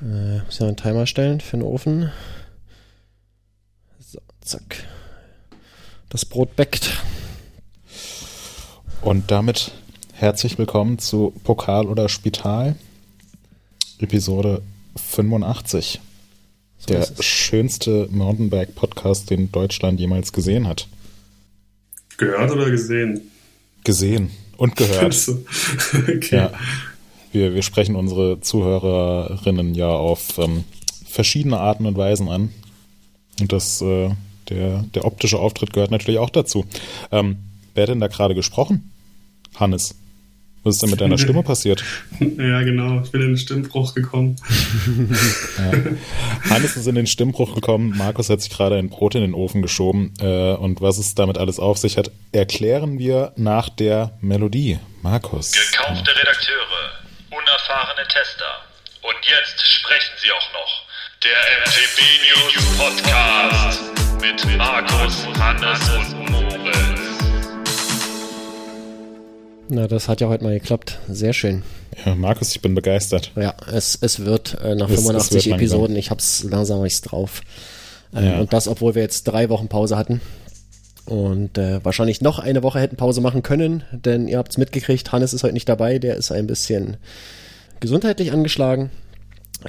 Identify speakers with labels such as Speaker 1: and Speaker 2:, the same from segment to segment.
Speaker 1: Äh, muss ja einen Timer stellen für den Ofen. So, zack. Das Brot backt.
Speaker 2: Und damit herzlich willkommen zu Pokal oder Spital, Episode 85.
Speaker 1: So
Speaker 2: der schönste Mountainbike-Podcast, den Deutschland jemals gesehen hat.
Speaker 3: Gehört oder gesehen?
Speaker 2: Gesehen und gehört.
Speaker 3: Okay.
Speaker 2: ja. Wir, wir sprechen unsere Zuhörerinnen ja auf ähm, verschiedene Arten und Weisen an. Und das, äh, der, der optische Auftritt gehört natürlich auch dazu. Ähm, wer hat denn da gerade gesprochen? Hannes. Was ist denn mit deiner Stimme passiert?
Speaker 3: Ja, genau. Ich bin in den Stimmbruch gekommen.
Speaker 2: Ja. Hannes ist in den Stimmbruch gekommen. Markus hat sich gerade ein Brot in den Ofen geschoben. Äh, und was es damit alles auf sich hat, erklären wir nach der Melodie. Markus.
Speaker 4: Gekaufte Redakteure, unerfahrene Tester. Und jetzt sprechen sie auch noch. Der MTB News Podcast mit Markus, Hannes und Moritz.
Speaker 1: Na, das hat ja heute mal geklappt. Sehr schön.
Speaker 2: Ja, Markus, ich bin begeistert.
Speaker 1: Ja, es, es wird äh, nach
Speaker 2: Es- es
Speaker 1: 85
Speaker 2: wird.
Speaker 1: Episoden. Ich hab's langsam ich's drauf. Ähm,
Speaker 2: Ja.
Speaker 1: Und das, obwohl wir jetzt drei Wochen Pause hatten. Und äh, wahrscheinlich noch eine Woche hätten Pause machen können, denn ihr habt's mitgekriegt, Hannes ist heute nicht dabei, der ist ein bisschen gesundheitlich angeschlagen,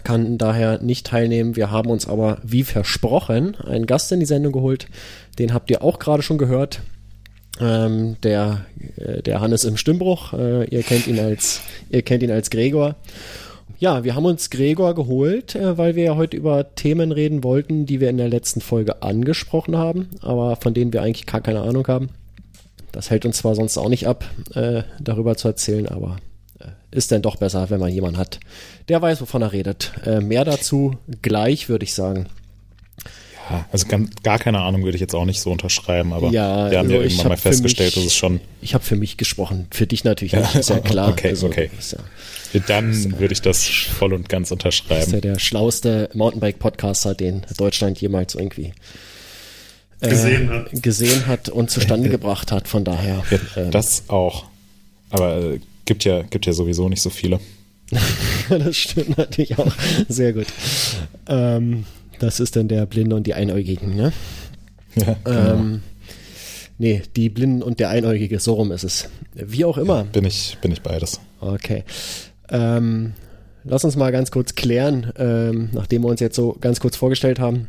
Speaker 1: kann daher nicht teilnehmen. Wir haben uns aber, wie versprochen, einen Gast in die Sendung geholt. Den habt ihr auch gerade schon gehört. Ähm, der, äh, der Hannes im Stimmbruch. Äh, ihr kennt ihn als, ihr kennt ihn als Gregor. Ja, wir haben uns Gregor geholt, äh, weil wir ja heute über Themen reden wollten, die wir in der letzten Folge angesprochen haben, aber von denen wir eigentlich gar keine Ahnung haben. Das hält uns zwar sonst auch nicht ab, äh, darüber zu erzählen, aber äh, ist denn doch besser, wenn man jemanden hat, der weiß, wovon er redet. Äh, mehr dazu gleich, würde ich sagen.
Speaker 2: Also ganz, gar keine Ahnung würde ich jetzt auch nicht so unterschreiben, aber
Speaker 1: Ja,
Speaker 2: wir haben
Speaker 1: also
Speaker 2: ja
Speaker 1: ich
Speaker 2: irgendwann
Speaker 1: hab
Speaker 2: mal festgestellt,
Speaker 1: mich-
Speaker 2: dass es schon.
Speaker 1: Ich habe für mich gesprochen, für dich natürlich
Speaker 2: Ja,
Speaker 1: nicht, ist ja klar.
Speaker 2: okay,
Speaker 1: also,
Speaker 2: okay.
Speaker 1: Ist ja,
Speaker 2: Dann würde ich das voll und ganz
Speaker 1: ist ja
Speaker 2: unterschreiben.
Speaker 1: der schlauste Mountainbike-Podcaster, den Deutschland jemals irgendwie äh,
Speaker 3: Gesehen hat.
Speaker 1: gesehen hat und zustande gebracht hat. Von daher.
Speaker 2: Ja,
Speaker 1: ähm,
Speaker 2: das auch. Aber äh, gibt ja, gibt ja sowieso nicht so viele.
Speaker 1: das stimmt natürlich auch. Sehr gut. Ähm, das ist dann der Blinde und die Einäugigen, ne?
Speaker 2: Ja, genau.
Speaker 1: Ähm, nee, die Blinden und der Einäugige, so rum ist es. Wie auch immer.
Speaker 2: bin ich, bin ich beides.
Speaker 1: Okay. Ähm, lass uns mal ganz kurz klären, ähm, nachdem wir uns jetzt so ganz kurz vorgestellt haben.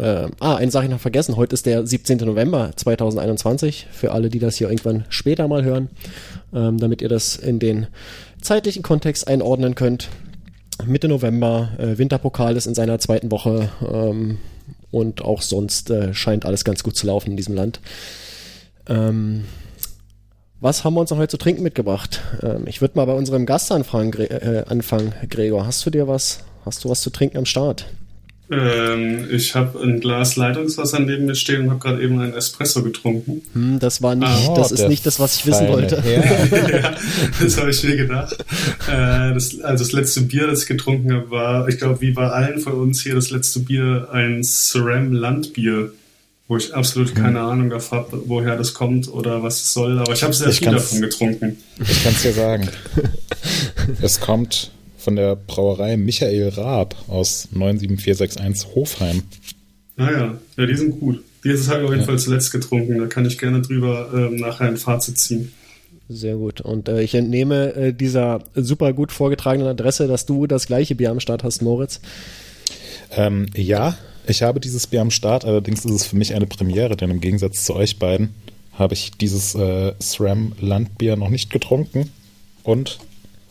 Speaker 1: Ähm, ah, eine Sache noch vergessen. Heute ist der 17. November 2021. Für alle, die das hier irgendwann später mal hören, ähm, damit ihr das in den zeitlichen Kontext einordnen könnt. Mitte November, äh, Winterpokal ist in seiner zweiten Woche ähm, und auch sonst äh, scheint alles ganz gut zu laufen in diesem Land. Ähm, was haben wir uns noch heute zu trinken mitgebracht? Ähm, ich würde mal bei unserem Gast anfangen, Gre äh, anfangen. Gregor, hast du dir was? Hast du was zu trinken am Start?
Speaker 3: Ähm, ich habe ein Glas Leitungswasser neben mir stehen und habe gerade eben einen Espresso getrunken.
Speaker 1: Hm, das war nicht,
Speaker 2: Oh,
Speaker 1: das ist nicht das, was ich wissen wollte.
Speaker 3: Ja, das habe ich mir gedacht. Äh, das, also das letzte Bier, das ich getrunken habe, war, ich glaube, wie bei allen von uns hier, das letzte Bier ein Ceram Landbier, wo ich absolut
Speaker 2: Hm.
Speaker 3: keine Ahnung davon habe, woher das kommt oder was es soll. Aber ich habe sehr
Speaker 2: Ich
Speaker 3: viel davon getrunken.
Speaker 2: Ich kann es dir sagen. es kommt von der Brauerei Michael Raab aus 97461 Hofheim.
Speaker 3: Naja, ja, die sind gut. Die ist habe ich auf jeden Fall zuletzt getrunken. Da kann ich gerne drüber ähm, nachher ein Fazit ziehen.
Speaker 1: Sehr gut. Und äh, ich entnehme äh, dieser super gut vorgetragenen Adresse, dass du das gleiche Bier am Start hast, Moritz.
Speaker 2: Ähm, ja, ich habe dieses Bier am Start, allerdings ist es für mich eine Premiere, denn im Gegensatz zu euch beiden habe ich dieses äh, SRAM Landbier noch nicht getrunken und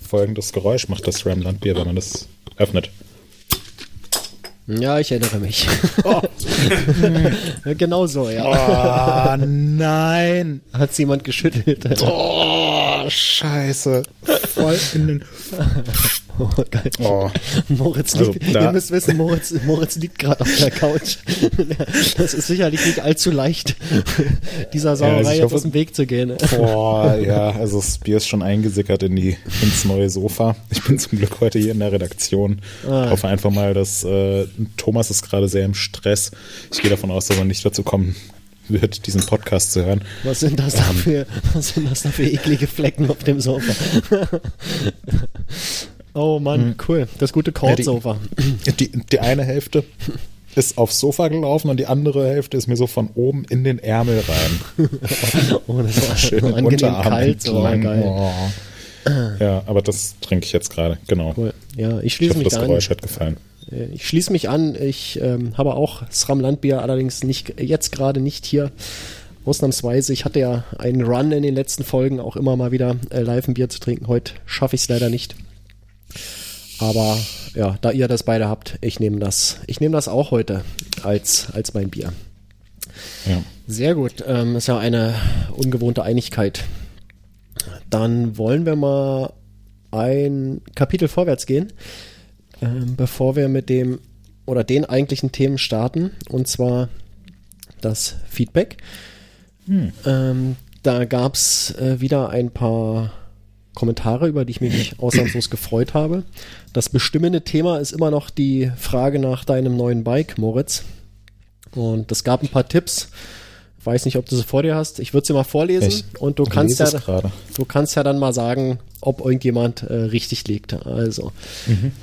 Speaker 2: folgendes Geräusch macht das SRAM Landbier, wenn man das öffnet.
Speaker 1: Ja, ich erinnere mich. genau so, ja.
Speaker 2: Oh nein!
Speaker 1: Hat's jemand geschüttelt?
Speaker 2: Oh, scheiße. Voll in den...
Speaker 1: Oh, geil.
Speaker 2: Oh.
Speaker 1: Moritz
Speaker 2: Also,
Speaker 1: liegt,
Speaker 2: da-
Speaker 1: ihr müsst wissen, Moritz, Moritz liegt gerade auf der Couch. Das ist sicherlich nicht allzu leicht, dieser Sauerei
Speaker 2: also ich
Speaker 1: jetzt
Speaker 2: hoffe-
Speaker 1: aus dem Weg zu gehen.
Speaker 2: Boah, ja, also das Bier ist schon eingesickert in die, ins neue Sofa. Ich bin zum Glück heute hier in der Redaktion.
Speaker 1: Ah.
Speaker 2: Hoffe einfach mal, dass äh, Thomas ist gerade sehr im Stress. Ich gehe davon aus, dass er nicht dazu kommen wird, diesen Podcast zu hören.
Speaker 1: Was sind das da für, was sind das da für eklige Flecken auf dem Sofa? Oh Mann, cool. Das gute Court-Sofa.
Speaker 2: Die, die eine Hälfte ist aufs Sofa gelaufen und die andere Hälfte ist mir so von oben in den Ärmel rein.
Speaker 1: oh, das war
Speaker 2: Schön
Speaker 1: angenehm
Speaker 2: Unterarm
Speaker 1: kalt, so geil.
Speaker 2: Oh. Ja, aber das trinke ich jetzt gerade, genau.
Speaker 1: Cool. Ja, ich
Speaker 2: Ich
Speaker 1: schließe
Speaker 2: hoffe,
Speaker 1: mich
Speaker 2: das
Speaker 1: da an.
Speaker 2: Geräusch hat gefallen.
Speaker 1: Äh, Ich schließe mich an. Ich ähm, habe auch SRAM Landbier, allerdings nicht jetzt gerade nicht hier. Ausnahmsweise. Ich hatte ja einen Run in den letzten Folgen, auch immer mal wieder äh, live ein Bier zu trinken. Heute schaffe ich es leider nicht. Aber ja, da ihr das beide habt, ich nehme das. Ich nehme das auch heute als, als mein Bier.
Speaker 2: Ja.
Speaker 1: Sehr gut. Ähm, ist ja eine ungewohnte Einigkeit. Dann wollen wir mal ein Kapitel vorwärts gehen, ähm, bevor wir mit dem oder den eigentlichen Themen starten. Und zwar das Feedback. Ähm, da gab es äh, wieder ein paar Kommentare, über die ich mich ausnahmslos gefreut habe. Das bestimmende Thema ist immer noch die Frage nach deinem neuen Bike, Moritz. Und es gab ein paar Tipps. Weiß nicht, ob du sie vor dir hast. Ich würde sie mal vorlesen
Speaker 2: Ich
Speaker 1: und du kannst ja, du kannst ja dann mal sagen, ob irgendjemand äh, richtig liegt. Also,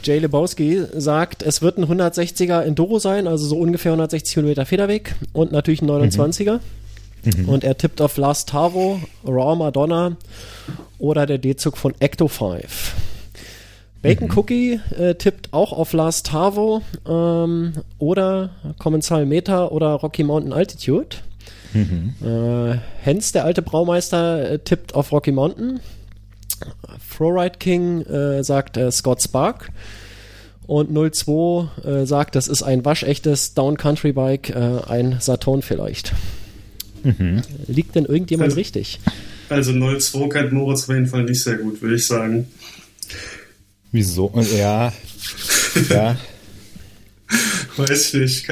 Speaker 1: Jay Lebowski sagt, es wird ein 160er Enduro sein, also so ungefähr 160 Kilometer Federweg und natürlich ein 29er. Und er tippt auf Last Tavo, Raw Madonna oder der D-Zug von Ecto 5. Bacon Cookie äh, tippt auch auf Last Tavo ähm, oder Commensal Meta oder Rocky Mountain Altitude. Äh, Hens, der alte Braumeister, äh, tippt auf Rocky Mountain. Flowride King äh, sagt äh, Scott Spark. Und 02 äh, sagt, das ist ein waschechtes Down Country Bike, äh, ein Saturn vielleicht. Liegt denn irgendjemand
Speaker 3: Also-
Speaker 1: richtig?
Speaker 3: Also 0-2 kennt Moritz auf jeden Fall nicht sehr gut, würde ich sagen.
Speaker 2: Wieso? Ja. Ja.
Speaker 3: Weiß ich nicht.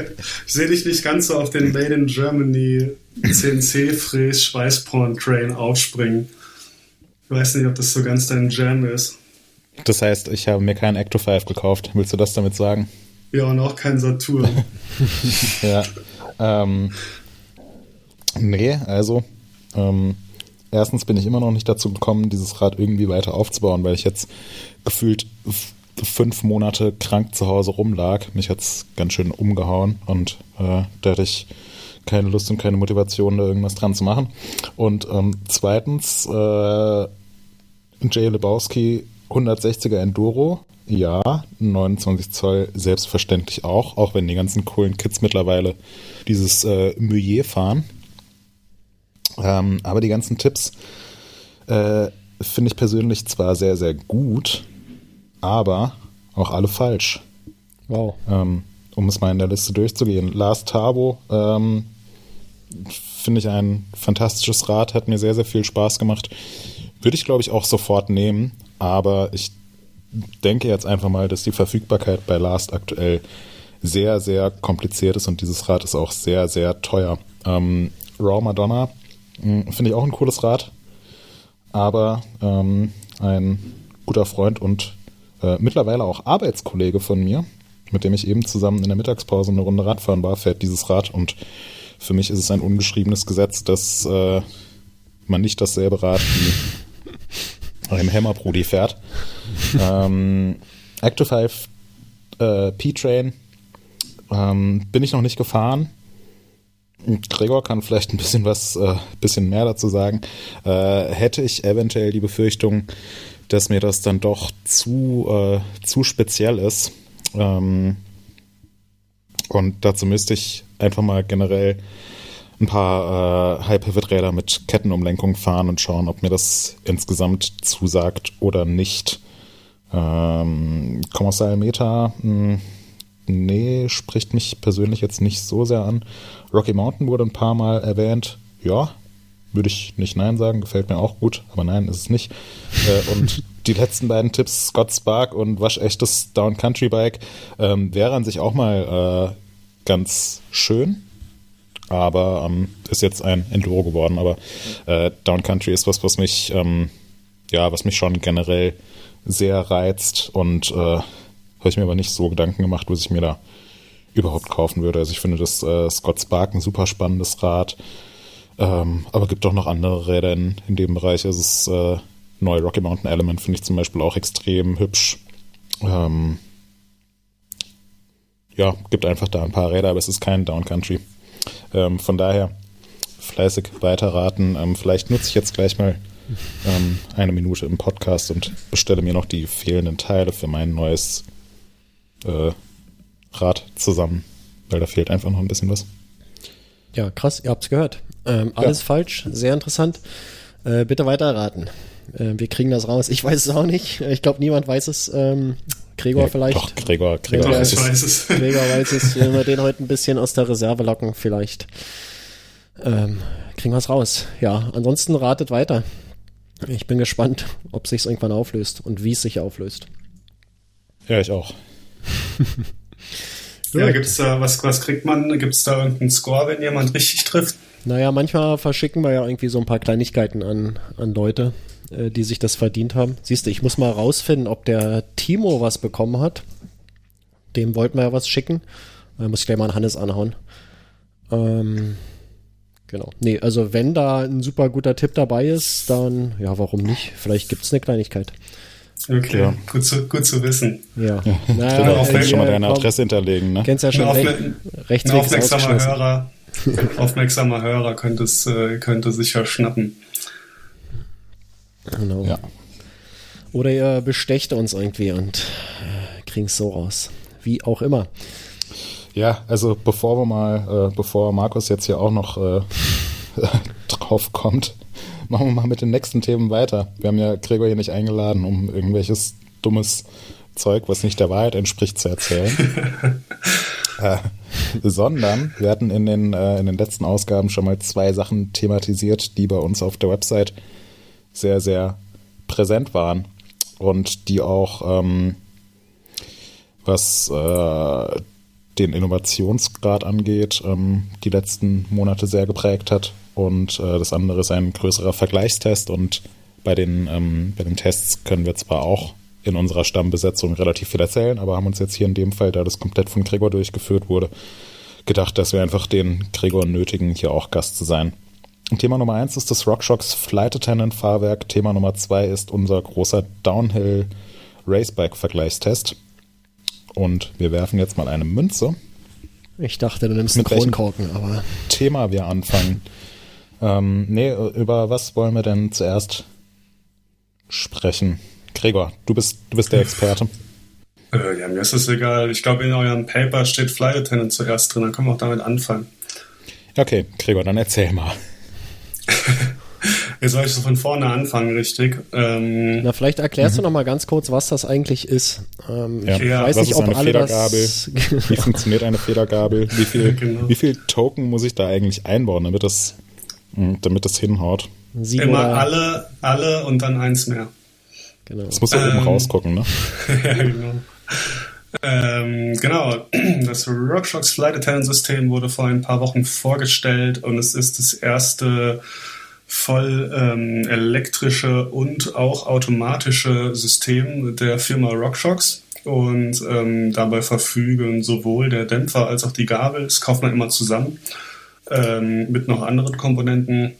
Speaker 3: Ich sehe dich nicht ganz so auf den Made in Germany CNC-Fräs Schweißporn-Train aufspringen. Ich weiß nicht, ob das so ganz dein Jam ist.
Speaker 2: Das heißt, ich habe mir keinen Ecto 5 gekauft. Willst du das damit sagen?
Speaker 3: Ja, und auch kein Saturn.
Speaker 2: Ja. Ähm, nee, also ähm, erstens bin ich immer noch nicht dazu gekommen, dieses Rad irgendwie weiter aufzubauen, weil ich jetzt gefühlt fünf Monate krank zu Hause rumlag. Mich hat's ganz schön umgehauen und äh, da hatte ich keine Lust und keine Motivation, da irgendwas dran zu machen. Und ähm, zweitens, äh, Jay Lebowski 160er Enduro, ja, 29 Zoll selbstverständlich auch, auch wenn die ganzen coolen Kids mittlerweile dieses äh, Meunier fahren. Ähm, aber die ganzen Tipps äh, finde ich persönlich zwar sehr, sehr gut, aber auch alle falsch.
Speaker 1: Wow.
Speaker 2: Ähm, um es mal in der Liste durchzugehen. Lars Tabo ähm, finde ich ein fantastisches Rad, hat mir sehr, sehr viel Spaß gemacht. Würde ich, glaube ich, auch sofort nehmen, aber ich denke jetzt einfach mal, dass die Verfügbarkeit bei Last aktuell sehr, sehr kompliziert ist und dieses Rad ist auch sehr, sehr teuer. Ähm, Raw Madonna finde ich auch ein cooles Rad, aber ähm, ein guter Freund und äh, mittlerweile auch Arbeitskollege von mir, mit dem ich eben zusammen in der Mittagspause eine Runde Radfahren war, fährt dieses Rad und für mich ist es ein ungeschriebenes Gesetz, dass äh, man nicht dasselbe Rad wie ein Hammerbrudi fährt. ähm, Active 5 äh, P-Train ähm, bin ich noch nicht gefahren. Gregor kann vielleicht ein bisschen was, äh, bisschen mehr dazu sagen. Äh, hätte ich eventuell die Befürchtung, dass mir das dann doch zu, äh, zu speziell ist. Ähm, und dazu müsste ich einfach mal generell ein paar äh, High-Pivot-Räder mit Kettenumlenkung fahren und schauen, ob mir das insgesamt zusagt oder nicht. Ähm, Kommissar Meta, mh, nee, spricht mich persönlich jetzt nicht so sehr an. Rocky Mountain wurde ein paar Mal erwähnt. Ja, würde ich nicht Nein sagen, gefällt mir auch gut, aber nein, ist es nicht. Äh, und die letzten beiden Tipps, Scott Spark und waschechtes Down Country Bike, ähm, wäre an sich auch mal äh, ganz schön, aber ähm, ist jetzt ein Enduro geworden. Aber äh, Down Country ist was, was mich, ähm, ja, was mich schon generell sehr reizt und äh, habe ich mir aber nicht so Gedanken gemacht, was ich mir da überhaupt kaufen würde. Also ich finde das äh, Scott Spark ein super spannendes Rad. Ähm, aber gibt auch noch andere Räder in, in dem Bereich. Also das äh, neue Rocky Mountain Element finde ich zum Beispiel auch extrem hübsch. Ähm, ja, gibt einfach da ein paar Räder, aber es ist kein Downcountry. Ähm, von daher fleißig weiterraten. Ähm, vielleicht nutze ich jetzt gleich mal ähm, eine Minute im Podcast und bestelle mir noch die fehlenden Teile für mein neues äh, Rad zusammen, weil da fehlt einfach noch ein bisschen was.
Speaker 1: Ja, krass, ihr habt's gehört. Ähm, alles ja. falsch, sehr interessant. Äh, bitte weiterraten. Äh, wir kriegen das raus. Ich weiß es auch nicht. Ich glaube, niemand weiß es. Ähm, Gregor ja, vielleicht. Doch,
Speaker 2: Gregor, Gregor,
Speaker 3: Gregor weiß, weiß es.
Speaker 1: Gregor weiß es. Wenn wir den heute ein bisschen aus der Reserve locken, vielleicht ähm, kriegen wir es raus. Ja, ansonsten ratet weiter. Ich bin gespannt, ob sich irgendwann auflöst und wie es sich auflöst.
Speaker 2: Ja, ich auch.
Speaker 3: ja, gibt's da, was, was kriegt man? Gibt es da irgendeinen Score, wenn jemand richtig trifft?
Speaker 1: Naja, manchmal verschicken wir ja irgendwie so ein paar Kleinigkeiten an, an Leute, äh, die sich das verdient haben. Siehst du, ich muss mal rausfinden, ob der Timo was bekommen hat. Dem wollten wir ja was schicken. Da muss ich gleich mal an Hannes anhauen. Ähm, Genau. Nee, also wenn da ein super guter Tipp dabei ist, dann, ja, warum nicht? Vielleicht gibt es eine Kleinigkeit.
Speaker 3: Okay, ja. gut, zu, gut zu wissen.
Speaker 1: Ja.
Speaker 2: ja. Naja, du kannst schon mal deine Adresse hinterlegen, ne?
Speaker 1: Kennst ja schon
Speaker 3: recht, rechts ein aufmerksamer Hörer, aufmerksamer Hörer könnte es äh, könnte sicher schnappen.
Speaker 1: Genau. Ja. Oder ihr bestecht uns irgendwie und äh, kriegen es so raus. Wie auch immer.
Speaker 2: Ja, also bevor wir mal, äh, bevor Markus jetzt hier auch noch äh, drauf kommt, machen wir mal mit den nächsten Themen weiter. Wir haben ja Gregor hier nicht eingeladen, um irgendwelches dummes Zeug, was nicht der Wahrheit entspricht, zu erzählen. äh, sondern wir hatten in den, äh, in den letzten Ausgaben schon mal zwei Sachen thematisiert, die bei uns auf der Website sehr, sehr präsent waren und die auch ähm, was äh, den Innovationsgrad angeht, ähm, die letzten Monate sehr geprägt hat. Und äh, das andere ist ein größerer Vergleichstest. Und bei den, ähm, bei den Tests können wir zwar auch in unserer Stammbesetzung relativ viel erzählen, aber haben uns jetzt hier in dem Fall, da das komplett von Gregor durchgeführt wurde, gedacht, dass wir einfach den Gregor nötigen, hier auch Gast zu sein. Thema Nummer eins ist das RockShox Flight Attendant Fahrwerk. Thema Nummer zwei ist unser großer Downhill Racebike Vergleichstest. Und wir werfen jetzt mal eine Münze.
Speaker 1: Ich dachte, du nimmst einen Kronkorken, aber.
Speaker 2: Thema wir anfangen. Ähm, nee, über was wollen wir denn zuerst sprechen? Gregor, du bist, du bist der Experte.
Speaker 3: Äh, ja, mir ist es egal. Ich glaube, in eurem Paper steht Flight Attendant zuerst drin. Dann können wir auch damit anfangen.
Speaker 2: Okay, Gregor, dann erzähl mal.
Speaker 3: Jetzt soll ich so von vorne anfangen, richtig?
Speaker 1: Ähm, Na, vielleicht erklärst du mhm. noch mal ganz kurz, was das eigentlich ist.
Speaker 2: Ähm, ja. Ich weiß was nicht, ob alle Federgabel? Das wie funktioniert eine Federgabel? Wie viel, genau. wie viel Token muss ich da eigentlich einbauen, damit das, damit das hinhaut?
Speaker 3: Sieben Immer oder? alle, alle und dann eins mehr.
Speaker 2: Genau. Das muss ja ähm, oben rausgucken, ne?
Speaker 3: ja, genau. Ähm, genau, das RockShox Flight Attendant System wurde vor ein paar Wochen vorgestellt und es ist das erste voll ähm, elektrische und auch automatische System der Firma RockShox. Und ähm, dabei verfügen sowohl der Dämpfer als auch die Gabel, das kauft man immer zusammen, ähm, mit noch anderen Komponenten,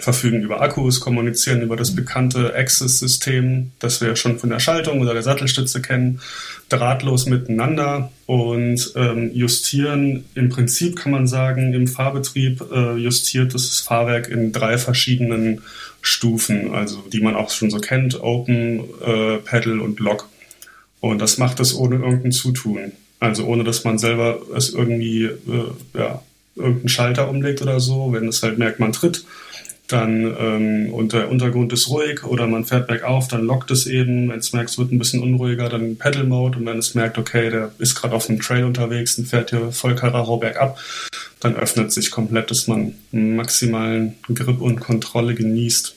Speaker 3: verfügen über Akkus, kommunizieren über das bekannte Access-System, das wir schon von der Schaltung oder der Sattelstütze kennen, drahtlos miteinander und ähm, justieren, im Prinzip kann man sagen, im Fahrbetrieb äh, justiert das Fahrwerk in drei verschiedenen Stufen, also die man auch schon so kennt, Open, äh, Pedal und Lock. Und das macht es ohne irgendein Zutun. Also ohne, dass man selber es irgendwie, äh, ja, irgendeinen Schalter umlegt oder so. Wenn es halt merkt, man tritt, dann ähm, und der Untergrund ist ruhig oder man fährt bergauf, dann lockt es eben. Wenn es merkt, es wird ein bisschen unruhiger, dann Pedal Mode und wenn es merkt, okay, der ist gerade auf einem Trail unterwegs und fährt hier voll Karacho bergab, dann öffnet sich komplett, dass man maximalen Grip und Kontrolle genießt.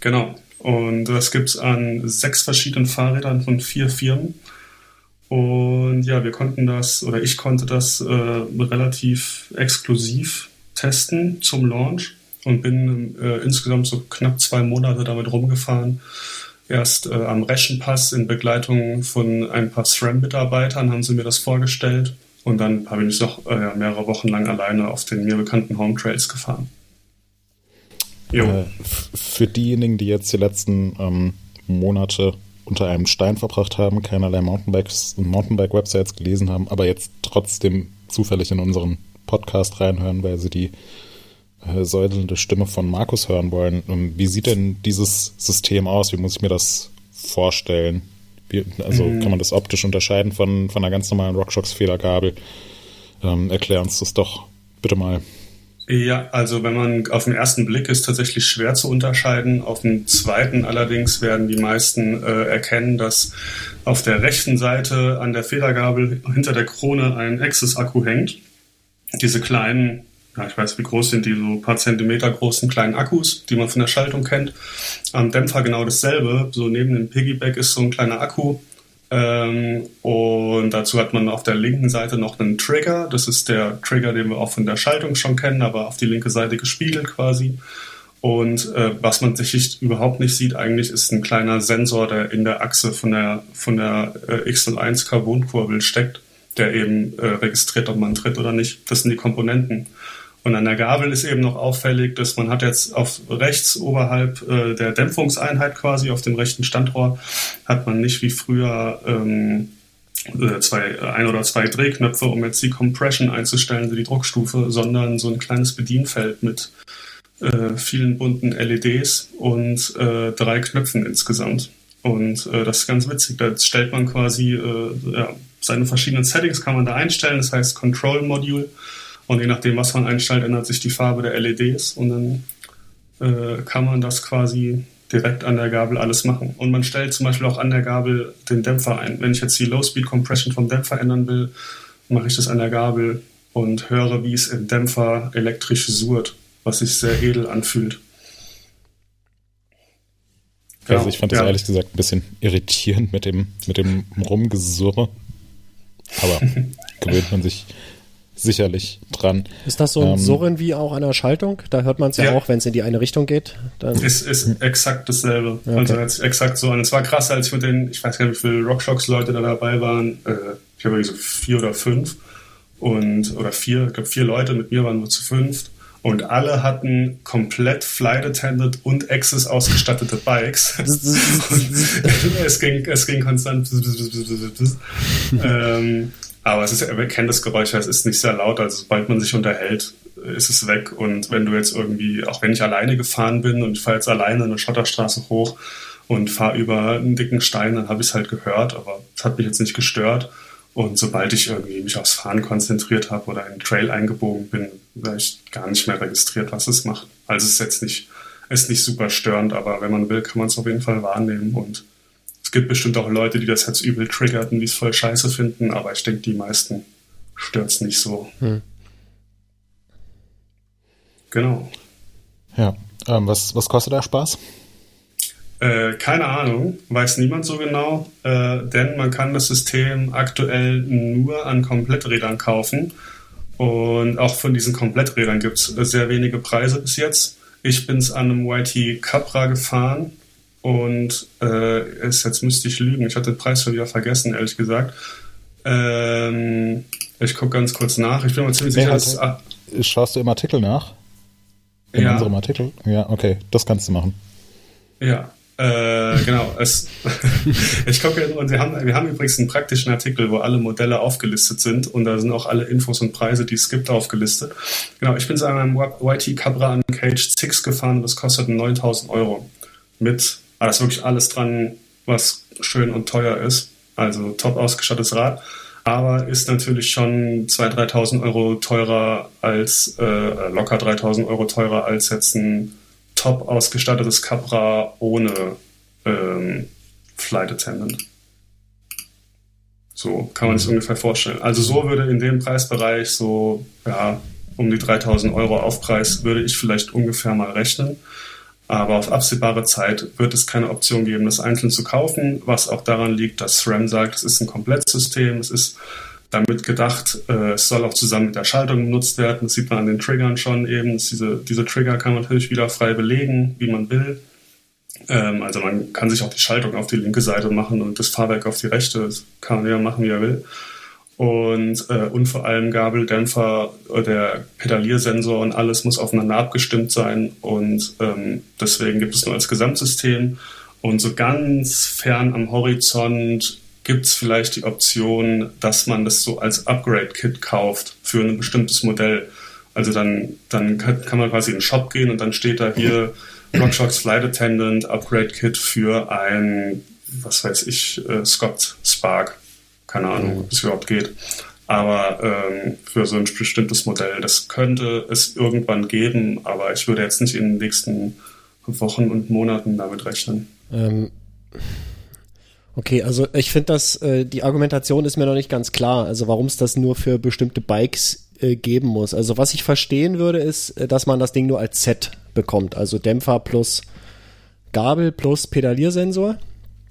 Speaker 3: Genau. Und das gibt's an sechs verschiedenen Fahrrädern von vier Firmen. Und ja, wir konnten das, oder ich konnte das äh, relativ exklusiv testen zum Launch und bin äh, insgesamt so knapp zwei Monate damit rumgefahren. Erst äh, am Reschenpass in Begleitung von ein paar SRAM-Mitarbeitern haben sie mir das vorgestellt und dann habe ich noch äh, mehrere Wochen lang alleine auf den mir bekannten Home Trails gefahren.
Speaker 2: Jo. Äh, für diejenigen, die jetzt die letzten ähm, Monate unter einem Stein verbracht haben, keinerlei Mountainbikes und Mountainbike-Websites gelesen haben, aber jetzt trotzdem zufällig in unseren Podcast reinhören, weil sie die äh, säuselnde Stimme von Markus hören wollen. Ähm, wie sieht denn dieses System aus? Wie muss ich mir das vorstellen? Wie, also mhm. kann man das optisch unterscheiden von, von einer ganz normalen RockShox-Federgabel? Ähm, erklär uns das doch bitte mal.
Speaker 3: Ja, also wenn man auf den ersten Blick ist tatsächlich schwer zu unterscheiden. Auf dem zweiten allerdings werden die meisten äh, erkennen, dass auf der rechten Seite an der Federgabel hinter der Krone ein Access-Akku hängt. Diese kleinen, ja, ich weiß wie groß sind die, so ein paar Zentimeter großen kleinen Akkus, die man von der Schaltung kennt. Am Dämpfer genau dasselbe. So neben dem Piggyback ist so ein kleiner Akku, und dazu hat man auf der linken Seite noch einen Trigger. Das ist der Trigger, den wir auch von der Schaltung schon kennen, aber auf die linke Seite gespiegelt quasi. Und äh, was man sich überhaupt nicht sieht, eigentlich ist ein kleiner Sensor, der in der Achse von der, von der äh, X01 Carbonkurbel steckt, der eben äh, registriert, ob man tritt oder nicht. Das sind die Komponenten. Und an der Gabel ist eben noch auffällig, dass man hat jetzt auf rechts oberhalb äh, der Dämpfungseinheit quasi auf dem rechten Standrohr hat man nicht wie früher ähm, äh, zwei, ein oder zwei Drehknöpfe, um jetzt die Compression einzustellen, die Druckstufe, sondern so ein kleines Bedienfeld mit äh, vielen bunten LEDs und äh, drei Knöpfen insgesamt. Und äh, das ist ganz witzig. Da stellt man quasi äh, ja, seine verschiedenen Settings kann man da einstellen. Das heißt Control Module und je nachdem, was man einstellt, ändert sich die Farbe der LEDs und dann äh, kann man das quasi direkt an der Gabel alles machen. Und man stellt zum Beispiel auch an der Gabel den Dämpfer ein. Wenn ich jetzt die Low-Speed Compression vom Dämpfer ändern will, mache ich das an der Gabel und höre, wie es im Dämpfer elektrisch surrt, was sich sehr edel anfühlt.
Speaker 2: Also ich fand das ja. ehrlich gesagt ein bisschen irritierend mit dem, mit dem Rumgesurre. Aber gewöhnt man sich sicherlich dran.
Speaker 1: Ist das so ein ähm, Surren wie auch an der Schaltung? Da hört man es ja, ja, auch, wenn es in die eine Richtung geht.
Speaker 3: Dann ist, ist exakt dasselbe. Okay. Also jetzt exakt so an. Es war krass, als ich mit den, ich weiß gar nicht, wie viele Rockshocks-Leute da dabei waren. Äh, ich habe so vier oder fünf und oder vier, ich glaube vier Leute, mit mir waren wir zu fünft. Und alle hatten komplett Flight Attendant und Access ausgestattete Bikes. es, ging, es ging konstant. ähm, aber es ist, er kennt das Geräusch, es ist nicht sehr laut, also sobald man sich unterhält, ist es weg. Und wenn du jetzt irgendwie, auch wenn ich alleine gefahren bin und ich fahre jetzt alleine eine Schotterstraße hoch und fahre über einen dicken Stein, dann habe ich es halt gehört, aber es hat mich jetzt nicht gestört. Und sobald ich irgendwie mich aufs Fahren konzentriert habe oder in den Trail eingebogen bin, habe ich gar nicht mehr registriert, was es macht. Also es ist jetzt nicht, ist nicht super störend, aber wenn man will, kann man es auf jeden Fall wahrnehmen und es gibt bestimmt auch Leute, die das jetzt übel triggert und die es voll scheiße finden, aber ich denke, die meisten stört es nicht so. Hm. Genau.
Speaker 2: Ja, ähm, was, was kostet der Spaß?
Speaker 3: Äh, keine Ahnung, weiß niemand so genau, äh, denn man kann das System aktuell nur an Kompletträdern kaufen. Und auch von diesen Kompletträdern gibt es sehr wenige Preise bis jetzt. Ich bin es an einem YT Capra gefahren und äh, ist, jetzt müsste ich lügen, ich hatte den Preis schon wieder vergessen, ehrlich gesagt. Ähm, ich gucke ganz kurz nach. Ich bin mir ziemlich sicher, dass.
Speaker 2: Ah, Schaust du im Artikel nach? In ja. unserem Artikel? Ja, okay, das kannst du machen.
Speaker 3: Ja, äh, genau. Es, ich gucke und wir haben, wir haben übrigens einen praktischen Artikel, wo alle Modelle aufgelistet sind und da sind auch alle Infos und Preise, die es gibt, aufgelistet. Genau, ich bin zu einem YT Cabra an Cage 6 gefahren und das kostet 9000 Euro. Mit aber da ist wirklich alles dran, was schön und teuer ist. Also top ausgestattetes Rad. Aber ist natürlich schon 2.000, 3.000 Euro teurer als, äh, locker 3.000 Euro teurer als jetzt ein top ausgestattetes Capra ohne ähm, Flight Attendant. So kann man sich mhm. ungefähr vorstellen. Also so würde in dem Preisbereich so, ja, um die 3000 Euro Aufpreis würde ich vielleicht ungefähr mal rechnen. Aber auf absehbare Zeit wird es keine Option geben, das einzeln zu kaufen, was auch daran liegt, dass SRAM sagt, es ist ein Komplettsystem, es ist damit gedacht, äh, es soll auch zusammen mit der Schaltung genutzt werden. Das sieht man an den Triggern schon eben. Diese, diese Trigger kann man natürlich wieder frei belegen, wie man will. Ähm, also man kann sich auch die Schaltung auf die linke Seite machen und das Fahrwerk auf die rechte. Das kann man ja machen, wie er will und, äh, und vor allem Gabeldämpfer, äh, der Pedaliersensor und alles muss aufeinander abgestimmt sein und ähm, deswegen gibt es nur als Gesamtsystem Und so ganz fern am Horizont gibt es vielleicht die Option, dass man das so als Upgrade-Kit kauft für ein bestimmtes Modell. Also dann, dann kann, kann man quasi in den Shop gehen und dann steht da hier RockShox Flight Attendant Upgrade Kit für ein, was weiß ich, äh, Scott Spark. Keine Ahnung, ob es überhaupt geht. Aber ähm, für so ein bestimmtes Modell, das könnte es irgendwann geben, aber ich würde jetzt nicht in den nächsten Wochen und Monaten damit rechnen.
Speaker 1: Ähm, okay, also ich finde das, äh, die Argumentation ist mir noch nicht ganz klar, also warum es das nur für bestimmte Bikes äh, geben muss. Also was ich verstehen würde, ist, äh, dass man das Ding nur als Set bekommt, also Dämpfer plus Gabel plus Pedaliersensor.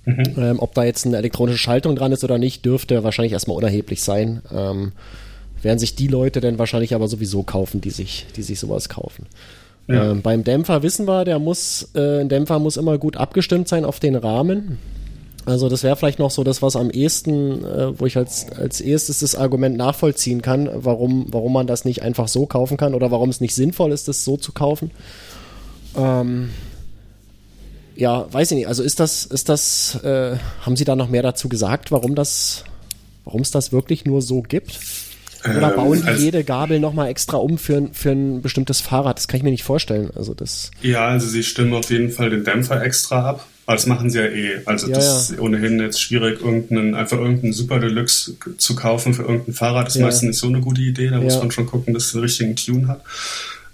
Speaker 1: Mhm. Ähm, ob da jetzt eine elektronische Schaltung dran ist oder nicht, dürfte wahrscheinlich erstmal unerheblich sein. Ähm, werden sich die Leute dann wahrscheinlich aber sowieso kaufen, die sich, die sich sowas kaufen. Ja. Ähm, beim Dämpfer wissen wir, der muss, äh, ein Dämpfer muss immer gut abgestimmt sein auf den Rahmen. Also das wäre vielleicht noch so das, was am ehesten, äh, wo ich als, als erstes das Argument nachvollziehen kann, warum, warum man das nicht einfach so kaufen kann oder warum es nicht sinnvoll ist, das so zu kaufen. Ähm, ja, weiß ich nicht. Also ist das, ist das, äh, haben Sie da noch mehr dazu gesagt, warum das, warum es das wirklich nur so gibt? Oder ähm, bauen die also, jede Gabel nochmal extra um für, für ein bestimmtes Fahrrad? Das kann ich mir nicht vorstellen. Also das.
Speaker 3: Ja, also sie stimmen auf jeden Fall den Dämpfer extra ab. Aber das machen sie ja eh. Also ja, das ja. ist ohnehin jetzt schwierig, irgendeinen, einfach irgendeinen Super Deluxe zu kaufen für irgendein Fahrrad. Das ist ja. meistens nicht so eine gute Idee. Da muss man schon gucken, dass es den richtigen Tune hat.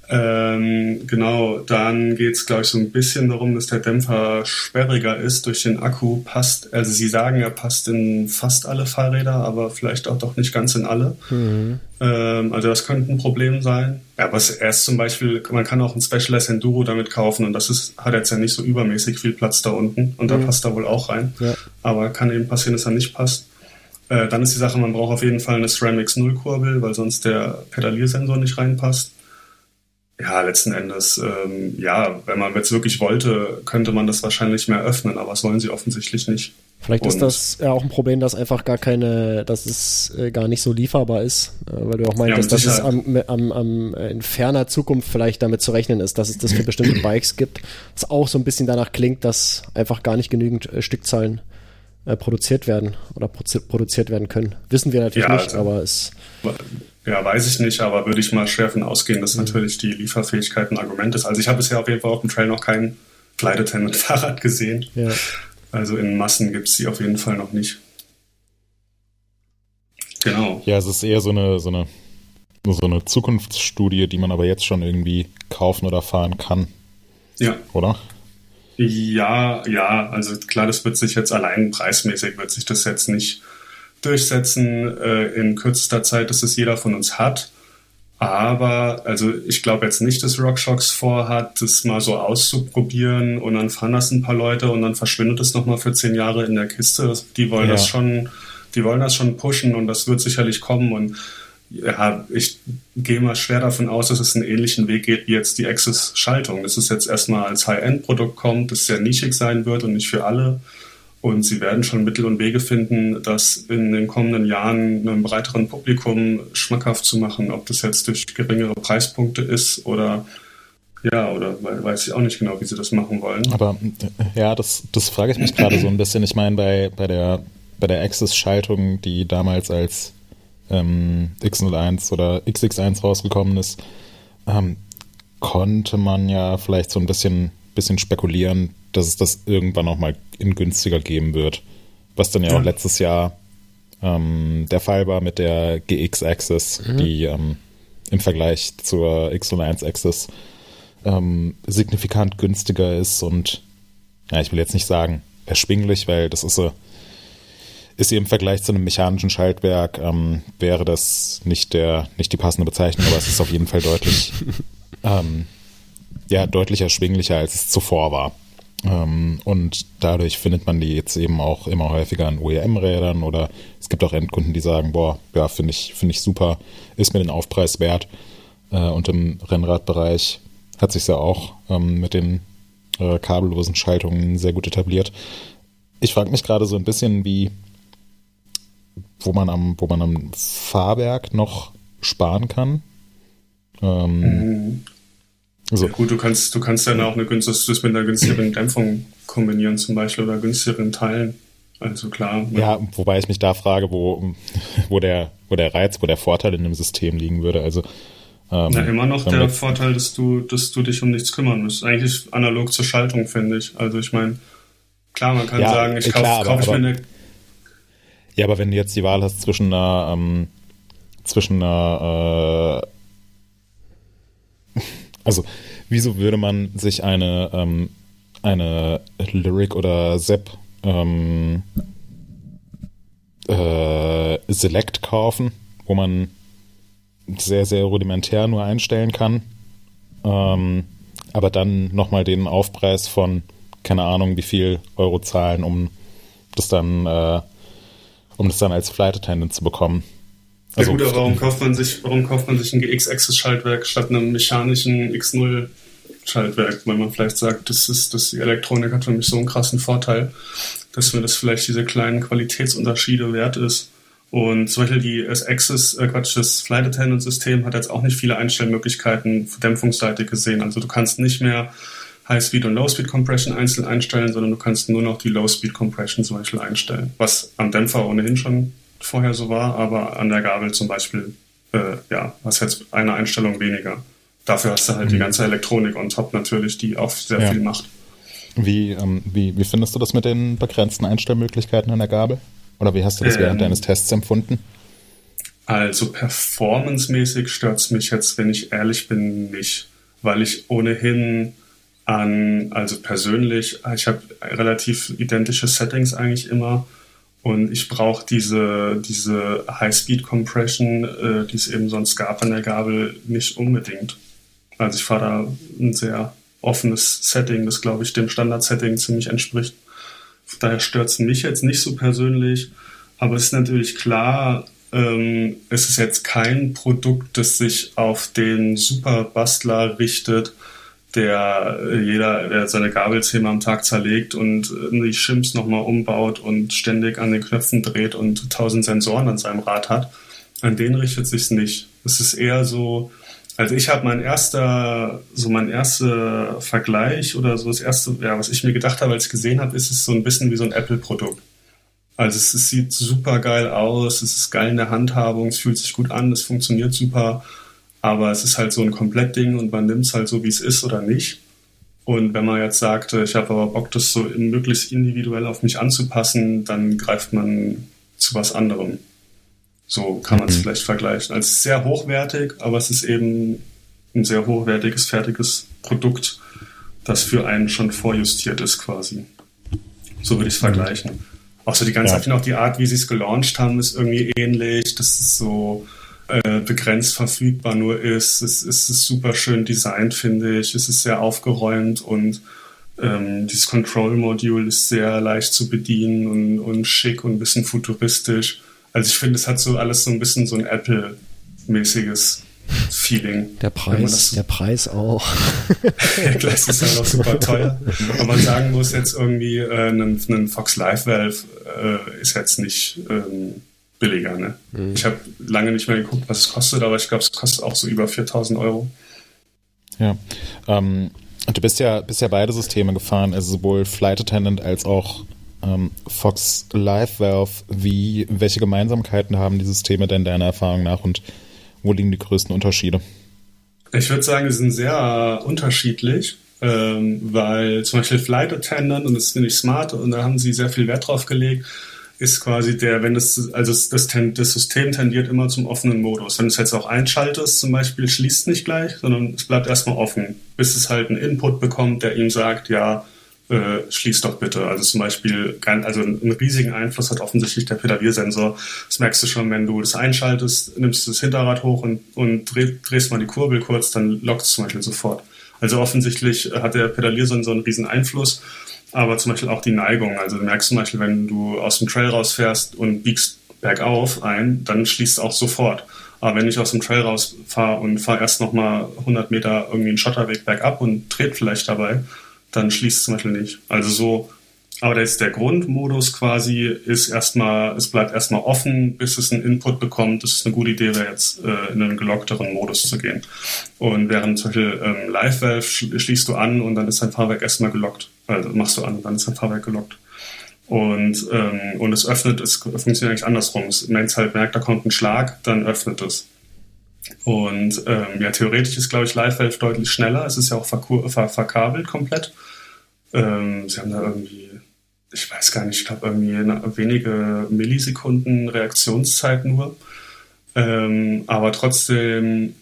Speaker 3: Ähm, genau, dann geht es, glaube ich, so ein bisschen darum, dass der Dämpfer sperriger ist durch den Akku. Passt, also Sie sagen, er passt in fast alle Fahrräder, aber vielleicht auch doch nicht ganz in alle. Mhm. Ähm, also das könnte ein Problem sein. Ja, aber er ist zum Beispiel, man kann auch ein Specialized Enduro damit kaufen und das ist, hat jetzt ja nicht so übermäßig viel Platz da unten und da mhm. passt er wohl auch rein. Ja. Aber kann eben passieren, dass er nicht passt. Äh, dann ist die Sache, man braucht auf jeden Fall eine Ceramics Nullkurbel, weil sonst der Pedaliersensor nicht reinpasst ja, letzten Endes, ähm, ja, wenn man jetzt wirklich wollte, könnte man das wahrscheinlich mehr öffnen, aber das wollen sie offensichtlich nicht.
Speaker 1: Vielleicht Und ist das ja auch ein Problem, dass einfach gar keine, dass es äh, gar nicht so lieferbar ist, äh, weil du auch meintest, ja, dass es am, am, am, äh, in ferner Zukunft vielleicht damit zu rechnen ist, dass es das für bestimmte Bikes gibt, was auch so ein bisschen danach klingt, dass einfach gar nicht genügend äh, Stückzahlen äh, produziert werden oder produziert werden können. Wissen wir natürlich ja, nicht, also, aber es
Speaker 3: ja, weiß ich nicht, aber würde ich mal schwer von ausgehen, dass mhm. natürlich die Lieferfähigkeit ein Argument ist. Also ich habe bisher auf jeden Fall auf dem Trail noch kein Flight Attendant Fahrrad gesehen. Ja. Also in Massen gibt es die auf jeden Fall noch nicht.
Speaker 2: Genau. Ja, es ist eher so eine, so eine, so eine Zukunftsstudie, die man aber jetzt schon irgendwie kaufen oder fahren kann.
Speaker 3: Ja.
Speaker 2: Oder?
Speaker 3: Ja, ja, also klar, das wird sich jetzt allein preismäßig wird sich das jetzt nicht durchsetzen äh, in kürzester Zeit, dass es jeder von uns hat. Aber, also ich glaube jetzt nicht, dass RockShox vorhat, das mal so auszuprobieren und dann fahren das ein paar Leute und dann verschwindet es nochmal für zehn Jahre in der Kiste. Die wollen ja. das schon, die wollen das schon pushen und das wird sicherlich kommen und ja, ich gehe mal schwer davon aus, dass es einen ähnlichen Weg geht wie jetzt die Access-Schaltung. Dass es jetzt erstmal als High-End-Produkt kommt, das sehr nischig sein wird und nicht für alle. Und sie werden schon Mittel und Wege finden, das in den kommenden Jahren einem breiteren Publikum schmackhaft zu machen, ob das jetzt durch geringere Preispunkte ist oder ja, oder weiß ich auch nicht genau, wie sie das machen wollen.
Speaker 2: Aber ja, das, das frage ich mich gerade so ein bisschen. Ich meine, bei, bei der, bei der Access-Schaltung, die damals als ähm, X01 oder XX1 rausgekommen ist, ähm, konnte man ja vielleicht so ein bisschen, bisschen spekulieren, dass es das irgendwann auch mal in günstiger geben wird. Was dann ja, ja. auch letztes Jahr ähm, der Fall war mit der GX Access, mhm. die ähm, im Vergleich zur X01 Access ähm, signifikant günstiger ist und ja, ich will jetzt nicht sagen erschwinglich, weil das ist so, ist sie im Vergleich zu einem mechanischen Schaltwerk, ähm, wäre das nicht der, nicht die passende Bezeichnung, aber es ist auf jeden Fall deutlich, ähm, ja, deutlich erschwinglicher, als es zuvor war. Ähm, und dadurch findet man die jetzt eben auch immer häufiger an OEM-Rädern oder es gibt auch Endkunden, die sagen, boah, ja, finde ich, finde ich super, ist mir den Aufpreis wert. Äh, und im Rennradbereich hat sich ja auch ähm, mit den äh, kabellosen Schaltungen sehr gut etabliert. Ich frage mich gerade so ein bisschen, wie, wo man am, wo man am Fahrwerk noch sparen kann. Ähm, mhm.
Speaker 3: Also, ja, gut, du kannst, du kannst dann auch eine günstige, das mit einer günstigeren Dämpfung kombinieren zum Beispiel oder günstigeren Teilen. Also klar.
Speaker 2: Ja. ja, wobei ich mich da frage, wo, wo, der, wo der Reiz, wo der Vorteil in dem System liegen würde. Also
Speaker 3: ähm, Na, immer noch der Vorteil, dass du, dass du dich um nichts kümmern musst. Eigentlich analog zur Schaltung, finde ich. Also ich meine, klar, man kann ja, sagen, ich kaufe kauf ich mir eine.
Speaker 2: Ja, aber wenn du jetzt die Wahl hast zwischen einer, ähm, zwischen einer, äh, also wieso würde man sich eine, ähm, eine Lyric oder Zep ähm, äh, Select kaufen, wo man sehr, sehr rudimentär nur einstellen kann. Ähm, aber dann nochmal den Aufpreis von, keine Ahnung, wie viel Euro zahlen, um das dann, äh, um das dann als Flight Attendant zu bekommen.
Speaker 3: Also, ja gut, aber warum kauft man sich, warum kauft man sich ein GX-Access-Schaltwerk statt einem mechanischen X0-Schaltwerk? Weil man vielleicht sagt, das ist, das die Elektronik hat für mich so einen krassen Vorteil, dass mir das vielleicht diese kleinen Qualitätsunterschiede wert ist. Und zum Beispiel die S-Access, äh Quatsch, das Flight Attendant System hat jetzt auch nicht viele Einstellmöglichkeiten für Dämpfungsseite gesehen. Also du kannst nicht mehr High Speed und Low Speed Compression einzeln einstellen, sondern du kannst nur noch die Low Speed Compression zum Beispiel einstellen. Was am Dämpfer ohnehin schon vorher so war, aber an der Gabel zum Beispiel, äh, ja, hast jetzt eine Einstellung weniger. Dafür hast du halt mhm. die ganze Elektronik on top natürlich, die auch sehr ja. viel macht.
Speaker 2: Wie, ähm, wie, wie findest du das mit den begrenzten Einstellmöglichkeiten an der Gabel? Oder wie hast du das ähm, während deines Tests empfunden?
Speaker 3: Also performancemäßig stört es mich jetzt, wenn ich ehrlich bin, nicht, weil ich ohnehin an, also persönlich, ich habe relativ identische Settings eigentlich immer und ich brauche diese, diese High-Speed-Compression, äh, die es eben sonst gab an der Gabel, nicht unbedingt. Also ich fahre da ein sehr offenes Setting, das glaube ich dem Standard-Setting ziemlich entspricht. Daher stört es mich jetzt nicht so persönlich. Aber es ist natürlich klar, ähm, es ist jetzt kein Produkt, das sich auf den Superbastler richtet, der äh, jeder, der seine Gabelzähme am Tag zerlegt und äh, die Shims nochmal umbaut und ständig an den Knöpfen dreht und tausend Sensoren an seinem Rad hat. An den richtet sich's nicht. Es ist eher so, also ich habe mein erster, so mein erster Vergleich oder so das erste, ja, was ich mir gedacht habe, als ich gesehen habe, ist es so ein bisschen wie so ein Apple-Produkt. Also es, es, sieht super geil aus, es ist geil in der Handhabung, es fühlt sich gut an, es funktioniert super, aber es ist halt so ein Komplettding und man nimmt es halt so, wie es ist oder nicht. Und wenn man jetzt sagt, ich habe aber Bock, das so möglichst individuell auf mich anzupassen, dann greift man zu was anderem. So kann man es mhm. vielleicht vergleichen. Also es ist sehr hochwertig, aber es ist eben ein sehr hochwertiges, fertiges Produkt, das für einen schon vorjustiert ist quasi. So würde ich es vergleichen. Auch so die ganze, ja. auch die Art, wie sie es gelauncht haben, ist irgendwie ähnlich. Das ist so äh, begrenzt verfügbar nur ist. Es, es ist super schön designt, finde ich. Es ist sehr aufgeräumt und ähm, dieses Control-Modul ist sehr leicht zu bedienen und, und schick und ein bisschen futuristisch. Also ich finde, es hat so alles so ein bisschen so ein Apple-mäßiges Feeling.
Speaker 1: Der Preis, der Preis auch.
Speaker 3: der Glas ist ja auch super teuer. Aber man sagen muss jetzt irgendwie, äh, ein, ein Fox Live Valve äh, ist jetzt nicht ähm, billiger. Ne? Mhm. Ich habe lange nicht mehr geguckt, was es kostet, aber ich glaube, es kostet auch so über 4000 Euro.
Speaker 2: Ja. Ähm, du bist ja, bist ja beide Systeme gefahren, also sowohl Flight Attendant als auch ähm, Fox Live Valve, wie, welche Gemeinsamkeiten haben die Systeme denn deiner Erfahrung nach und wo liegen die größten Unterschiede?
Speaker 3: Ich würde sagen, sie sind sehr unterschiedlich, ähm, weil zum Beispiel Flight Attendant, und das finde ich smart, und da haben sie sehr viel Wert drauf gelegt, ist quasi der, wenn das, also das, das, das System tendiert immer zum offenen Modus. Wenn du es jetzt auch einschaltest, zum Beispiel, schließt nicht gleich, sondern es bleibt erstmal offen, bis es halt einen Input bekommt, der ihm sagt, ja, äh, schließ doch bitte. Also zum Beispiel, also einen riesigen Einfluss hat offensichtlich der Pedaliersensor. Das merkst du schon, wenn du das einschaltest, nimmst du das Hinterrad hoch und, und dreh, drehst mal die Kurbel kurz, dann lockt es zum Beispiel sofort. Also offensichtlich hat der Pedaliersensor einen riesen Einfluss, aber zum Beispiel auch die Neigung. Also du merkst zum Beispiel, wenn du aus dem Trail rausfährst und biegst bergauf ein, dann schließt es auch sofort. Aber wenn ich aus dem Trail rausfahre und fahre erst nochmal 100 Meter irgendwie einen Schotterweg bergab und dreht vielleicht dabei, dann schließt es zum Beispiel nicht. Also so Aber jetzt der Grundmodus quasi ist erstmal, es bleibt erstmal offen, bis es einen Input bekommt. Das ist eine gute Idee, jetzt äh, in einen gelockteren Modus zu gehen. Und während zum Beispiel ähm, Live Valve schließt du an und dann ist dein Fahrwerk erstmal gelockt. Also machst du an und dann ist dein Fahrwerk gelockt. Und, ähm, und es öffnet, es funktioniert eigentlich andersrum. Wenn es halt merkt, da kommt ein Schlag, dann öffnet es. Und ähm, ja, theoretisch ist, glaube ich, Live Valve deutlich schneller. Es ist ja auch ver verkabelt komplett. Ähm, sie haben da irgendwie, ich weiß gar nicht, ich glaube irgendwie wenige Millisekunden Reaktionszeit nur. Ähm, aber trotzdem,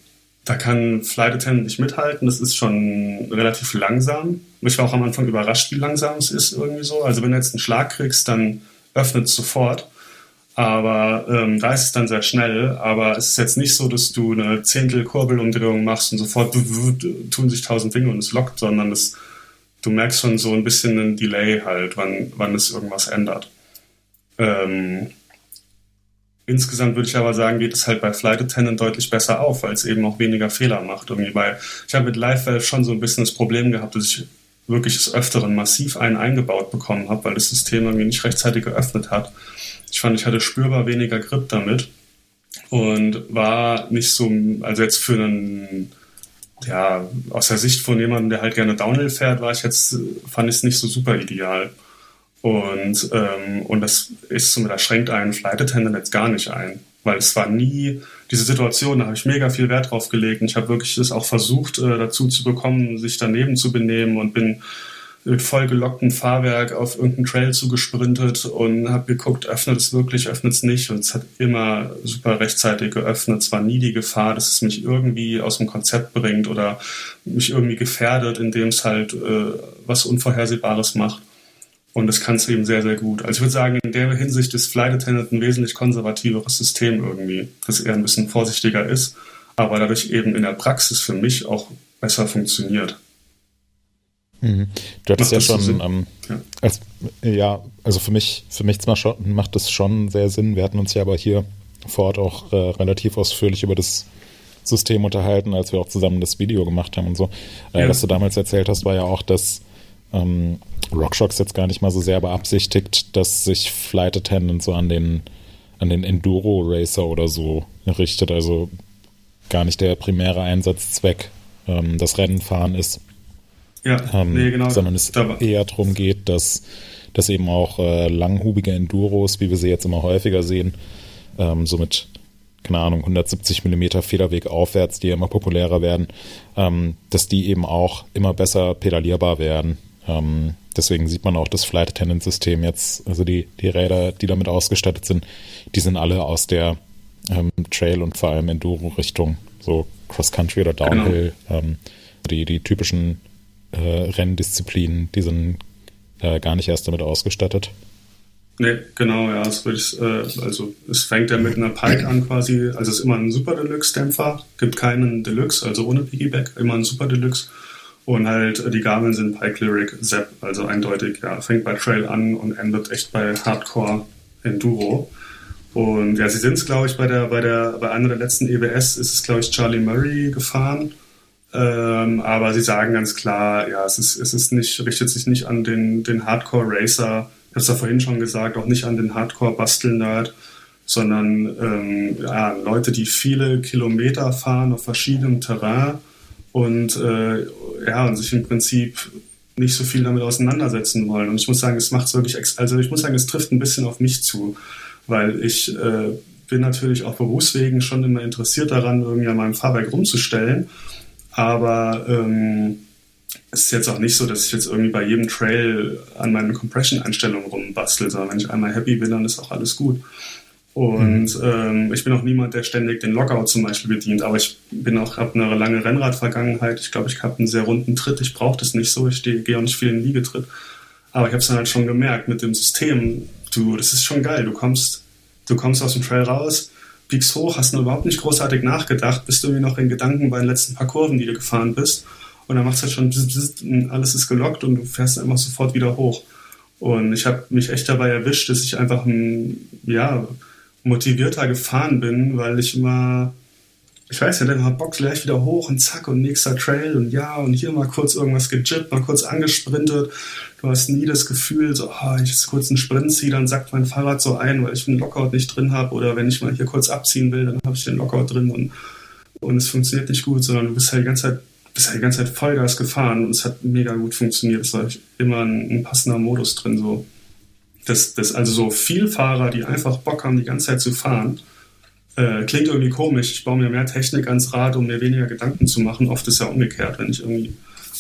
Speaker 3: da kann Flight Attendant nicht mithalten. Das ist schon relativ langsam. Ich war auch am Anfang überrascht, wie langsam es ist irgendwie so. Also wenn du jetzt einen Schlag kriegst, dann öffnet es sofort. Aber ähm, da ist es dann sehr schnell. Aber es ist jetzt nicht so, dass du eine Zehntel Kurbelumdrehung machst und sofort tun sich tausend Dinge und es lockt, sondern das, du merkst schon so ein bisschen einen Delay halt, wann, wann es irgendwas ändert. Ähm, insgesamt würde ich aber sagen, geht es halt bei Flight Attendant deutlich besser auf, weil es eben auch weniger Fehler macht. Irgendwie weil ich habe mit Live Valve schon so ein bisschen das Problem gehabt, dass ich wirklich des Öfteren massiv einen eingebaut bekommen habe, weil das System irgendwie nicht rechtzeitig geöffnet hat. Ich fand, ich hatte spürbar weniger Grip damit und war nicht so, also jetzt für einen, ja, aus der Sicht von jemandem, der halt gerne Downhill fährt, war ich jetzt, fand ich es nicht so super ideal. Und, ähm, und das ist da schränkt einen Flight Attendant jetzt gar nicht ein, weil es war nie diese Situation, da habe ich mega viel Wert drauf gelegt und ich habe wirklich das auch versucht, äh, dazu zu bekommen, sich daneben zu benehmen und bin mit vollgelocktem Fahrwerk auf irgendeinen Trail zugesprintet und habe geguckt, öffnet es wirklich, öffnet es nicht. Und es hat immer super rechtzeitig geöffnet. Es war nie die Gefahr, dass es mich irgendwie aus dem Konzept bringt oder mich irgendwie gefährdet, indem es halt äh, was Unvorhersehbares macht. Und das kannst du eben sehr, sehr gut. Also ich würde sagen, in der Hinsicht ist Flight Attendant ein wesentlich konservativeres System irgendwie, das eher ein bisschen vorsichtiger ist, aber dadurch eben in der Praxis für mich auch besser funktioniert.
Speaker 2: Mhm. Du hattest ja schon, ähm, ja. Als, ja. also für mich, für mich macht das schon sehr Sinn. Wir hatten uns ja aber hier vor Ort auch äh, relativ ausführlich über das System unterhalten, als wir auch zusammen das Video gemacht haben und so. Äh, ja. Was du damals erzählt hast, war ja auch, dass ähm, RockShox jetzt gar nicht mal so sehr beabsichtigt, dass sich Flight Attendant so an den, an den Enduro Racer oder so richtet. Also gar nicht der primäre Einsatzzweck ähm, das Rennenfahren ist. Ja, ähm, nee, genau. Sondern es eher darum geht, dass, dass eben auch äh, langhubige Enduros, wie wir sie jetzt immer häufiger sehen, ähm, so mit, keine Ahnung, 170 Millimeter Federweg aufwärts, die immer populärer werden, ähm, dass die eben auch immer besser pedalierbar werden. Ähm, deswegen sieht man auch das Flight Attendant System jetzt, also die, die Räder, die damit ausgestattet sind, die sind alle aus der ähm, Trail und vor allem Enduro-Richtung, so Cross-Country oder Downhill, genau. ähm, die, die typischen äh, Renndisziplinen, die sind äh, gar nicht erst damit ausgestattet.
Speaker 3: Nee, genau, ja, würde ich, äh, also es fängt ja mit einer Pike an quasi, also es ist immer ein Super Deluxe Dämpfer, gibt keinen Deluxe, also ohne Piggyback, immer ein Super Deluxe. Und halt äh, die Gabeln sind Pike Lyric Zap, also eindeutig, ja, fängt bei Trail an und endet echt bei Hardcore Enduro. Und ja, sie sind es, glaube ich, bei der, bei der, bei einer der letzten EWS ist es, glaube ich, Charlie Murray gefahren. Ähm, aber sie sagen ganz klar, ja, es ist, es ist nicht, richtet sich nicht an den, den Hardcore-Racer, ich habe es ja vorhin schon gesagt, auch nicht an den Hardcore-Bastel-Nerd, sondern ähm, ja, Leute, die viele Kilometer fahren auf verschiedenem Terrain und äh, ja, und sich im Prinzip nicht so viel damit auseinandersetzen wollen. Und ich muss sagen, es macht wirklich, also ich muss sagen, es trifft ein bisschen auf mich zu, weil ich äh, bin natürlich auch berufswegen schon immer interessiert daran, irgendwie an meinem Fahrwerk rumzustellen. Aber ähm, es ist jetzt auch nicht so, dass ich jetzt irgendwie bei jedem Trail an meinen Compression-Einstellungen rumbastel, sondern wenn ich einmal happy bin, dann ist auch alles gut. Und mhm. ähm, ich bin auch niemand, der ständig den Lockout zum Beispiel bedient, aber ich bin auch, habe eine lange Rennradvergangenheit. Ich glaube, ich habe einen sehr runden Tritt. Ich brauche das nicht so. Ich gehe auch nicht viel in den Liegetritt. Aber ich habe es dann halt schon gemerkt mit dem System. Du, das ist schon geil. Du kommst, du kommst aus dem Trail raus, piekst hoch, hast nur überhaupt nicht großartig nachgedacht, bist du irgendwie noch in Gedanken bei den letzten paar Kurven, die du gefahren bist. Und dann macht es halt schon, alles ist gelockt und du fährst einfach sofort wieder hoch. Und ich habe mich echt dabei erwischt, dass ich einfach ein, ja, motivierter gefahren bin, weil ich immer, ich weiß ja, dann hat Bock gleich wieder hoch und zack und nächster Trail und ja und hier mal kurz irgendwas gejippt, mal kurz angesprintet. Du hast nie das Gefühl, so, oh, ich jetzt kurz einen Sprint ziehe, dann sackt mein Fahrrad so ein, weil ich einen Lockout nicht drin habe oder wenn ich mal hier kurz abziehen will, dann habe ich den Lockout drin und, und es funktioniert nicht gut, sondern du bist halt die ganze Zeit bist halt die ganze Zeit Vollgas gefahren und es hat mega gut funktioniert. Es war immer ein, ein passender Modus drin, so. Das, das, also so viel Fahrer, die einfach Bock haben, die ganze Zeit zu fahren, äh, klingt irgendwie komisch. Ich baue mir mehr Technik ans Rad, um mir weniger Gedanken zu machen. Oft ist ja umgekehrt. Wenn ich irgendwie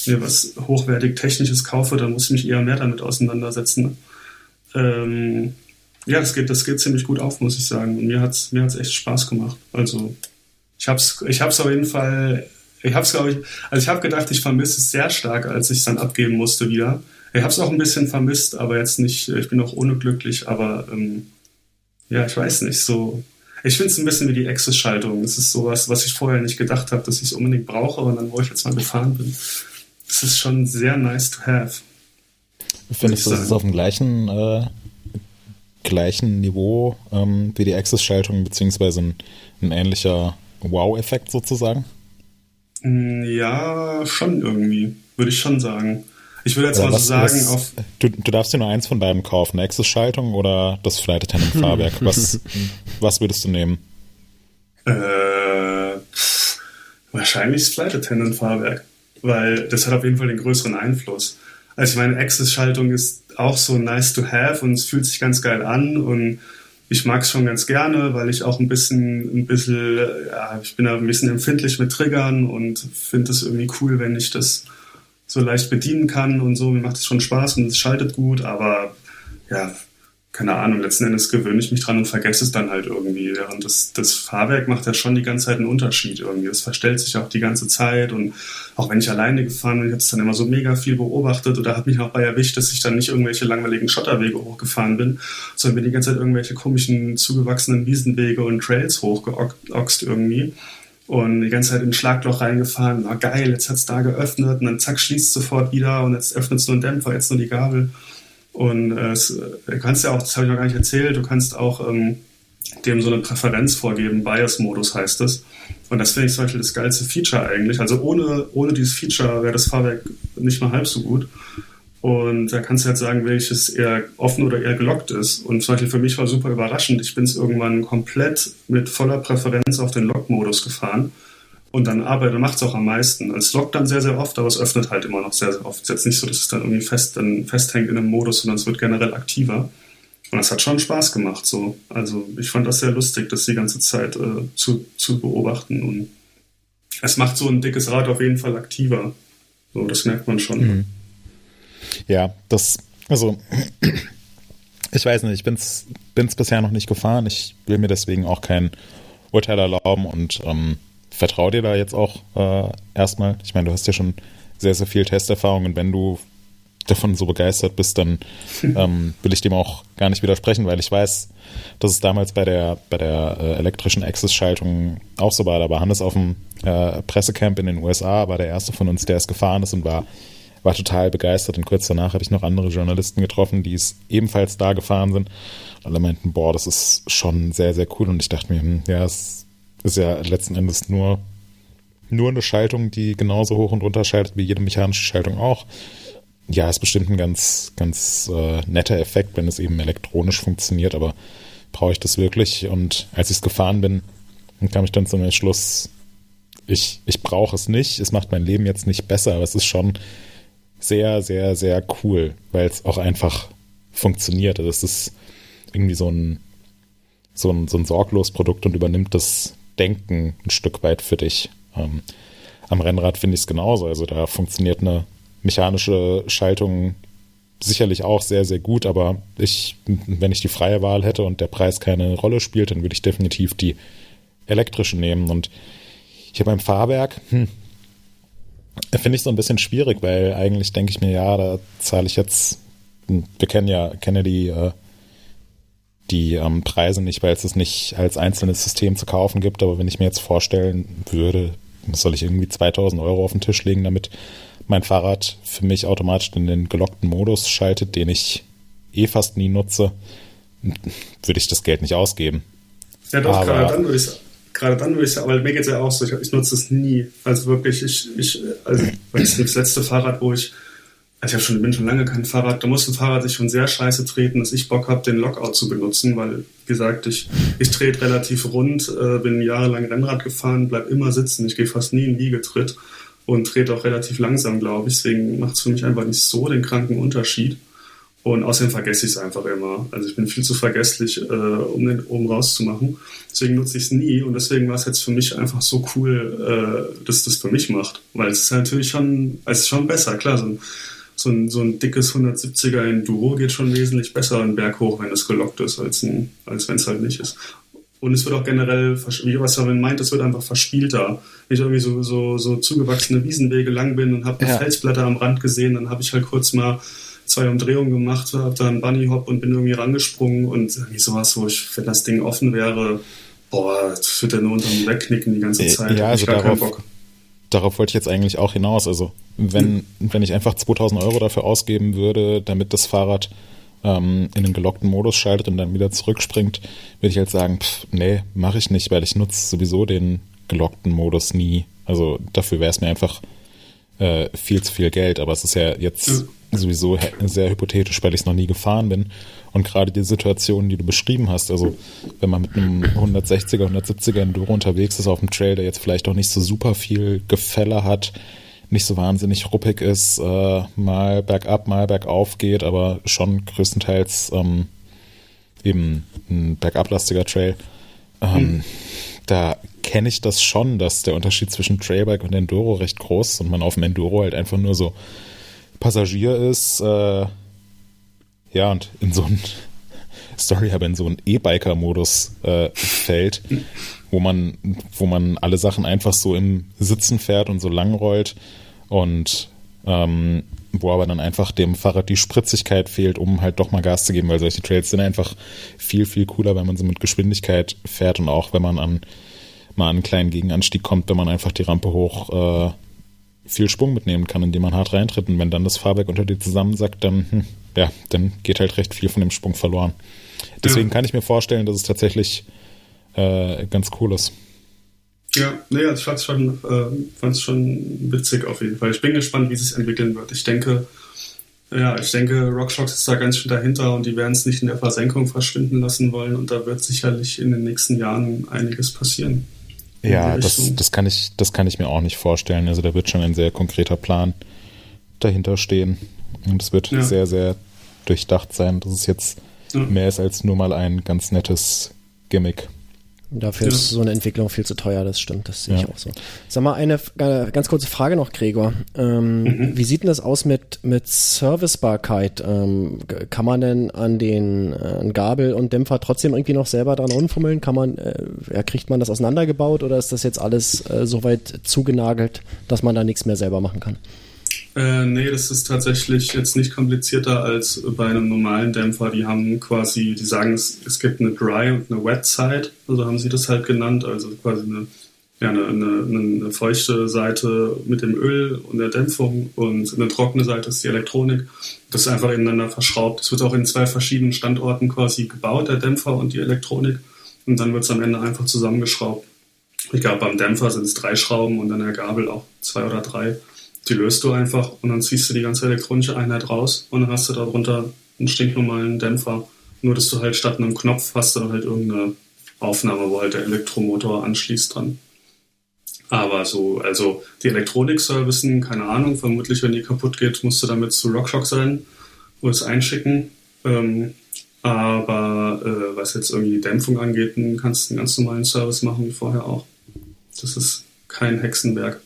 Speaker 3: mir was hochwertig Technisches kaufe, dann muss ich mich eher mehr damit auseinandersetzen. Ähm, ja, das geht, das geht ziemlich gut auf, muss ich sagen. Und mir hat's, mir hat's echt Spaß gemacht. Also, ich hab's, ich hab's auf jeden Fall, ich hab's, glaube ich, also ich habe gedacht, ich vermisse es sehr stark, als ich es dann abgeben musste wieder. Ich hab's auch ein bisschen vermisst, aber jetzt nicht, ich bin auch unglücklich, aber ähm, ja, ich weiß nicht, so ich finde es ein bisschen wie die Access-Schaltung. Es ist sowas, was ich vorher nicht gedacht habe, dass ich es unbedingt brauche und dann, wo ich jetzt mal gefahren bin, es ist schon sehr nice to have.
Speaker 2: Findest du, das ist auf dem gleichen, äh, gleichen Niveau ähm, wie die Access-Schaltung, beziehungsweise ein, ein ähnlicher Wow-Effekt sozusagen?
Speaker 3: Mm, ja, schon irgendwie, würde ich schon sagen. Ich würde jetzt oder mal was, so sagen,
Speaker 2: was, auf. Du, du darfst dir nur eins von beiden kaufen, Access-Schaltung oder das Flight Attendant Fahrwerk. was, was würdest du nehmen?
Speaker 3: Äh, pff, wahrscheinlich das Flight Attendant Fahrwerk, weil das hat auf jeden Fall den größeren Einfluss. Also ich meine, Access-Schaltung ist auch so nice to have und es fühlt sich ganz geil an und ich mag es schon ganz gerne, weil ich auch ein bisschen, ein bisschen, ja, ich bin da ein bisschen empfindlich mit Triggern und finde es irgendwie cool, wenn ich das so leicht bedienen kann und so. Mir macht es schon Spaß und es schaltet gut, aber ja, keine Ahnung, letzten Endes gewöhne ich mich dran und vergesse es dann halt irgendwie. Während das, das Fahrwerk macht ja schon die ganze Zeit einen Unterschied irgendwie. Es verstellt sich auch die ganze Zeit und auch wenn ich alleine gefahren bin, ich habe es dann immer so mega viel beobachtet oder habe mich auch bei erwischt, dass ich dann nicht irgendwelche langweiligen Schotterwege hochgefahren bin, sondern bin die ganze Zeit irgendwelche komischen zugewachsenen Wiesenwege und Trails hochgeoxt irgendwie und die ganze Zeit in ein Schlagloch reingefahren. Na geil, jetzt hat es da geöffnet und dann zack, schließt sofort wieder und jetzt öffnet es nur ein Dämpfer, jetzt nur die Gabel. Und äh, es, du kannst ja auch, das habe ich noch gar nicht erzählt, du kannst auch ähm, dem so eine Präferenz vorgeben, Bias-Modus heißt es. Und das finde ich zum Beispiel das geilste Feature eigentlich. Also ohne, ohne dieses Feature wäre das Fahrwerk nicht mal halb so gut. Und da kannst du halt sagen, welches eher offen oder eher gelockt ist. Und zum Beispiel für mich war super überraschend. Ich bin es irgendwann komplett mit voller Präferenz auf den Lock-Modus gefahren. Und dann arbeitet, macht es auch am meisten. Es lockt dann sehr, sehr oft, aber es öffnet halt immer noch sehr, sehr oft. Es ist jetzt nicht so, dass es dann irgendwie fest, dann festhängt in einem Modus, sondern es wird generell aktiver. Und das hat schon Spaß gemacht. So. Also ich fand das sehr lustig, das die ganze Zeit äh, zu, zu beobachten. Und es macht so ein dickes Rad auf jeden Fall aktiver. So, das merkt man schon. Mhm.
Speaker 2: Ja, das, also, ich weiß nicht, ich bin's, bin's bisher noch nicht gefahren. Ich will mir deswegen auch kein Urteil erlauben und ähm, vertraue dir da jetzt auch äh, erstmal. Ich meine, du hast ja schon sehr, sehr viel Testerfahrung und wenn du davon so begeistert bist, dann ähm, will ich dem auch gar nicht widersprechen, weil ich weiß, dass es damals bei der, bei der äh, elektrischen Access-Schaltung auch so war. Da war Hannes auf dem äh, Pressecamp in den USA, war der erste von uns, der es gefahren ist und war war total begeistert und kurz danach habe ich noch andere Journalisten getroffen, die es ebenfalls da gefahren sind. Alle meinten, boah, das ist schon sehr, sehr cool. Und ich dachte mir, hm, ja, es ist ja letzten Endes nur, nur eine Schaltung, die genauso hoch und runter schaltet wie jede mechanische Schaltung auch. Ja, ist bestimmt ein ganz, ganz äh, netter Effekt, wenn es eben elektronisch funktioniert, aber brauche ich das wirklich? Und als ich es gefahren bin, kam ich dann zum Entschluss, ich, ich brauche es nicht. Es macht mein Leben jetzt nicht besser, aber es ist schon sehr, sehr, sehr cool, weil es auch einfach funktioniert. Also es ist irgendwie so ein, so ein, so ein sorglos Produkt und übernimmt das Denken ein Stück weit für dich. Ähm, am Rennrad finde ich es genauso. Also da funktioniert eine mechanische Schaltung sicherlich auch sehr, sehr gut, aber ich, wenn ich die freie Wahl hätte und der Preis keine Rolle spielt, dann würde ich definitiv die elektrische nehmen. Und ich habe beim Fahrwerk, hm, Finde ich so ein bisschen schwierig, weil eigentlich denke ich mir, ja, da zahle ich jetzt, wir kennen ja, kennen die, äh, die ähm, Preise nicht, weil es es nicht als einzelnes System zu kaufen gibt, aber wenn ich mir jetzt vorstellen würde, soll ich irgendwie 2000 Euro auf den Tisch legen, damit mein Fahrrad für mich automatisch in den gelockten Modus schaltet, den ich eh fast nie nutze, würde ich das Geld nicht ausgeben.
Speaker 3: Ja doch, gerade dann würde ich gerade dann würde ich sagen, aber mir geht es ja auch so, ich, ich nutze es nie. Also wirklich, ich, ich also das letzte Fahrrad, wo ich, also ich habe schon, bin schon lange kein Fahrrad, da muss ein Fahrrad sich schon sehr scheiße treten, dass ich Bock habe, den Lockout zu benutzen, weil, wie gesagt, ich, ich trete relativ rund, äh, bin jahrelang Rennrad gefahren, bleib immer sitzen, ich gehe fast nie in Wiegetritt und trete auch relativ langsam, glaube ich. Deswegen macht es für mich einfach nicht so den kranken Unterschied. Und außerdem vergesse ich es einfach immer. Also ich bin viel zu vergesslich, äh, um den oben rauszumachen. Deswegen nutze ich es nie. Und deswegen war es jetzt für mich einfach so cool, äh, dass das für mich macht. Weil es ist natürlich schon, es ist schon besser. Klar, so ein, so ein, so ein dickes 170er Enduro geht schon wesentlich besser einen Berg hoch, wenn es gelockt ist, als, ein, als wenn es halt nicht ist. Und es wird auch generell, wie was Robin meint, es wird einfach verspielter. Wenn ich irgendwie so, so, so zugewachsene Wiesenwege lang bin und habe eine ja. Felsblätter am Rand gesehen, dann habe ich halt kurz mal zwei Umdrehungen gemacht, habe da einen Bunny Hop und bin irgendwie rangesprungen und irgendwie sowas, wo ich, wenn das Ding offen wäre, boah, das würde nur unter mir wegknicken die ganze äh, Zeit.
Speaker 2: Ja, also darauf, darauf wollte ich jetzt eigentlich auch hinaus. Also wenn, hm. wenn ich einfach 2000 Euro dafür ausgeben würde, damit das Fahrrad ähm, in den gelockten Modus schaltet und dann wieder zurückspringt, würde ich halt sagen, pff, nee, mache ich nicht, weil ich nutze sowieso den gelockten Modus nie. Also dafür wäre es mir einfach äh, viel zu viel Geld. Aber es ist ja jetzt sowieso sehr hypothetisch, weil ich es noch nie gefahren bin. Und gerade die Situation, die du beschrieben hast, also wenn man mit einem 160er, 170er Enduro unterwegs ist auf dem Trail, der jetzt vielleicht auch nicht so super viel Gefälle hat, nicht so wahnsinnig ruppig ist, äh, mal bergab, mal bergauf geht, aber schon größtenteils ähm, eben ein bergablastiger Trail. Ähm, hm. Da kenne ich das schon, dass der Unterschied zwischen Trailbike und Enduro recht groß ist und man auf dem Enduro halt einfach nur so Passagier ist, äh, ja, und in so ein Story aber in so einen E-Biker-Modus äh, fällt, wo man, wo man alle Sachen einfach so im Sitzen fährt und so lang rollt und ähm, wo aber dann einfach dem Fahrrad die Spritzigkeit fehlt, um halt doch mal Gas zu geben, weil solche Trails sind einfach viel, viel cooler, wenn man so mit Geschwindigkeit fährt und auch wenn man an mal an einen kleinen Gegenanstieg kommt, wenn man einfach die Rampe hoch äh, viel Schwung mitnehmen kann, indem man hart reintritt. Und wenn dann das Fahrwerk unter dir zusammensackt, dann, hm, ja, dann geht halt recht viel von dem Sprung verloren. Deswegen ja. kann ich mir vorstellen, dass es tatsächlich äh, ganz cool ist.
Speaker 3: Ja, also ich fand es schon, äh, schon witzig auf jeden Fall. Ich bin gespannt, wie es sich entwickeln wird. Ich denke, ja, ich denke, RockShox ist da ganz schön dahinter und die werden es nicht in der Versenkung verschwinden lassen wollen und da wird sicherlich in den nächsten Jahren einiges passieren.
Speaker 2: Ja, das, das, kann ich, das kann ich mir auch nicht vorstellen. Also da wird schon ein sehr konkreter Plan dahinter stehen. Und es wird ja. sehr, sehr durchdacht sein. Das ist jetzt ja. mehr ist als nur mal ein ganz nettes Gimmick.
Speaker 1: Dafür ja. ist so eine Entwicklung viel zu teuer, das stimmt, das sehe ja. ich auch so. Sag mal, eine ganz kurze Frage noch, Gregor. Ähm, mhm. Wie sieht denn das aus mit, mit Servicebarkeit? Ähm, kann man denn an den äh, Gabel und Dämpfer trotzdem irgendwie noch selber dran rumfummeln? Kann man, äh, kriegt man das auseinandergebaut oder ist das jetzt alles äh, so weit zugenagelt, dass man da nichts mehr selber machen kann?
Speaker 3: Äh, nee, das ist tatsächlich jetzt nicht komplizierter als bei einem normalen Dämpfer. Die haben quasi, die sagen, es, es gibt eine Dry und eine Wet Side, also haben sie das halt genannt, also quasi eine, ja, eine, eine, eine feuchte Seite mit dem Öl und der Dämpfung und eine trockene Seite ist die Elektronik. Das ist einfach ineinander verschraubt. Es wird auch in zwei verschiedenen Standorten quasi gebaut, der Dämpfer und die Elektronik. Und dann wird es am Ende einfach zusammengeschraubt. Ich glaube, beim Dämpfer sind es drei Schrauben und an der Gabel auch zwei oder drei. Die löst du einfach und dann ziehst du die ganze elektronische Einheit raus und dann hast du darunter einen stinknormalen Dämpfer. Nur, dass du halt statt einem Knopf hast du halt irgendeine Aufnahme, wo halt der Elektromotor anschließt dran. Aber so, also die Elektronik-Servicen, keine Ahnung, vermutlich, wenn die kaputt geht, musst du damit zu RockShock sein oder es einschicken. Ähm, aber äh, was jetzt irgendwie die Dämpfung angeht, kannst du einen ganz normalen Service machen wie vorher auch. Das ist kein Hexenwerk.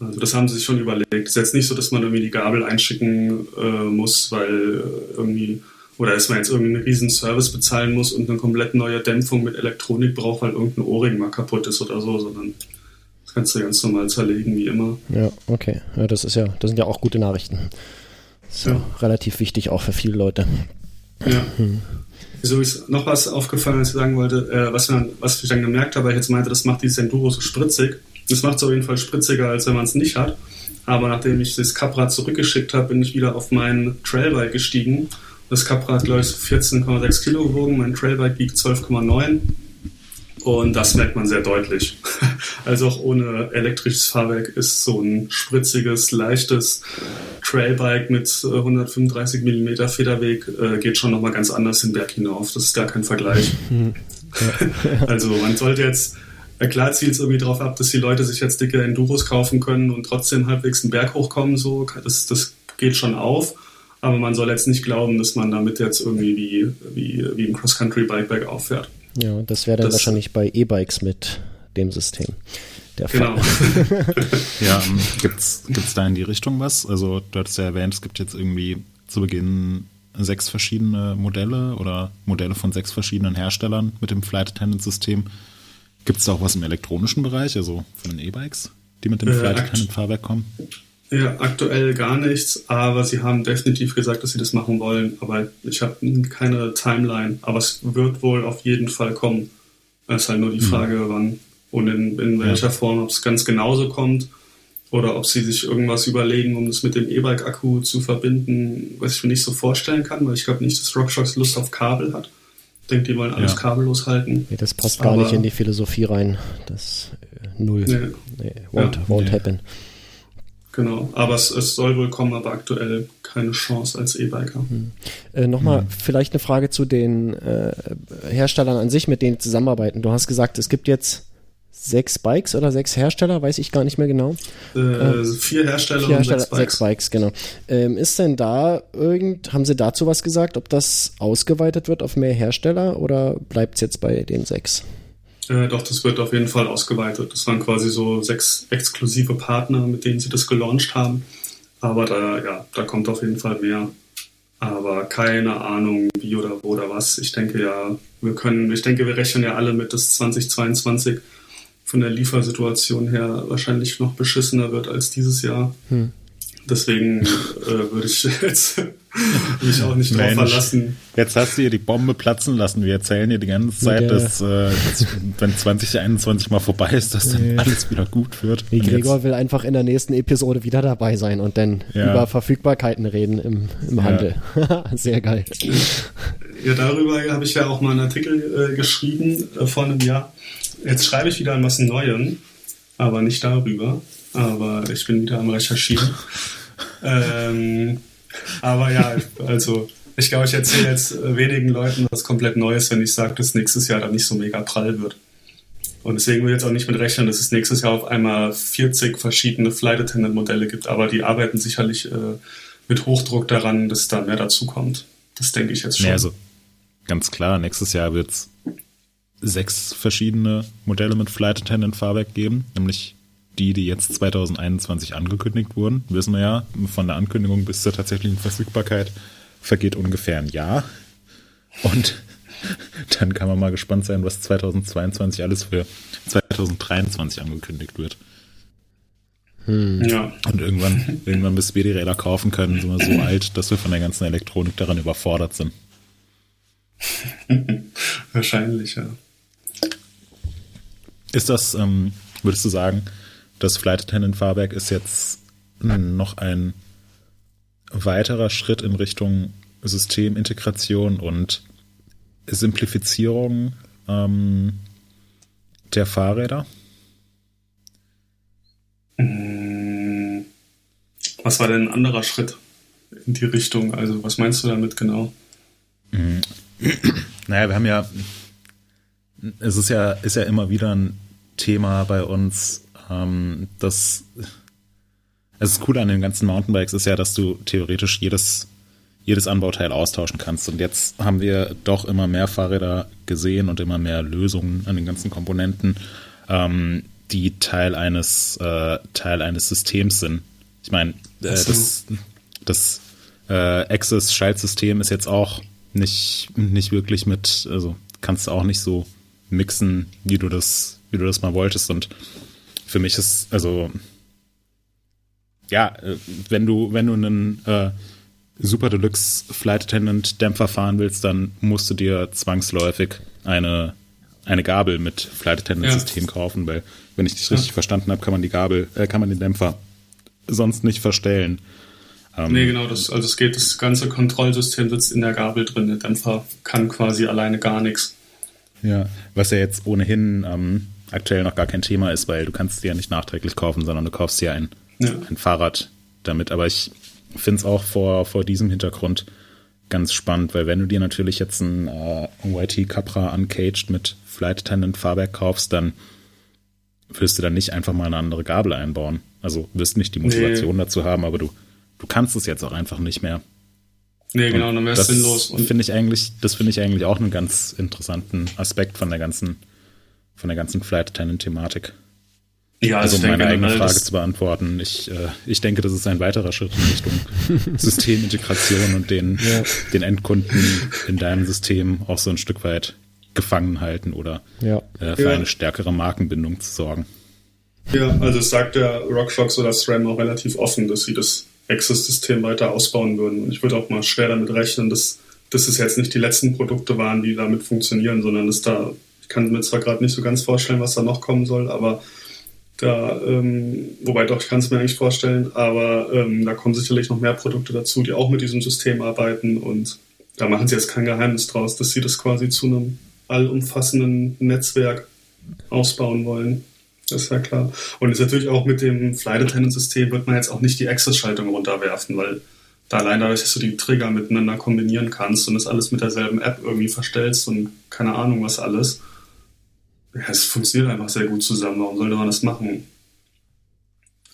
Speaker 3: Also das haben sie sich schon überlegt. Es ist jetzt nicht so, dass man irgendwie die Gabel einschicken äh, muss, weil äh, irgendwie, oder dass man jetzt irgendwie einen riesen Service bezahlen muss und eine komplett neue Dämpfung mit Elektronik braucht, weil irgendein Ohrring mal kaputt ist oder so, sondern das kannst du ganz normal zerlegen, wie immer.
Speaker 1: Ja, okay. Ja, das ist ja, das sind ja auch gute Nachrichten. Ist ja. relativ wichtig auch für viele Leute.
Speaker 3: Ja. Hm. Wieso ist noch was aufgefallen, was ich sagen wollte, äh, was, man, was ich dann gemerkt habe, weil ich jetzt meinte, das macht dieses Enduro so spritzig das macht es auf jeden Fall spritziger, als wenn man es nicht hat. Aber nachdem ich das Caprad zurückgeschickt habe, bin ich wieder auf mein Trailbike gestiegen. Das Caprad, glaube ich, 14,6 Kilo gewogen, mein Trailbike wiegt 12,9. Und das merkt man sehr deutlich. Also auch ohne elektrisches Fahrwerk ist so ein spritziges, leichtes Trailbike mit 135 mm Federweg äh, geht schon nochmal ganz anders den Berg hinauf. Das ist gar kein Vergleich. also man sollte jetzt, äh, klar zielt es irgendwie darauf ab, dass die Leute sich jetzt dicke Enduros kaufen können und trotzdem halbwegs den Berg hochkommen. So, das, das geht schon auf. Aber man soll jetzt nicht glauben, dass man damit jetzt irgendwie wie, wie, wie ein Cross-Country-Bike bergauf fährt.
Speaker 1: Ja, das wäre dann das, wahrscheinlich bei E-Bikes mit dem System. Der
Speaker 3: genau.
Speaker 2: ja, ähm, gibt's gibt's da in die Richtung was? Also du hattest ja erwähnt, es gibt jetzt irgendwie zu Beginn sechs verschiedene Modelle oder Modelle von sechs verschiedenen Herstellern mit dem Flight Attendant System. Gibt es da auch was im elektronischen Bereich, also von den E-Bikes, die mit dem äh, Flight Fahrwerk kommen?
Speaker 3: Ja, aktuell gar nichts, aber sie haben definitiv gesagt, dass sie das machen wollen. Aber ich habe keine Timeline, aber es wird wohl auf jeden Fall kommen. Es ist halt nur die mhm. Frage, mhm. wann und in, in welcher ja. Form, ob es ganz genauso kommt oder ob sie sich irgendwas überlegen, um das mit dem E-Bike-Akku zu verbinden, was ich mir nicht so vorstellen kann, weil ich glaube nicht, dass RockShox Lust auf Kabel hat. Ich denke, die wollen alles ja. kabellos halten.
Speaker 1: Nee, das passt gar Aber, nicht in die Philosophie rein. Das äh, null. Nee, nee, won't, ja, won't nee. happen.
Speaker 3: Genau, aber es, es, soll wohl kommen, aber aktuell keine Chance als E-Biker. Hm.
Speaker 1: Äh, Nochmal hm. vielleicht eine Frage zu den äh, Herstellern an sich, mit denen zusammenarbeiten. Du hast gesagt, es gibt jetzt sechs Bikes oder sechs Hersteller, weiß ich gar nicht mehr genau.
Speaker 3: Äh, äh, vier Hersteller vier Hersteller,
Speaker 1: sechs Bikes. Sechs Bikes, genau. Ähm, ist denn da irgend, haben Sie dazu was gesagt, ob das ausgeweitet wird auf mehr Hersteller oder bleibt es jetzt bei den sechs?
Speaker 3: Äh, doch, das wird auf jeden Fall ausgeweitet. Das waren quasi so sechs exklusive Partner, mit denen sie das gelauncht haben. Aber da, ja, da kommt auf jeden Fall mehr. Aber keine Ahnung, wie oder wo oder was. Ich denke ja, wir können, ich denke, wir rechnen ja alle mit, dass 2022 von der Liefersituation her wahrscheinlich noch beschissener wird als dieses Jahr. Hm. Deswegen äh, würde ich jetzt mich auch nicht drauf verlassen.
Speaker 2: Jetzt hast du hier die Bombe platzen lassen. Wir erzählen dir die ganze Zeit, ja. dass, äh, dass, wenn 2021 mal vorbei ist, dass dann ja. alles wieder gut wird.
Speaker 1: Die Gregor will einfach in der nächsten Episode wieder dabei sein und dann ja. über Verfügbarkeiten reden im, im Handel. Sehr geil.
Speaker 3: Ja, darüber habe ich ja auch mal einen Artikel äh, geschrieben äh, vor einem Jahr. Jetzt schreibe ich wieder an was Neuem, aber nicht darüber aber ich bin wieder am Recherchieren. ähm, aber ja, also ich glaube, ich erzähle jetzt wenigen Leuten was komplett Neues, wenn ich sage, dass nächstes Jahr dann nicht so mega prall wird. Und deswegen will ich jetzt auch nicht mit rechnen, dass es nächstes Jahr auf einmal 40 verschiedene Flight Attendant Modelle gibt, aber die arbeiten sicherlich äh, mit Hochdruck daran, dass da mehr dazu kommt. Das denke ich jetzt schon. Nee,
Speaker 2: also ganz klar, nächstes Jahr wird es sechs verschiedene Modelle mit Flight Attendant Fahrwerk geben, nämlich die, die jetzt 2021 angekündigt wurden, wissen wir ja, von der Ankündigung bis zur tatsächlichen Verfügbarkeit vergeht ungefähr ein Jahr. Und dann kann man mal gespannt sein, was 2022 alles für 2023 angekündigt wird. Hm. Ja. Und irgendwann, irgendwann, bis wir die Räder kaufen können, sind wir so alt, dass wir von der ganzen Elektronik daran überfordert sind.
Speaker 3: Wahrscheinlich, ja.
Speaker 2: Ist das, ähm, würdest du sagen, das Flight Attendant Fahrwerk ist jetzt noch ein weiterer Schritt in Richtung Systemintegration und Simplifizierung ähm, der Fahrräder?
Speaker 3: Hm. Was war denn ein anderer Schritt in die Richtung? Also was meinst du damit genau?
Speaker 2: Hm. Naja, wir haben ja, es ist ja, ist ja immer wieder ein Thema bei uns, ähm, das, das Coole an den ganzen Mountainbikes ist ja, dass du theoretisch jedes, jedes Anbauteil austauschen kannst. Und jetzt haben wir doch immer mehr Fahrräder gesehen und immer mehr Lösungen an den ganzen Komponenten, ähm, die Teil eines, äh, Teil eines Systems sind. Ich meine, äh, das, das äh, Access-Schaltsystem ist jetzt auch nicht, nicht wirklich mit, also kannst du auch nicht so mixen, wie du das, wie du das mal wolltest. Und für mich ist, also, ja, äh, wenn du, wenn du einen äh, Super Deluxe Flight Attendant Dämpfer fahren willst, dann musst du dir zwangsläufig eine, eine Gabel mit Flight Attendant System ja. kaufen, weil, wenn ich dich richtig ja. verstanden habe, kann man die Gabel, äh, kann man den Dämpfer sonst nicht verstellen.
Speaker 3: Ähm, nee, genau, das, also es geht, das ganze Kontrollsystem sitzt in der Gabel drin. Der Dämpfer kann quasi alleine gar nichts.
Speaker 2: Ja, was ja jetzt ohnehin ähm, aktuell noch gar kein Thema ist, weil du kannst sie ja nicht nachträglich kaufen, sondern du kaufst ja ein, ja. ein Fahrrad damit. Aber ich finde es auch vor, vor diesem Hintergrund ganz spannend, weil wenn du dir natürlich jetzt ein äh, YT Capra Uncaged mit Flight Attendant Fahrwerk kaufst, dann wirst du dann nicht einfach mal eine andere Gabel einbauen. Also wirst nicht die Motivation nee. dazu haben, aber du, du kannst es jetzt auch einfach nicht mehr.
Speaker 3: Nee, genau, dann wäre es sinnlos.
Speaker 2: Finde ich eigentlich, das finde ich eigentlich auch einen ganz interessanten Aspekt von der ganzen, von der ganzen Flight Attendant Thematik. Ja, also, also meine eigene Frage zu beantworten. Ich, äh, ich denke, das ist ein weiterer Schritt in Richtung Systemintegration und den, ja. den Endkunden in deinem System auch so ein Stück weit gefangen halten oder ja. äh, für ja. eine stärkere Markenbindung zu sorgen.
Speaker 3: Ja, also es sagt der RockShox oder SRAM auch relativ offen, dass sie das Access-System weiter ausbauen würden. Und ich würde auch mal schwer damit rechnen, dass, dass es jetzt nicht die letzten Produkte waren, die damit funktionieren, sondern dass da, ich kann mir zwar gerade nicht so ganz vorstellen, was da noch kommen soll, aber da, ähm, wobei doch, ich kann es mir eigentlich vorstellen, aber ähm, da kommen sicherlich noch mehr Produkte dazu, die auch mit diesem System arbeiten und da machen sie jetzt kein Geheimnis draus, dass sie das quasi zu einem allumfassenden Netzwerk ausbauen wollen. Das ist ja klar. Und jetzt natürlich auch mit dem Flight Attendant System wird man jetzt auch nicht die Access-Schaltung runterwerfen, weil da allein dadurch, dass du die Trigger miteinander kombinieren kannst und das alles mit derselben App irgendwie verstellst und keine Ahnung was alles, es funktioniert einfach sehr gut zusammen. Warum sollte man das machen?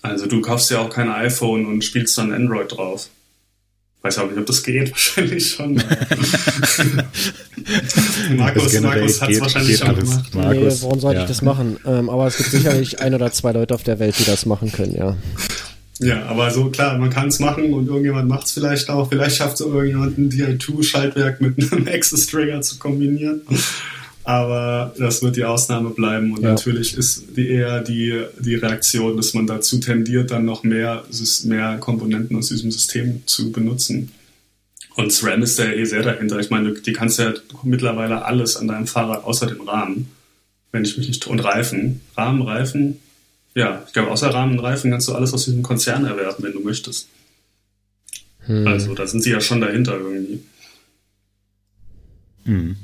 Speaker 3: Also du kaufst ja auch kein iPhone und spielst dann Android drauf. Weiß auch nicht, ob das geht. Wahrscheinlich schon. Markus, Markus hat es wahrscheinlich schon gemacht.
Speaker 1: Markus, nee, warum sollte ja. ich das machen? Ähm, aber es gibt sicherlich ein oder zwei Leute auf der Welt, die das machen können, ja.
Speaker 3: Ja, aber so klar, man kann es machen und irgendjemand macht es vielleicht auch. Vielleicht schafft es irgendjemand ein DI2-Schaltwerk mit einem Access-Trigger zu kombinieren aber das wird die Ausnahme bleiben und ja. natürlich ist die eher die, die Reaktion, dass man dazu tendiert, dann noch mehr, mehr Komponenten aus diesem System zu benutzen. Und SRAM ist ja eh sehr dahinter. Ich meine, die kannst ja mittlerweile alles an deinem Fahrrad außer dem Rahmen, wenn ich mich nicht und Reifen, Rahmen, Reifen, ja, ich glaube außer Rahmen und Reifen kannst du alles aus diesem Konzern erwerben, wenn du möchtest. Hm. Also da sind sie ja schon dahinter irgendwie.
Speaker 2: Hm.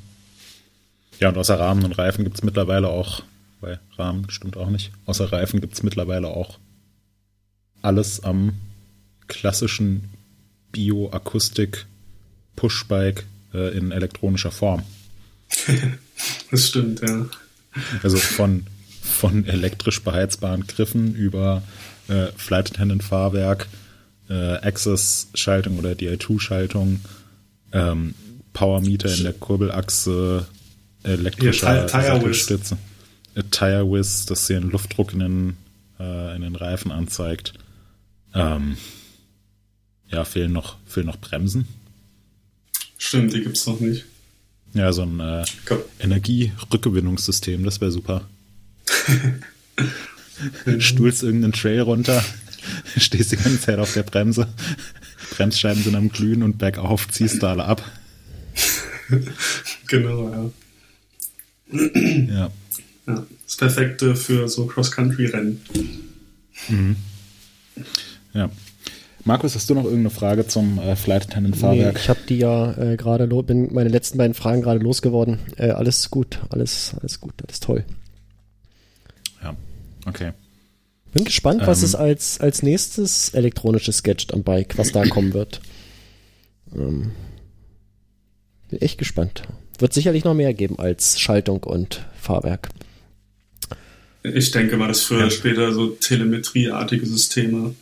Speaker 2: Ja, und außer Rahmen und Reifen gibt es mittlerweile auch, weil Rahmen stimmt auch nicht, außer Reifen gibt es mittlerweile auch alles am klassischen Bioakustik Pushbike äh, in elektronischer Form.
Speaker 3: das stimmt, ja.
Speaker 2: Also von, von elektrisch beheizbaren Griffen über äh, Flight Attendant Fahrwerk, äh, Access-Schaltung oder DI2-Schaltung, ähm, Power Meter in der Kurbelachse, elektrischer Sattelstütze. Äh, Tire Whiz, das hier den Luftdruck in den, äh, in den Reifen anzeigt. Ähm, ja, fehlen noch, fehlen noch Bremsen.
Speaker 3: Stimmt, die gibt es noch nicht.
Speaker 2: Ja, so ein äh, Energierückgewinnungssystem, das wäre super. Stuhlst irgendeinen Trail runter, stehst die ganze Zeit auf der Bremse, Bremsscheiben sind am Glühen und bergauf ziehst du alle ab.
Speaker 3: genau, ja ja. ja. Das Perfekte für so Cross-Country-Rennen. Mhm.
Speaker 2: Ja. Markus, hast du noch irgendeine Frage zum äh, Flight Attendant Fahrwerk?
Speaker 1: Nee, ich habe die ja äh, gerade, bin meine letzten beiden Fragen gerade losgeworden. Äh, alles gut, alles, alles gut, alles toll.
Speaker 2: Ja, okay.
Speaker 1: Bin gespannt, was ähm, es als, als nächstes elektronisches Gadget am Bike, was da kommen wird. Ähm, bin echt gespannt. Wird sicherlich noch mehr geben als Schaltung und Fahrwerk.
Speaker 3: Ich denke mal, dass früher oder später so telemetrieartige Systeme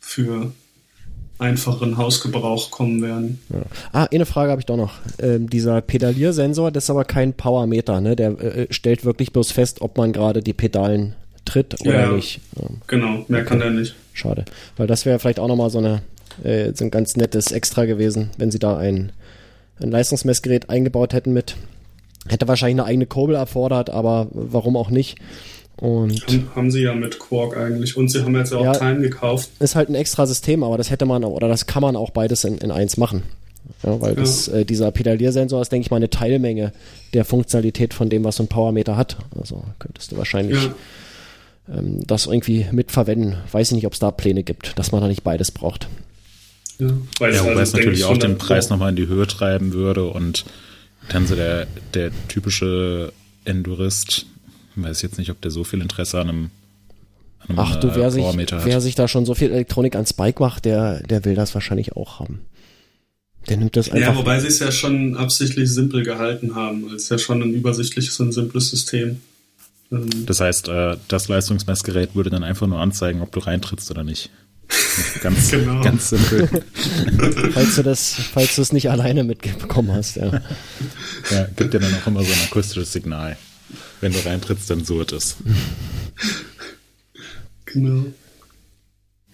Speaker 3: für einfachen Hausgebrauch kommen werden.
Speaker 1: Ja. Ah, eine Frage habe ich doch noch. Ähm, dieser Pedaliersensor, das ist aber kein Powermeter, ne? Der äh, stellt wirklich bloß fest, ob man gerade die Pedalen tritt oder ja, nicht.
Speaker 3: Ähm, genau, mehr okay. kann er nicht.
Speaker 1: Schade. Weil das wäre vielleicht auch nochmal so, eine, äh, so ein ganz nettes Extra gewesen, wenn sie da ein ein Leistungsmessgerät eingebaut hätten mit. Hätte wahrscheinlich eine eigene Kurbel erfordert, aber warum auch nicht. Und
Speaker 3: haben sie ja mit Quark eigentlich. Und sie haben jetzt auch ja, Time gekauft.
Speaker 1: Ist halt ein extra System, aber das hätte man oder das kann man auch beides in, in eins machen. Ja, weil ja. Das, äh, dieser Pedaliersensor ist, denke ich mal, eine Teilmenge der Funktionalität von dem, was so ein Powermeter hat. Also könntest du wahrscheinlich ja. ähm, das irgendwie mitverwenden. Weiß ich nicht, ob es da Pläne gibt, dass man da nicht beides braucht.
Speaker 2: Ja, weil ja, wobei also es natürlich auch den Preis nochmal in die Höhe treiben würde und Dann so der, der typische Endurist, weiß jetzt nicht, ob der so viel Interesse an einem,
Speaker 1: an einem Ach du, wer, sich, wer sich da schon so viel Elektronik an Spike macht, der, der will das wahrscheinlich auch haben. Der nimmt das einfach.
Speaker 3: Ja, wobei sie es ja schon absichtlich simpel gehalten haben. Es ist ja schon ein übersichtliches und simples System.
Speaker 2: Ähm, das heißt, äh, das Leistungsmessgerät würde dann einfach nur anzeigen, ob du reintrittst oder nicht. Ganz, genau. ganz simpel.
Speaker 1: falls du das, falls du es nicht alleine mitbekommen hast, ja.
Speaker 2: Ja, gibt dir dann auch immer so ein akustisches Signal. Wenn du reintrittst, dann surrt es.
Speaker 3: Genau.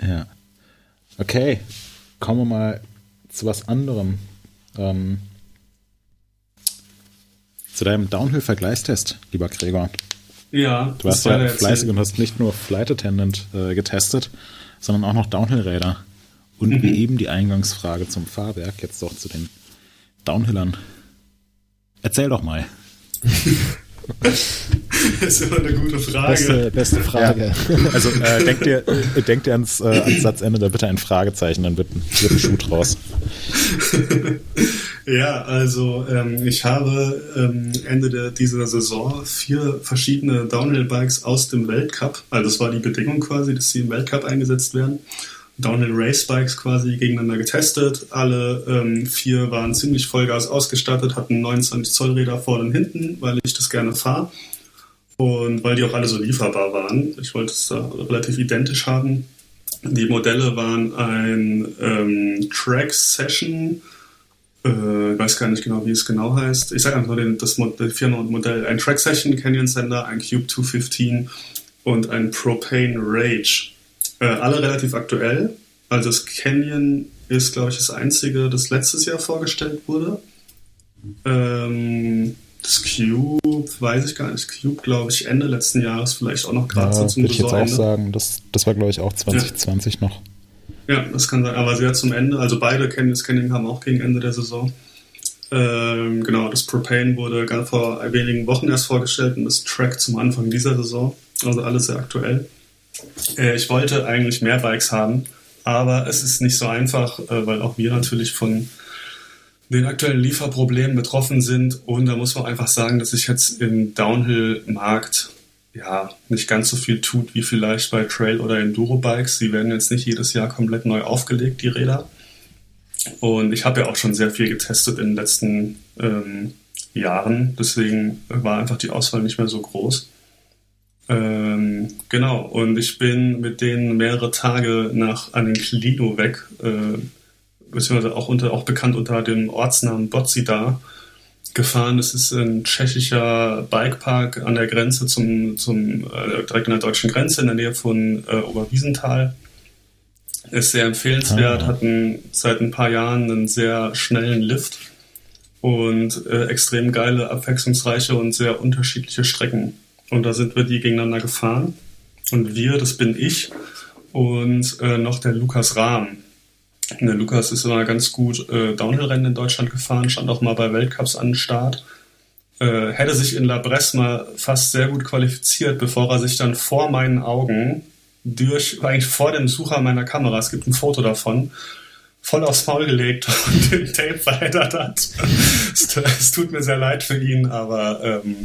Speaker 2: Ja. Okay. Kommen wir mal zu was anderem. Ähm, zu deinem Downhill-Vergleichstest, lieber Gregor.
Speaker 3: Ja,
Speaker 2: du warst ja fleißig und hast nicht nur Flight Attendant äh, getestet, sondern auch noch Downhill-Räder. Und mhm. wie eben die Eingangsfrage zum Fahrwerk, jetzt doch zu den Downhillern. Erzähl doch mal.
Speaker 3: das ist immer eine gute Frage.
Speaker 1: Beste, beste Frage.
Speaker 2: Ja. Also äh, denkt ihr, äh, denkt ihr ans, äh, ans Satzende da bitte ein Fragezeichen, dann wird, wird ein Schuh draus.
Speaker 3: ja, also ähm, ich habe ähm, Ende der, dieser Saison vier verschiedene Downhill-Bikes aus dem Weltcup, also das war die Bedingung quasi, dass sie im Weltcup eingesetzt werden. Downhill Race Bikes quasi gegeneinander getestet. Alle ähm, vier waren ziemlich Vollgas ausgestattet, hatten 29 Zoll Räder vorne und hinten, weil ich das gerne fahre. Und weil die auch alle so lieferbar waren. Ich wollte es da relativ identisch haben. Die Modelle waren ein ähm, Track Session, äh, ich weiß gar nicht genau, wie es genau heißt. Ich sage einfach den, das Modell, Firmenmodell, ein Track Session Canyon Sender, ein Cube 215 und ein Propane Rage. Äh, alle relativ aktuell. Also das Canyon ist, glaube ich, das einzige, das letztes Jahr vorgestellt wurde. Ähm, das Cube, weiß ich gar nicht. Cube, glaube ich, Ende letzten Jahres vielleicht auch noch gerade
Speaker 2: ja, so zum Würde ich jetzt auch sagen, das, das war, glaube ich, auch 2020 ja. noch.
Speaker 3: Ja, das kann sein. Aber sehr zum Ende. Also beide Canyons Canyon haben auch gegen Ende der Saison. Ähm, genau, das Propane wurde vor wenigen Wochen erst vorgestellt und das Track zum Anfang dieser Saison. Also alles sehr aktuell. Äh, ich wollte eigentlich mehr Bikes haben, aber es ist nicht so einfach, äh, weil auch wir natürlich von den aktuellen Lieferproblemen betroffen sind. Und da muss man einfach sagen, dass sich jetzt im Downhill-Markt ja nicht ganz so viel tut wie vielleicht bei Trail- oder Enduro-Bikes. Sie werden jetzt nicht jedes Jahr komplett neu aufgelegt, die Räder. Und ich habe ja auch schon sehr viel getestet in den letzten ähm, Jahren. Deswegen war einfach die Auswahl nicht mehr so groß. Ähm, genau, und ich bin mit denen mehrere Tage nach Aniklino weg, äh, beziehungsweise auch, unter, auch bekannt unter dem Ortsnamen Bozida, gefahren. Das ist ein tschechischer Bikepark an der Grenze zum, zum äh, direkt an der deutschen Grenze in der Nähe von äh, Oberwiesenthal. Ist sehr empfehlenswert, ah. hat ein, seit ein paar Jahren einen sehr schnellen Lift und äh, extrem geile, abwechslungsreiche und sehr unterschiedliche Strecken. Und da sind wir die gegeneinander gefahren. Und wir, das bin ich und äh, noch der Lukas Rahm. Der Lukas ist immer ganz gut äh, Downhill-Rennen in Deutschland gefahren, stand auch mal bei Weltcups an den Start. Äh, hätte sich in La Bresse mal fast sehr gut qualifiziert, bevor er sich dann vor meinen Augen durch, eigentlich vor dem Sucher meiner Kamera, es gibt ein Foto davon, voll aufs Maul gelegt und den Tape verheddert hat. es, es, tut mir sehr leid für ihn, aber ähm,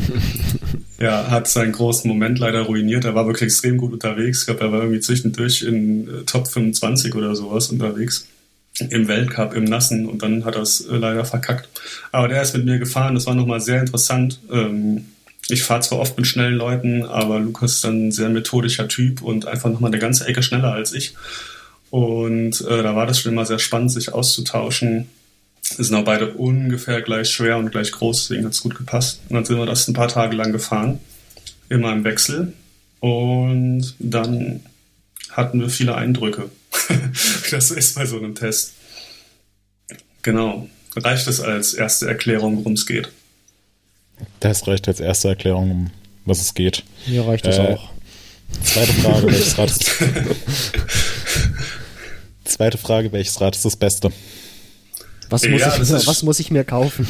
Speaker 3: ja, hat seinen großen Moment leider ruiniert. Er war wirklich extrem gut unterwegs. Ich glaube, er war irgendwie zwischendurch in äh, Top 25 oder sowas unterwegs. Im Weltcup, im Nassen und dann hat er es äh, leider verkackt. Aber der ist mit mir gefahren, das war nochmal sehr interessant. Ähm, ich fahre zwar oft mit schnellen Leuten, aber Lukas ist dann ein sehr methodischer Typ und einfach nochmal eine ganze Ecke schneller als ich. Und äh, da war das schon immer sehr spannend, sich auszutauschen. Wir sind auch beide ungefähr gleich schwer und gleich groß, deswegen hat es gut gepasst. Und dann sind wir das ein paar Tage lang gefahren, immer im Wechsel. Und dann hatten wir viele Eindrücke. das ist bei so einem Test. Genau. Reicht es als erste Erklärung, worum es geht?
Speaker 2: Das reicht als erste Erklärung, um was es geht.
Speaker 1: Mir reicht das äh, auch.
Speaker 2: Zweite Frage, welches Rad ist Zweite Frage, welches Rad ist das Beste?
Speaker 1: Was muss, ja, ich, was muss ich mir kaufen?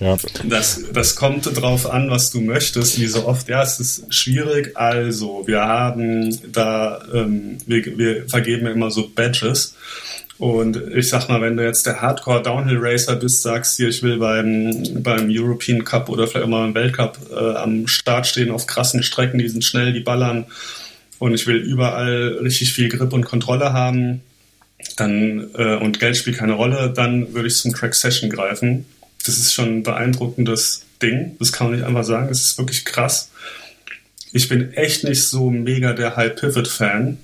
Speaker 3: ja. das, das kommt drauf an, was du möchtest, wie so oft. Ja, es ist schwierig. Also, wir haben da, ähm, wir, wir vergeben ja immer so Badges. Und ich sag mal, wenn du jetzt der Hardcore Downhill Racer bist, sagst dir, ich will beim, beim European Cup oder vielleicht auch mal im Weltcup äh, am Start stehen auf krassen Strecken, die sind schnell, die ballern und ich will überall richtig viel Grip und Kontrolle haben, dann äh, und Geld spielt keine Rolle, dann würde ich zum Track Session greifen. Das ist schon ein beeindruckendes Ding. Das kann man nicht einfach sagen. Das ist wirklich krass. Ich bin echt nicht so mega der High Pivot Fan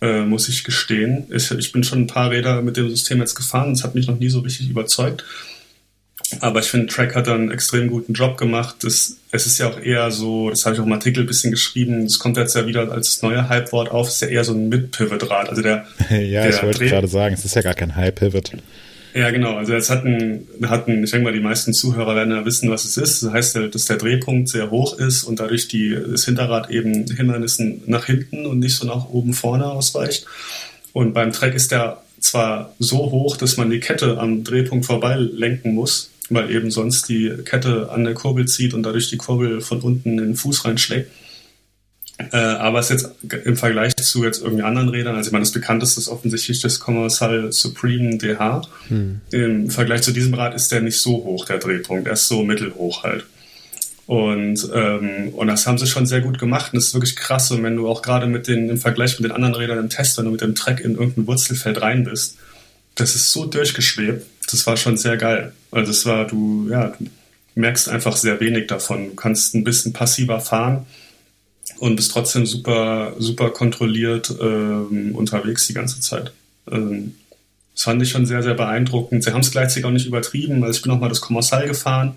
Speaker 3: äh, muss ich gestehen. Ich, ich, bin schon ein paar Räder mit dem System jetzt gefahren. Es hat mich noch nie so richtig überzeugt. Aber ich finde, Track hat da einen extrem guten Job gemacht. Das, es ist ja auch eher so, das habe ich auch im Artikel ein bisschen geschrieben, es kommt jetzt ja wieder als neue Hype-Wort auf, es ist ja eher so ein Mid-Pivot-Rad. Also der,
Speaker 2: ja, der ich wollte gerade sagen, es ist ja gar kein High-Pivot.
Speaker 3: Ja, genau. Also jetzt hatten, hatten, ich denke mal, die meisten Zuhörer werden ja wissen, was es ist. Das heißt, dass der Drehpunkt sehr hoch ist und dadurch die, das Hinterrad eben Hindernissen nach hinten und nicht so nach oben vorne ausweicht. Und beim Track ist der zwar so hoch, dass man die Kette am Drehpunkt vorbei lenken muss, weil eben sonst die Kette an der Kurbel zieht und dadurch die Kurbel von unten in den Fuß reinschlägt. Äh, aber es ist jetzt im Vergleich zu jetzt irgendwie anderen Rädern, also ich meine, das bekannteste ist offensichtlich das Commercial Supreme DH. Hm. Im Vergleich zu diesem Rad ist der nicht so hoch, der Drehpunkt. Er ist so mittelhoch halt. Und, ähm, und das haben sie schon sehr gut gemacht. Und das ist wirklich krass. Und wenn du auch gerade mit den, im Vergleich mit den anderen Rädern im Test, wenn du mit dem Track in irgendein Wurzelfeld rein bist, das ist so durchgeschwebt. Das war schon sehr geil. Also es war, du, ja, du merkst einfach sehr wenig davon. Du kannst ein bisschen passiver fahren und bist trotzdem super, super kontrolliert ähm, unterwegs die ganze Zeit. Ähm, das fand ich schon sehr, sehr beeindruckend. Sie haben es gleichzeitig auch nicht übertrieben. Also ich bin auch mal das Kommissal gefahren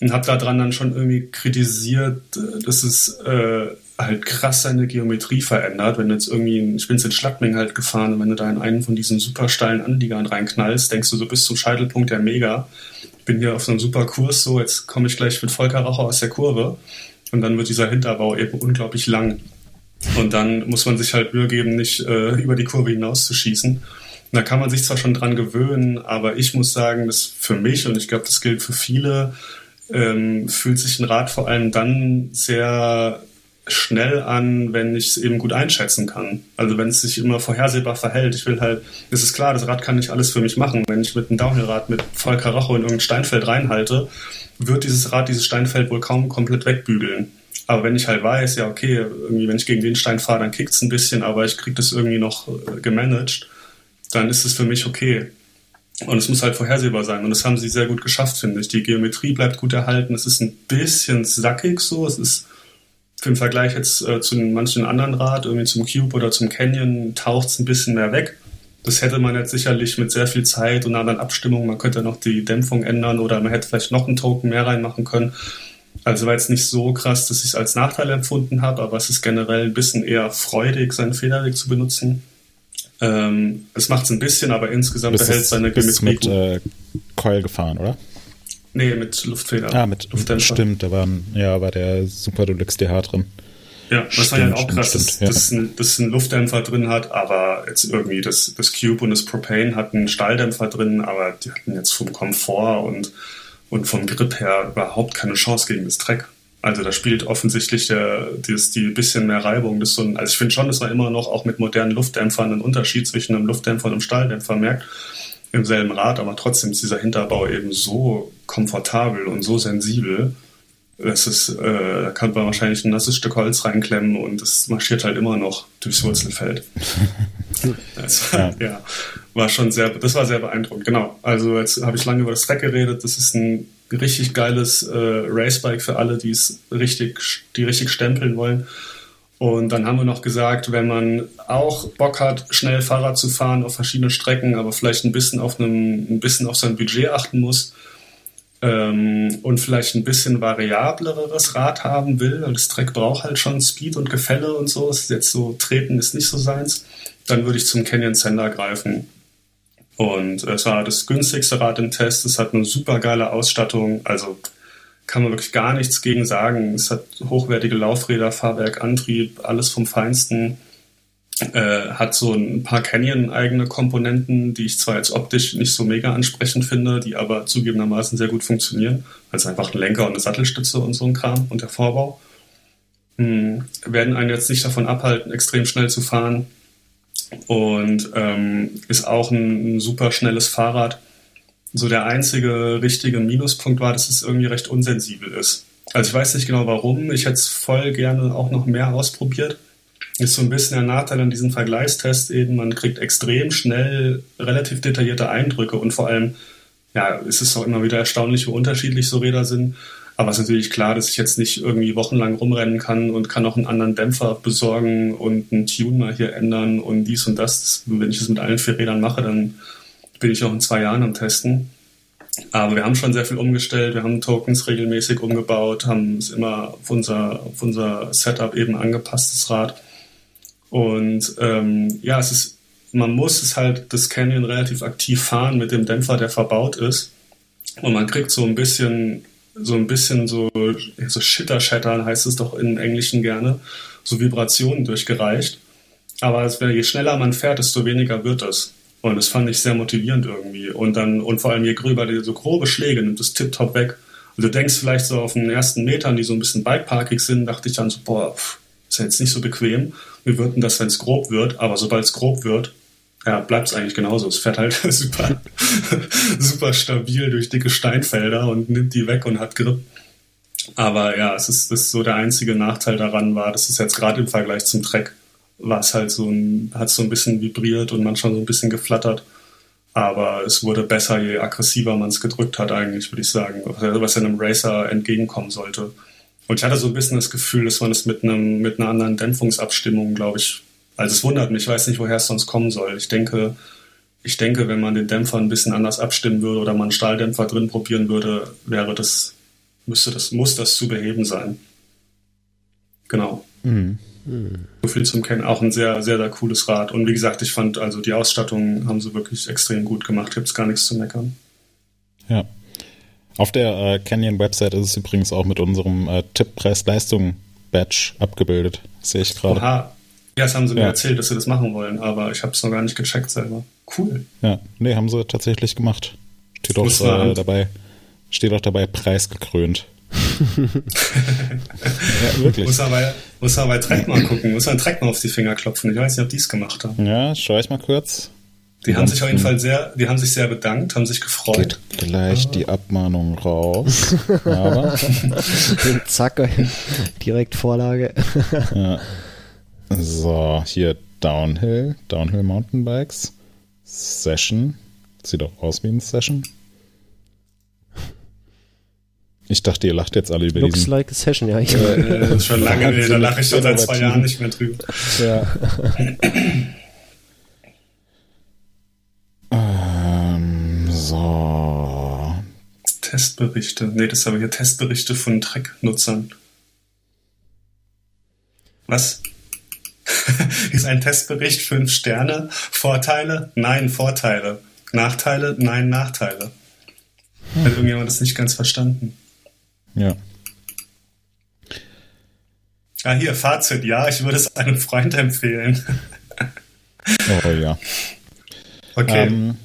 Speaker 3: und habe daran dann schon irgendwie kritisiert, äh, dass es äh, halt krass seine Geometrie verändert. Wenn du jetzt irgendwie, ich bin jetzt in Schlackming halt gefahren und wenn du da in einen von diesen super steilen Anliegern reinknallst, denkst du so bis zum Scheitelpunkt ja mega. Ich bin hier auf so einem super Kurs, so jetzt komme ich gleich mit Volker Raucher aus der Kurve und dann wird dieser Hinterbau eben unglaublich lang. Und dann muss man sich halt Mühe geben, nicht äh, über die Kurve hinaus zu schießen. da kann man sich zwar schon dran gewöhnen, aber ich muss sagen, dass für mich, und ich glaube, das gilt für viele, ähm, fühlt sich ein Rad vor allem dann sehr schnell an, wenn ich es eben gut einschätzen kann. Also wenn es sich immer vorhersehbar verhält. Ich will halt, es ist klar, das Rad kann nicht alles für mich machen. Wenn ich mit einem Downhill-Rad mit voll Karacho in irgendein Steinfeld reinhalte, wird dieses Rad dieses Steinfeld wohl kaum komplett wegbügeln. Aber wenn ich halt weiß, ja, okay, irgendwie, wenn ich gegen den Stein fahre, dann kickt es ein bisschen, aber ich kriege das irgendwie noch äh, gemanagt, dann ist es für mich okay. Und es muss halt vorhersehbar sein. Und das haben sie sehr gut geschafft, finde ich. Die Geometrie bleibt gut erhalten. Es ist ein bisschen sackig so. Es ist für den Vergleich jetzt äh, zu manchen anderen Rad, irgendwie zum Cube oder zum Canyon, taucht es ein bisschen mehr weg. Das hätte man jetzt sicherlich mit sehr viel Zeit und anderen Abstimmungen, man könnte noch die Dämpfung ändern oder man hätte vielleicht noch einen Token mehr reinmachen können. Also war jetzt nicht so krass, dass ich es als Nachteil empfunden habe, aber es ist generell ein bisschen eher freudig, seinen Federweg zu benutzen. Ähm, es macht es ein bisschen, aber insgesamt behält seine
Speaker 2: Geometrie mit äh, Coil gefahren, oder?
Speaker 3: Nee, mit Luftfeder.
Speaker 2: Ah, mit Luftdämpfer. Stimmt, da war, ja, war der Super Deluxe DH drin.
Speaker 3: Ja, was stimmt, ja auch krass stimmt, ist, ja. dass, ein, dass ein Luftdämpfer drin hat, aber jetzt irgendwie das, das Cube und das Propane hatten einen Stahldämpfer drin, aber die hatten jetzt vom Komfort und, und vom Grip her überhaupt keine Chance gegen das Track. Also da spielt offensichtlich der, das, die bisschen mehr Reibung. Das so ein, also ich finde schon, dass man immer noch auch mit modernen Luftdämpfern einen Unterschied zwischen einem Luftdämpfer und einem Stahldämpfer merkt im selben Rad, aber trotzdem ist dieser Hinterbau eben so komfortabel und so sensibel, das ist, äh, da kann man wahrscheinlich ein nasses Stück Holz reinklemmen und es marschiert halt immer noch durchs Wurzelfeld. das war, ja. ja. war schon sehr, das war sehr beeindruckend. Genau. Also jetzt habe ich lange über das Track geredet. Das ist ein richtig geiles äh, Racebike für alle, die es richtig, die richtig stempeln wollen. Und dann haben wir noch gesagt, wenn man auch Bock hat, schnell Fahrrad zu fahren auf verschiedene Strecken, aber vielleicht ein bisschen auf einem, ein bisschen auf sein Budget achten muss, ähm, und vielleicht ein bisschen variableres Rad haben will, weil das Trek braucht halt schon Speed und Gefälle und so, ist jetzt so, Treten ist nicht so seins, dann würde ich zum Canyon Sender greifen. Und es war das günstigste Rad im Test, es hat eine super geile Ausstattung, also kann man wirklich gar nichts gegen sagen. Es hat hochwertige Laufräder, Fahrwerk, Antrieb, alles vom Feinsten. Äh, hat so ein paar Canyon-eigene Komponenten, die ich zwar jetzt optisch nicht so mega ansprechend finde, die aber zugegebenermaßen sehr gut funktionieren. Also einfach ein Lenker und eine Sattelstütze und so ein Kram und der Vorbau. Hm, werden einen jetzt nicht davon abhalten, extrem schnell zu fahren. und ähm, ist auch ein, ein super schnelles Fahrrad. So der einzige richtige Minuspunkt war, dass es irgendwie recht unsensibel ist. Also ich weiß nicht genau warum. Ich hätte es voll gerne auch noch mehr ausprobiert. Ist so ein bisschen der Nachteil an diesem Vergleichstest eben, man kriegt extrem schnell relativ detaillierte Eindrücke und vor allem, ja, ist es auch immer wieder erstaunlich, wie unterschiedlich so Räder sind. Aber es ist natürlich klar, dass ich jetzt nicht irgendwie wochenlang rumrennen kann und kann auch einen anderen Dämpfer besorgen und einen Tune mal hier ändern und dies und das. Wenn ich das mit allen vier Rädern mache, dann bin ich auch in zwei Jahren am Testen. Aber wir haben schon sehr viel umgestellt, wir haben Tokens regelmäßig umgebaut, haben es immer auf unser, auf unser Setup eben angepasst, das Rad. Und ähm, ja, es ist, man muss es halt das Canyon relativ aktiv fahren mit dem Dämpfer, der verbaut ist. Und man kriegt so ein bisschen, so ein bisschen so, so Shitter-Shattern heißt es doch im Englischen gerne, so Vibrationen durchgereicht. Aber je schneller man fährt, desto weniger wird es. Und das fand ich sehr motivierend irgendwie. Und dann, und vor allem je gröber so grobe Schläge nimmt das tipptopp weg. Und du denkst vielleicht so auf den ersten Metern, die so ein bisschen bikeparkig sind, dachte ich dann so, boah, ist ja jetzt nicht so bequem. Wie wird denn das, wenn es grob wird? Aber sobald es grob wird, ja, bleibt es eigentlich genauso. Es fährt halt super, super stabil durch dicke Steinfelder und nimmt die weg und hat Grip. Aber ja, es ist, ist so der einzige Nachteil daran war, dass es jetzt gerade im Vergleich zum Trek war es halt so ein, hat so ein bisschen vibriert und manchmal so ein bisschen geflattert. Aber es wurde besser, je aggressiver man es gedrückt hat, eigentlich, würde ich sagen, was einem Racer entgegenkommen sollte. Und ich hatte so ein bisschen das Gefühl, dass man es mit einem, mit einer anderen Dämpfungsabstimmung, glaube ich, also es wundert mich, ich weiß nicht, woher es sonst kommen soll. Ich denke, ich denke, wenn man den Dämpfer ein bisschen anders abstimmen würde oder man einen Stahldämpfer drin probieren würde, wäre das, müsste das, muss das zu beheben sein. Genau. Mhm. So viel zum Kennen. Auch ein sehr, sehr, sehr cooles Rad. Und wie gesagt, ich fand, also die Ausstattung haben sie wirklich extrem gut gemacht. Gibt es gar nichts zu meckern.
Speaker 2: Ja. Auf der äh, Canyon-Website ist es übrigens auch mit unserem äh, Tipp-Preis-Leistung-Badge abgebildet. Sehe ich gerade.
Speaker 3: Oha. Ja, das haben sie mir erzählt, dass sie das machen wollen, aber ich habe es noch gar nicht gecheckt selber. Cool.
Speaker 2: Ja, nee, haben sie tatsächlich gemacht. Steht auch äh, dabei, steht auch dabei preisgekrönt.
Speaker 3: ja, wirklich. Muss aber, muss aber Trek mal gucken, muss man Trek mal auf die Finger klopfen. Ich weiß nicht, ob die es gemacht haben.
Speaker 2: Ja, schau ich mal kurz.
Speaker 3: Die haben sich auf jeden Fall sehr, die haben sich sehr bedankt, haben sich gefreut.
Speaker 2: Geht gleich ah. die Abmahnung raus. aber.
Speaker 1: Zack, direkt Vorlage.
Speaker 2: ja. So, hier Downhill, Downhill Mountainbikes, Session. Sieht auch aus wie ein Session. Ich dachte, ihr lacht jetzt alle über
Speaker 1: Looks
Speaker 2: diesen.
Speaker 1: like a session, ja. Ich
Speaker 3: äh, schon lange, nee, da lache ich schon seit zwei Jahren nicht mehr drüber. Ja.
Speaker 2: So.
Speaker 3: Testberichte. Nee, das ist aber hier Testberichte von Track-Nutzern. Was? ist ein Testbericht, fünf Sterne. Vorteile? Nein, Vorteile. Nachteile? Nein, Nachteile. Hat irgendjemand das nicht ganz verstanden?
Speaker 2: Ja.
Speaker 3: Ah, hier, Fazit. Ja, ich würde es einem Freund empfehlen.
Speaker 2: oh ja.
Speaker 3: Okay. Ähm,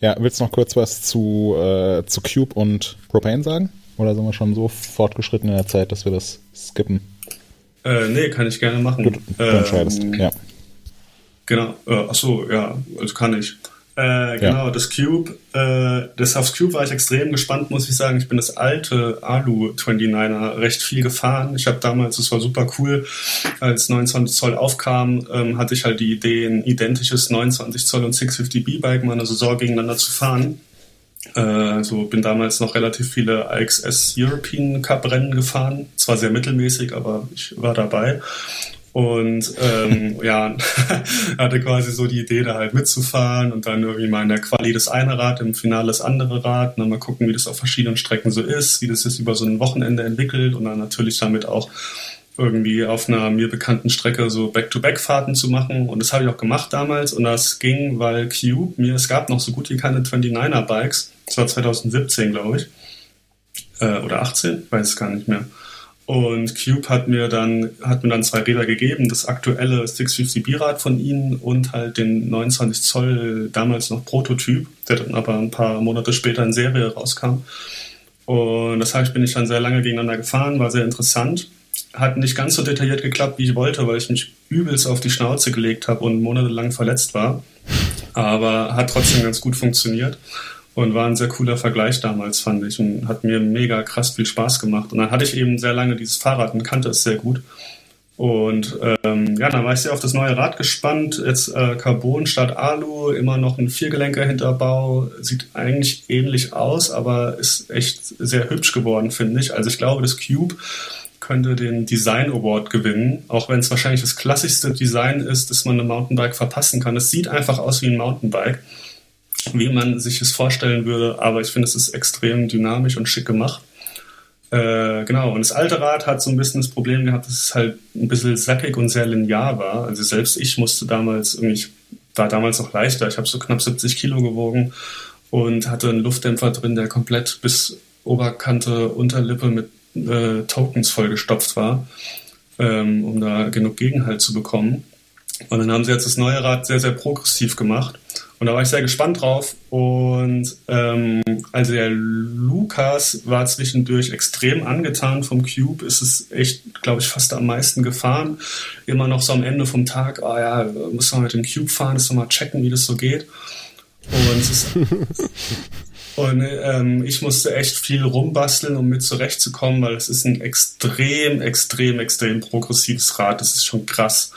Speaker 2: ja, willst du noch kurz was zu, äh, zu Cube und Propane sagen? Oder sind wir schon so fortgeschritten in der Zeit, dass wir das skippen?
Speaker 3: Äh, nee, kann ich gerne machen.
Speaker 2: Gut, du ähm, entscheidest, ja.
Speaker 3: Genau, äh, achso, ja, also kann ich. Äh, genau, ja. das Cube. Äh, das aufs Cube war ich extrem gespannt, muss ich sagen. Ich bin das alte Alu 29er recht viel gefahren. Ich habe damals, es war super cool, als 29 Zoll aufkam, ähm, hatte ich halt die Idee, ein identisches 29 Zoll und 650B Bike mal eine Saison gegeneinander zu fahren. Äh, also bin damals noch relativ viele AXS European Cup Rennen gefahren. Zwar sehr mittelmäßig, aber ich war dabei. Und ähm, ja, hatte quasi so die Idee, da halt mitzufahren und dann irgendwie mal in der Quali das eine Rad, im Finale das andere Rad und dann mal gucken, wie das auf verschiedenen Strecken so ist, wie das sich über so ein Wochenende entwickelt und dann natürlich damit auch irgendwie auf einer mir bekannten Strecke so Back-to-Back-Fahrten zu machen. Und das habe ich auch gemacht damals und das ging, weil Cube mir, es gab noch so gut wie keine 29er-Bikes. Das war 2017, glaube ich. Äh, oder 18, weiß es gar nicht mehr. Und Cube hat mir dann, hat mir dann zwei Räder gegeben, das aktuelle 650B-Rad von ihnen und halt den 29 Zoll, damals noch Prototyp, der dann aber ein paar Monate später in Serie rauskam. Und das heißt, bin ich dann sehr lange gegeneinander gefahren, war sehr interessant. hat nicht ganz so detailliert geklappt, wie ich wollte, weil ich mich übelst auf die Schnauze gelegt habe und monatelang verletzt war. Aber hat trotzdem ganz gut funktioniert und war ein sehr cooler Vergleich damals, fand ich. Und hat mir mega krass viel Spaß gemacht. Und dann hatte ich eben sehr lange dieses Fahrrad und kannte es sehr gut. Und ähm, ja, dann war ich sehr auf das neue Rad gespannt. Jetzt äh, Carbon statt Alu, immer noch ein Viergelenker Hinterbau. Sieht eigentlich ähnlich aus, aber ist echt sehr hübsch geworden, finde ich. Also ich glaube, das Cube könnte den Design Award gewinnen, auch wenn es wahrscheinlich das klassischste Design ist, das man einem Mountainbike verpassen kann. Es sieht einfach aus wie ein Mountainbike, wie man sich es vorstellen würde, aber ich finde, es ist extrem dynamisch und schick gemacht. Äh, genau, und das alte Rad hat so ein bisschen das Problem gehabt, dass es halt ein bisschen sackig und sehr linear war. Also selbst ich musste damals ich war damals noch leichter, ich habe so knapp 70 Kilo gewogen und hatte einen Luftdämpfer drin, der komplett bis Oberkante, Unterlippe mit äh, Tokens vollgestopft war, ähm, um da genug Gegenhalt zu bekommen. Und dann haben sie jetzt das neue Rad sehr, sehr progressiv gemacht. Und da war ich sehr gespannt drauf. Und ähm, also der Lukas war zwischendurch extrem angetan vom Cube. Ist es echt, glaube ich, fast am meisten gefahren. Immer noch so am Ende vom Tag, ah oh ja, müssen wir mit dem Cube fahren, wir mal checken, wie das so geht. Und, ist, und ähm, ich musste echt viel rumbasteln, um mit zurechtzukommen, weil es ist ein extrem, extrem, extrem progressives Rad. Das ist schon krass.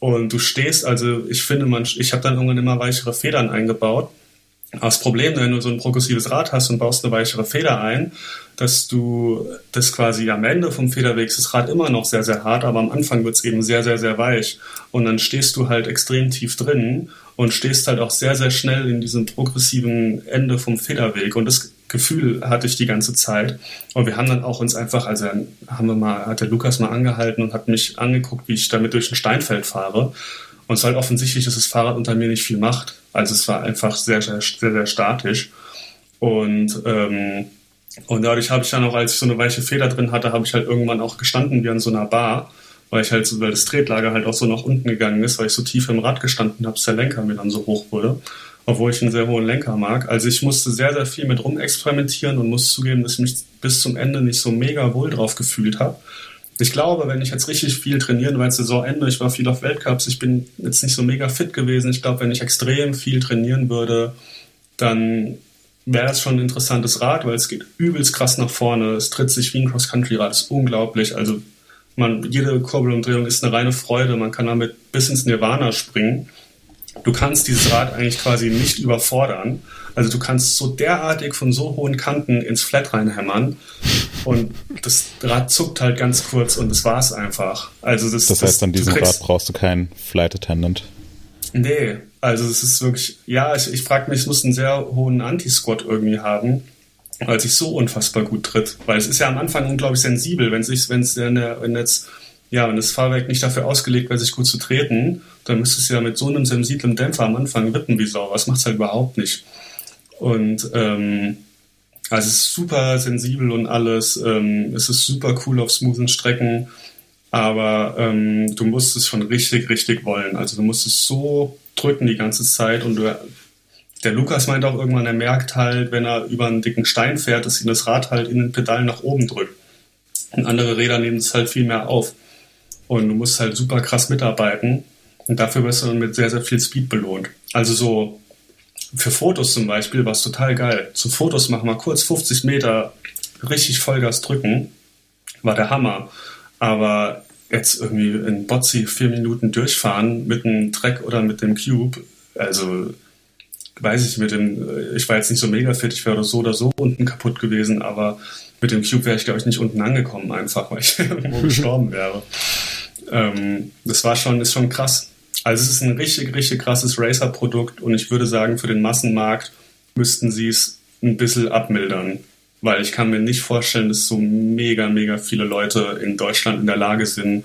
Speaker 3: Und du stehst, also ich finde, man, ich habe dann irgendwann immer weichere Federn eingebaut. Aber das Problem, wenn du so ein progressives Rad hast und baust eine weichere Feder ein, dass du das quasi am Ende vom Federweg das Rad immer noch sehr, sehr hart, aber am Anfang wird es eben sehr, sehr, sehr weich. Und dann stehst du halt extrem tief drin und stehst halt auch sehr, sehr schnell in diesem progressiven Ende vom Federweg. Und das Gefühl hatte ich die ganze Zeit. Und wir haben dann auch uns einfach, also haben wir mal, hat der Lukas mal angehalten und hat mich angeguckt, wie ich damit durch ein Steinfeld fahre. Und es war halt offensichtlich, dass das Fahrrad unter mir nicht viel macht. Also es war einfach sehr, sehr, sehr, sehr statisch. Und, ähm, und dadurch habe ich dann auch, als ich so eine weiche Feder drin hatte, habe ich halt irgendwann auch gestanden wie an so einer Bar, weil ich halt so, weil das Tretlager halt auch so nach unten gegangen ist, weil ich so tief im Rad gestanden habe, dass der Lenker mir dann so hoch wurde obwohl ich einen sehr hohen Lenker mag. Also ich musste sehr, sehr viel mit rumexperimentieren und muss zugeben, dass ich mich bis zum Ende nicht so mega wohl drauf gefühlt habe. Ich glaube, wenn ich jetzt richtig viel trainieren, weil es Saisonende, ich war viel auf Weltcups, ich bin jetzt nicht so mega fit gewesen. Ich glaube, wenn ich extrem viel trainieren würde, dann wäre das schon ein interessantes Rad, weil es geht übelst krass nach vorne. Es tritt sich wie ein Cross-Country-Rad, ist unglaublich. Also man, jede Kurbelumdrehung ist eine reine Freude. Man kann damit bis ins Nirvana springen du kannst dieses Rad eigentlich quasi nicht überfordern. Also du kannst so derartig von so hohen Kanten ins Flat reinhämmern und das Rad zuckt halt ganz kurz und das war's einfach. Also das,
Speaker 2: das heißt, an diesem Rad brauchst du keinen Flight Attendant.
Speaker 3: Nee, also es ist wirklich, ja, ich, ich frage mich, es muss einen sehr hohen Anti-Squat irgendwie haben, weil sich so unfassbar gut tritt. Weil es ist ja am Anfang unglaublich sensibel, wenn sich, wenn es wenn jetzt ja, wenn das Fahrwerk nicht dafür ausgelegt wäre, sich gut zu treten, dann müsste es ja mit so einem sensiblen Dämpfer am Anfang rippen wie Sau. Das macht es halt überhaupt nicht. Und ähm, also es ist super sensibel und alles. Ähm, es ist super cool auf smoothen Strecken. Aber ähm, du musst es schon richtig, richtig wollen. Also du musst es so drücken die ganze Zeit. Und du, der Lukas meint auch irgendwann, er merkt halt, wenn er über einen dicken Stein fährt, dass ihn das Rad halt in den Pedalen nach oben drückt. Und andere Räder nehmen es halt viel mehr auf. Und du musst halt super krass mitarbeiten. Und dafür wirst du dann mit sehr, sehr viel Speed belohnt. Also so für Fotos zum Beispiel war es total geil. Zu Fotos machen wir kurz 50 Meter richtig Vollgas drücken. War der Hammer. Aber jetzt irgendwie in Botzi vier Minuten durchfahren mit einem Track oder mit dem Cube, also weiß ich mit dem, ich war jetzt nicht so mega fit, ich wäre so oder so unten kaputt gewesen, aber mit dem Cube wäre ich, glaube ich, nicht unten angekommen, einfach weil ich irgendwo gestorben wäre. Ähm, das war schon, ist schon krass. Also es ist ein richtig, richtig krasses Racer-Produkt und ich würde sagen, für den Massenmarkt müssten sie es ein bisschen abmildern. Weil ich kann mir nicht vorstellen, dass so mega, mega viele Leute in Deutschland in der Lage sind,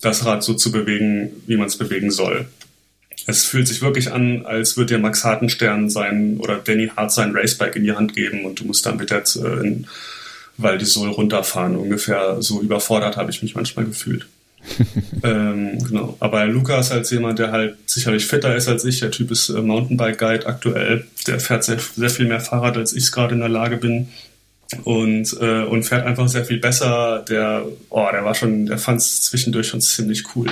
Speaker 3: das Rad so zu bewegen, wie man es bewegen soll. Es fühlt sich wirklich an, als würde dir Max Hartenstern sein oder Danny Hart sein Racebike in die Hand geben und du musst damit jetzt äh, in Val d'Isole runterfahren. Ungefähr so überfordert habe ich mich manchmal gefühlt. ähm, genau. Aber Lukas als jemand, der halt sicherlich fitter ist als ich, der Typ ist äh, Mountainbike Guide aktuell, der fährt sehr, sehr viel mehr Fahrrad, als ich es gerade in der Lage bin. und, äh, und fährt einfach sehr viel besser. Der, oh, der war schon, der fand es zwischendurch schon ziemlich cool.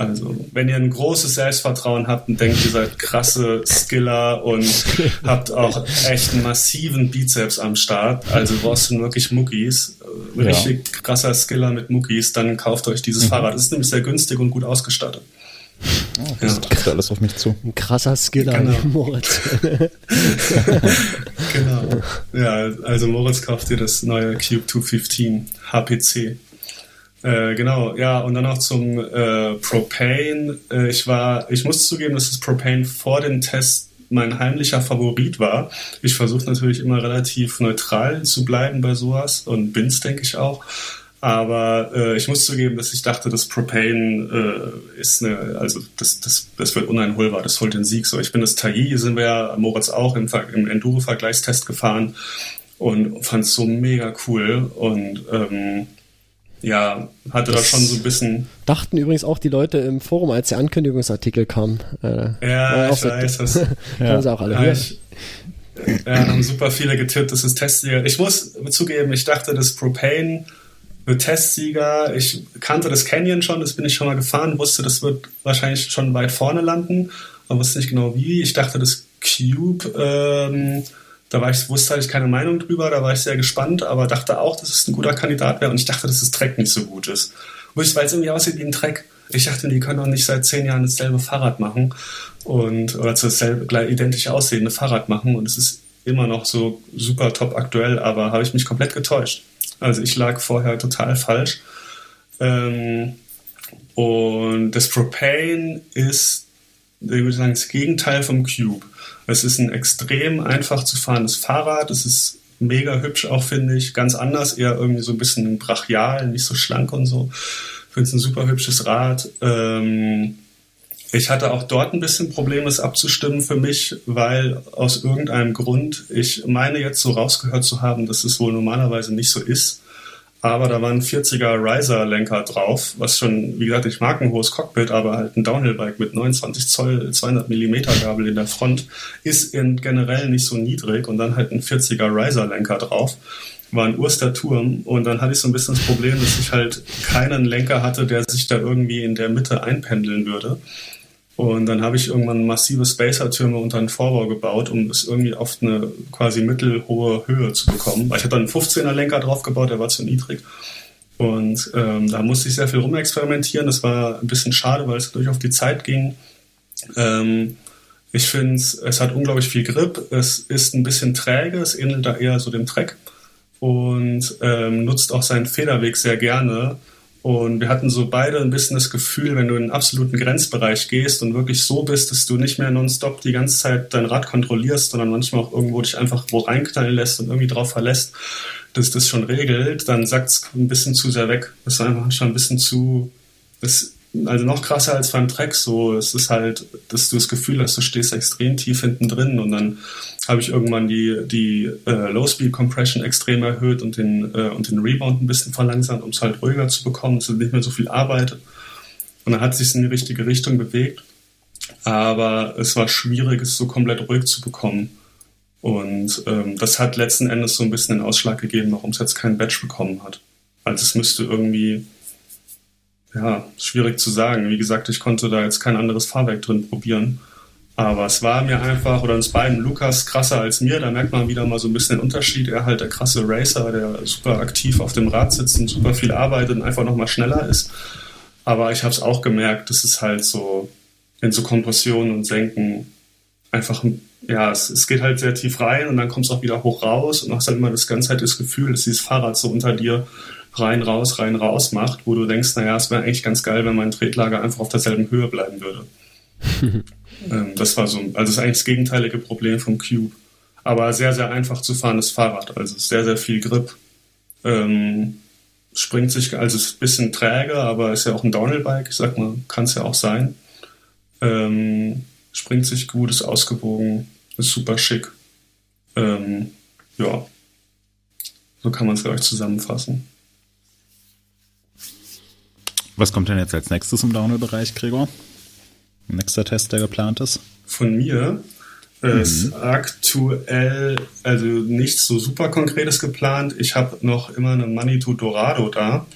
Speaker 3: Also, wenn ihr ein großes Selbstvertrauen habt und denkt, ihr seid krasse Skiller und habt auch echt einen massiven Bizeps am Start, also brauchst du wirklich Muckis, richtig ja. krasser Skiller mit Muckis, dann kauft euch dieses mhm. Fahrrad. Das ist nämlich sehr günstig und gut ausgestattet.
Speaker 2: Oh, das ja. trifft alles auf mich zu.
Speaker 1: Ein krasser Skiller, genau. Moritz.
Speaker 3: genau. Ja, also Moritz kauft dir das neue Cube 215 HPC. Äh, genau, ja, und dann auch zum äh, Propane. Äh, ich war, ich muss zugeben, dass das Propane vor dem Test mein heimlicher Favorit war. Ich versuche natürlich immer relativ neutral zu bleiben bei sowas und bin's, denke ich auch. Aber äh, ich muss zugeben, dass ich dachte, das Propane äh, ist eine, also das, das, das wird uneinholbar, das holt den Sieg. So, ich bin das Taillis, sind wir ja Moritz auch im, im Enduro-Vergleichstest gefahren und fand es so mega cool. Und ähm, ja, hatte das da schon so ein bisschen.
Speaker 1: Dachten übrigens auch die Leute im Forum, als der Ankündigungsartikel kam.
Speaker 3: Äh, ja, ich so, weiß das.
Speaker 1: Können sie auch alle ja, hören. Ich,
Speaker 3: ja, haben super viele getippt, das ist Testsieger. Ich muss zugeben, ich dachte, das Propane wird Testsieger. Ich kannte das Canyon schon, das bin ich schon mal gefahren, wusste, das wird wahrscheinlich schon weit vorne landen, aber wusste nicht genau wie. Ich dachte, das Cube ähm, da war ich, wusste halt ich keine Meinung drüber, da war ich sehr gespannt, aber dachte auch, dass es ein guter Kandidat wäre und ich dachte, dass das Track nicht so gut ist. Weil es irgendwie aussieht wie ein Track. Ich dachte, die können doch nicht seit zehn Jahren dasselbe Fahrrad machen und oder dasselbe gleich identisch aussehende Fahrrad machen und es ist immer noch so super top aktuell, aber habe ich mich komplett getäuscht. Also ich lag vorher total falsch. Ähm, und das Propane ist, ich würde sagen, das Gegenteil vom Cube. Es ist ein extrem einfach zu fahrendes Fahrrad. Es ist mega hübsch auch, finde ich. Ganz anders, eher irgendwie so ein bisschen brachial, nicht so schlank und so. Ich finde es ein super hübsches Rad. Ähm, ich hatte auch dort ein bisschen Probleme, es abzustimmen für mich, weil aus irgendeinem Grund, ich meine jetzt so rausgehört zu haben, dass es wohl normalerweise nicht so ist aber da war ein 40er Riser-Lenker drauf, was schon, wie gesagt, ich mag ein hohes Cockpit, aber halt ein Downhill-Bike mit 29 Zoll, 200 Millimeter Gabel in der Front ist generell nicht so niedrig und dann halt ein 40er Riser-Lenker drauf war ein Urster-Turm und dann hatte ich so ein bisschen das Problem, dass ich halt keinen Lenker hatte, der sich da irgendwie in der Mitte einpendeln würde. Und dann habe ich irgendwann massive Spacer-Türme unter den Vorbau gebaut, um es irgendwie auf eine quasi mittelhohe Höhe zu bekommen. Ich hatte dann einen 15er Lenker drauf gebaut, der war zu niedrig. Und ähm, da musste ich sehr viel rumexperimentieren. Das war ein bisschen schade, weil es durch auf die Zeit ging. Ähm, ich finde, es hat unglaublich viel Grip. Es ist ein bisschen träge. Es ähnelt da eher so dem Trek. Und ähm, nutzt auch seinen Federweg sehr gerne. Und wir hatten so beide ein bisschen das Gefühl, wenn du in den absoluten Grenzbereich gehst und wirklich so bist, dass du nicht mehr nonstop die ganze Zeit dein Rad kontrollierst, sondern manchmal auch irgendwo dich einfach wo reinknallen lässt und irgendwie drauf verlässt, dass das schon regelt, dann sackt es ein bisschen zu sehr weg. Das ist einfach schon ein bisschen zu, das also noch krasser als beim Trek so. Es ist halt, dass du das Gefühl hast, du stehst extrem tief hinten drin und dann habe ich irgendwann die, die äh, Low-Speed-Compression extrem erhöht und den, äh, und den Rebound ein bisschen verlangsamt, um es halt ruhiger zu bekommen, dass du nicht mehr so viel arbeitet. Und dann hat es sich in die richtige Richtung bewegt. Aber es war schwierig, es so komplett ruhig zu bekommen. Und ähm, das hat letzten Endes so ein bisschen den Ausschlag gegeben, warum es jetzt keinen Badge bekommen hat. Also es müsste irgendwie ja, schwierig zu sagen. Wie gesagt, ich konnte da jetzt kein anderes Fahrwerk drin probieren. Aber es war mir einfach, oder uns beiden, Lukas krasser als mir, da merkt man wieder mal so ein bisschen den Unterschied. Er halt der krasse Racer, der super aktiv auf dem Rad sitzt und super viel arbeitet und einfach nochmal schneller ist. Aber ich habe es auch gemerkt, dass es halt so in so Kompressionen und Senken einfach, ja, es, es geht halt sehr tief rein und dann kommt es auch wieder hoch raus und hast halt immer das ganze Zeit das Gefühl, dass dieses Fahrrad so unter dir rein, raus, rein, raus macht, wo du denkst, naja, es wäre eigentlich ganz geil, wenn mein Tretlager einfach auf derselben Höhe bleiben würde. ähm, das war so, also das ist eigentlich das gegenteilige Problem vom Cube. Aber sehr, sehr einfach zu fahrendes Fahrrad, also sehr, sehr viel Grip. Ähm, springt sich, also ist ein bisschen träge, aber ist ja auch ein Downhill-Bike, ich sag mal, kann es ja auch sein. Ähm, springt sich gut, ist ausgewogen, ist super schick. Ähm, ja, so kann man es, glaube ich, zusammenfassen.
Speaker 2: Was kommt denn jetzt als nächstes im Downhill-Bereich, Gregor? Nächster Test, der geplant ist?
Speaker 3: Von mir. Es ist aktuell also nichts so super Konkretes geplant. Ich habe noch immer eine to Dorado da.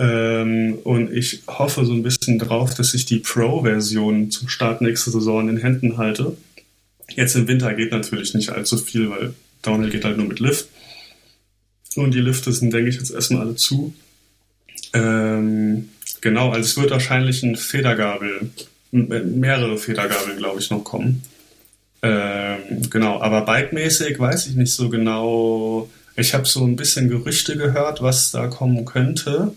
Speaker 3: Ähm, und ich hoffe so ein bisschen drauf, dass ich die Pro-Version zum Start nächster Saison in Händen halte. Jetzt im Winter geht natürlich nicht allzu viel, weil Downhill geht halt nur mit Lift. Und die Lifte sind, denke ich, jetzt erstmal alle zu. Ähm, genau, also es wird wahrscheinlich ein Federgabel, mehrere Federgabeln, glaube ich, noch kommen. Ähm, genau, aber bikemäßig weiß ich nicht so genau. Ich habe so ein bisschen Gerüchte gehört, was da kommen könnte.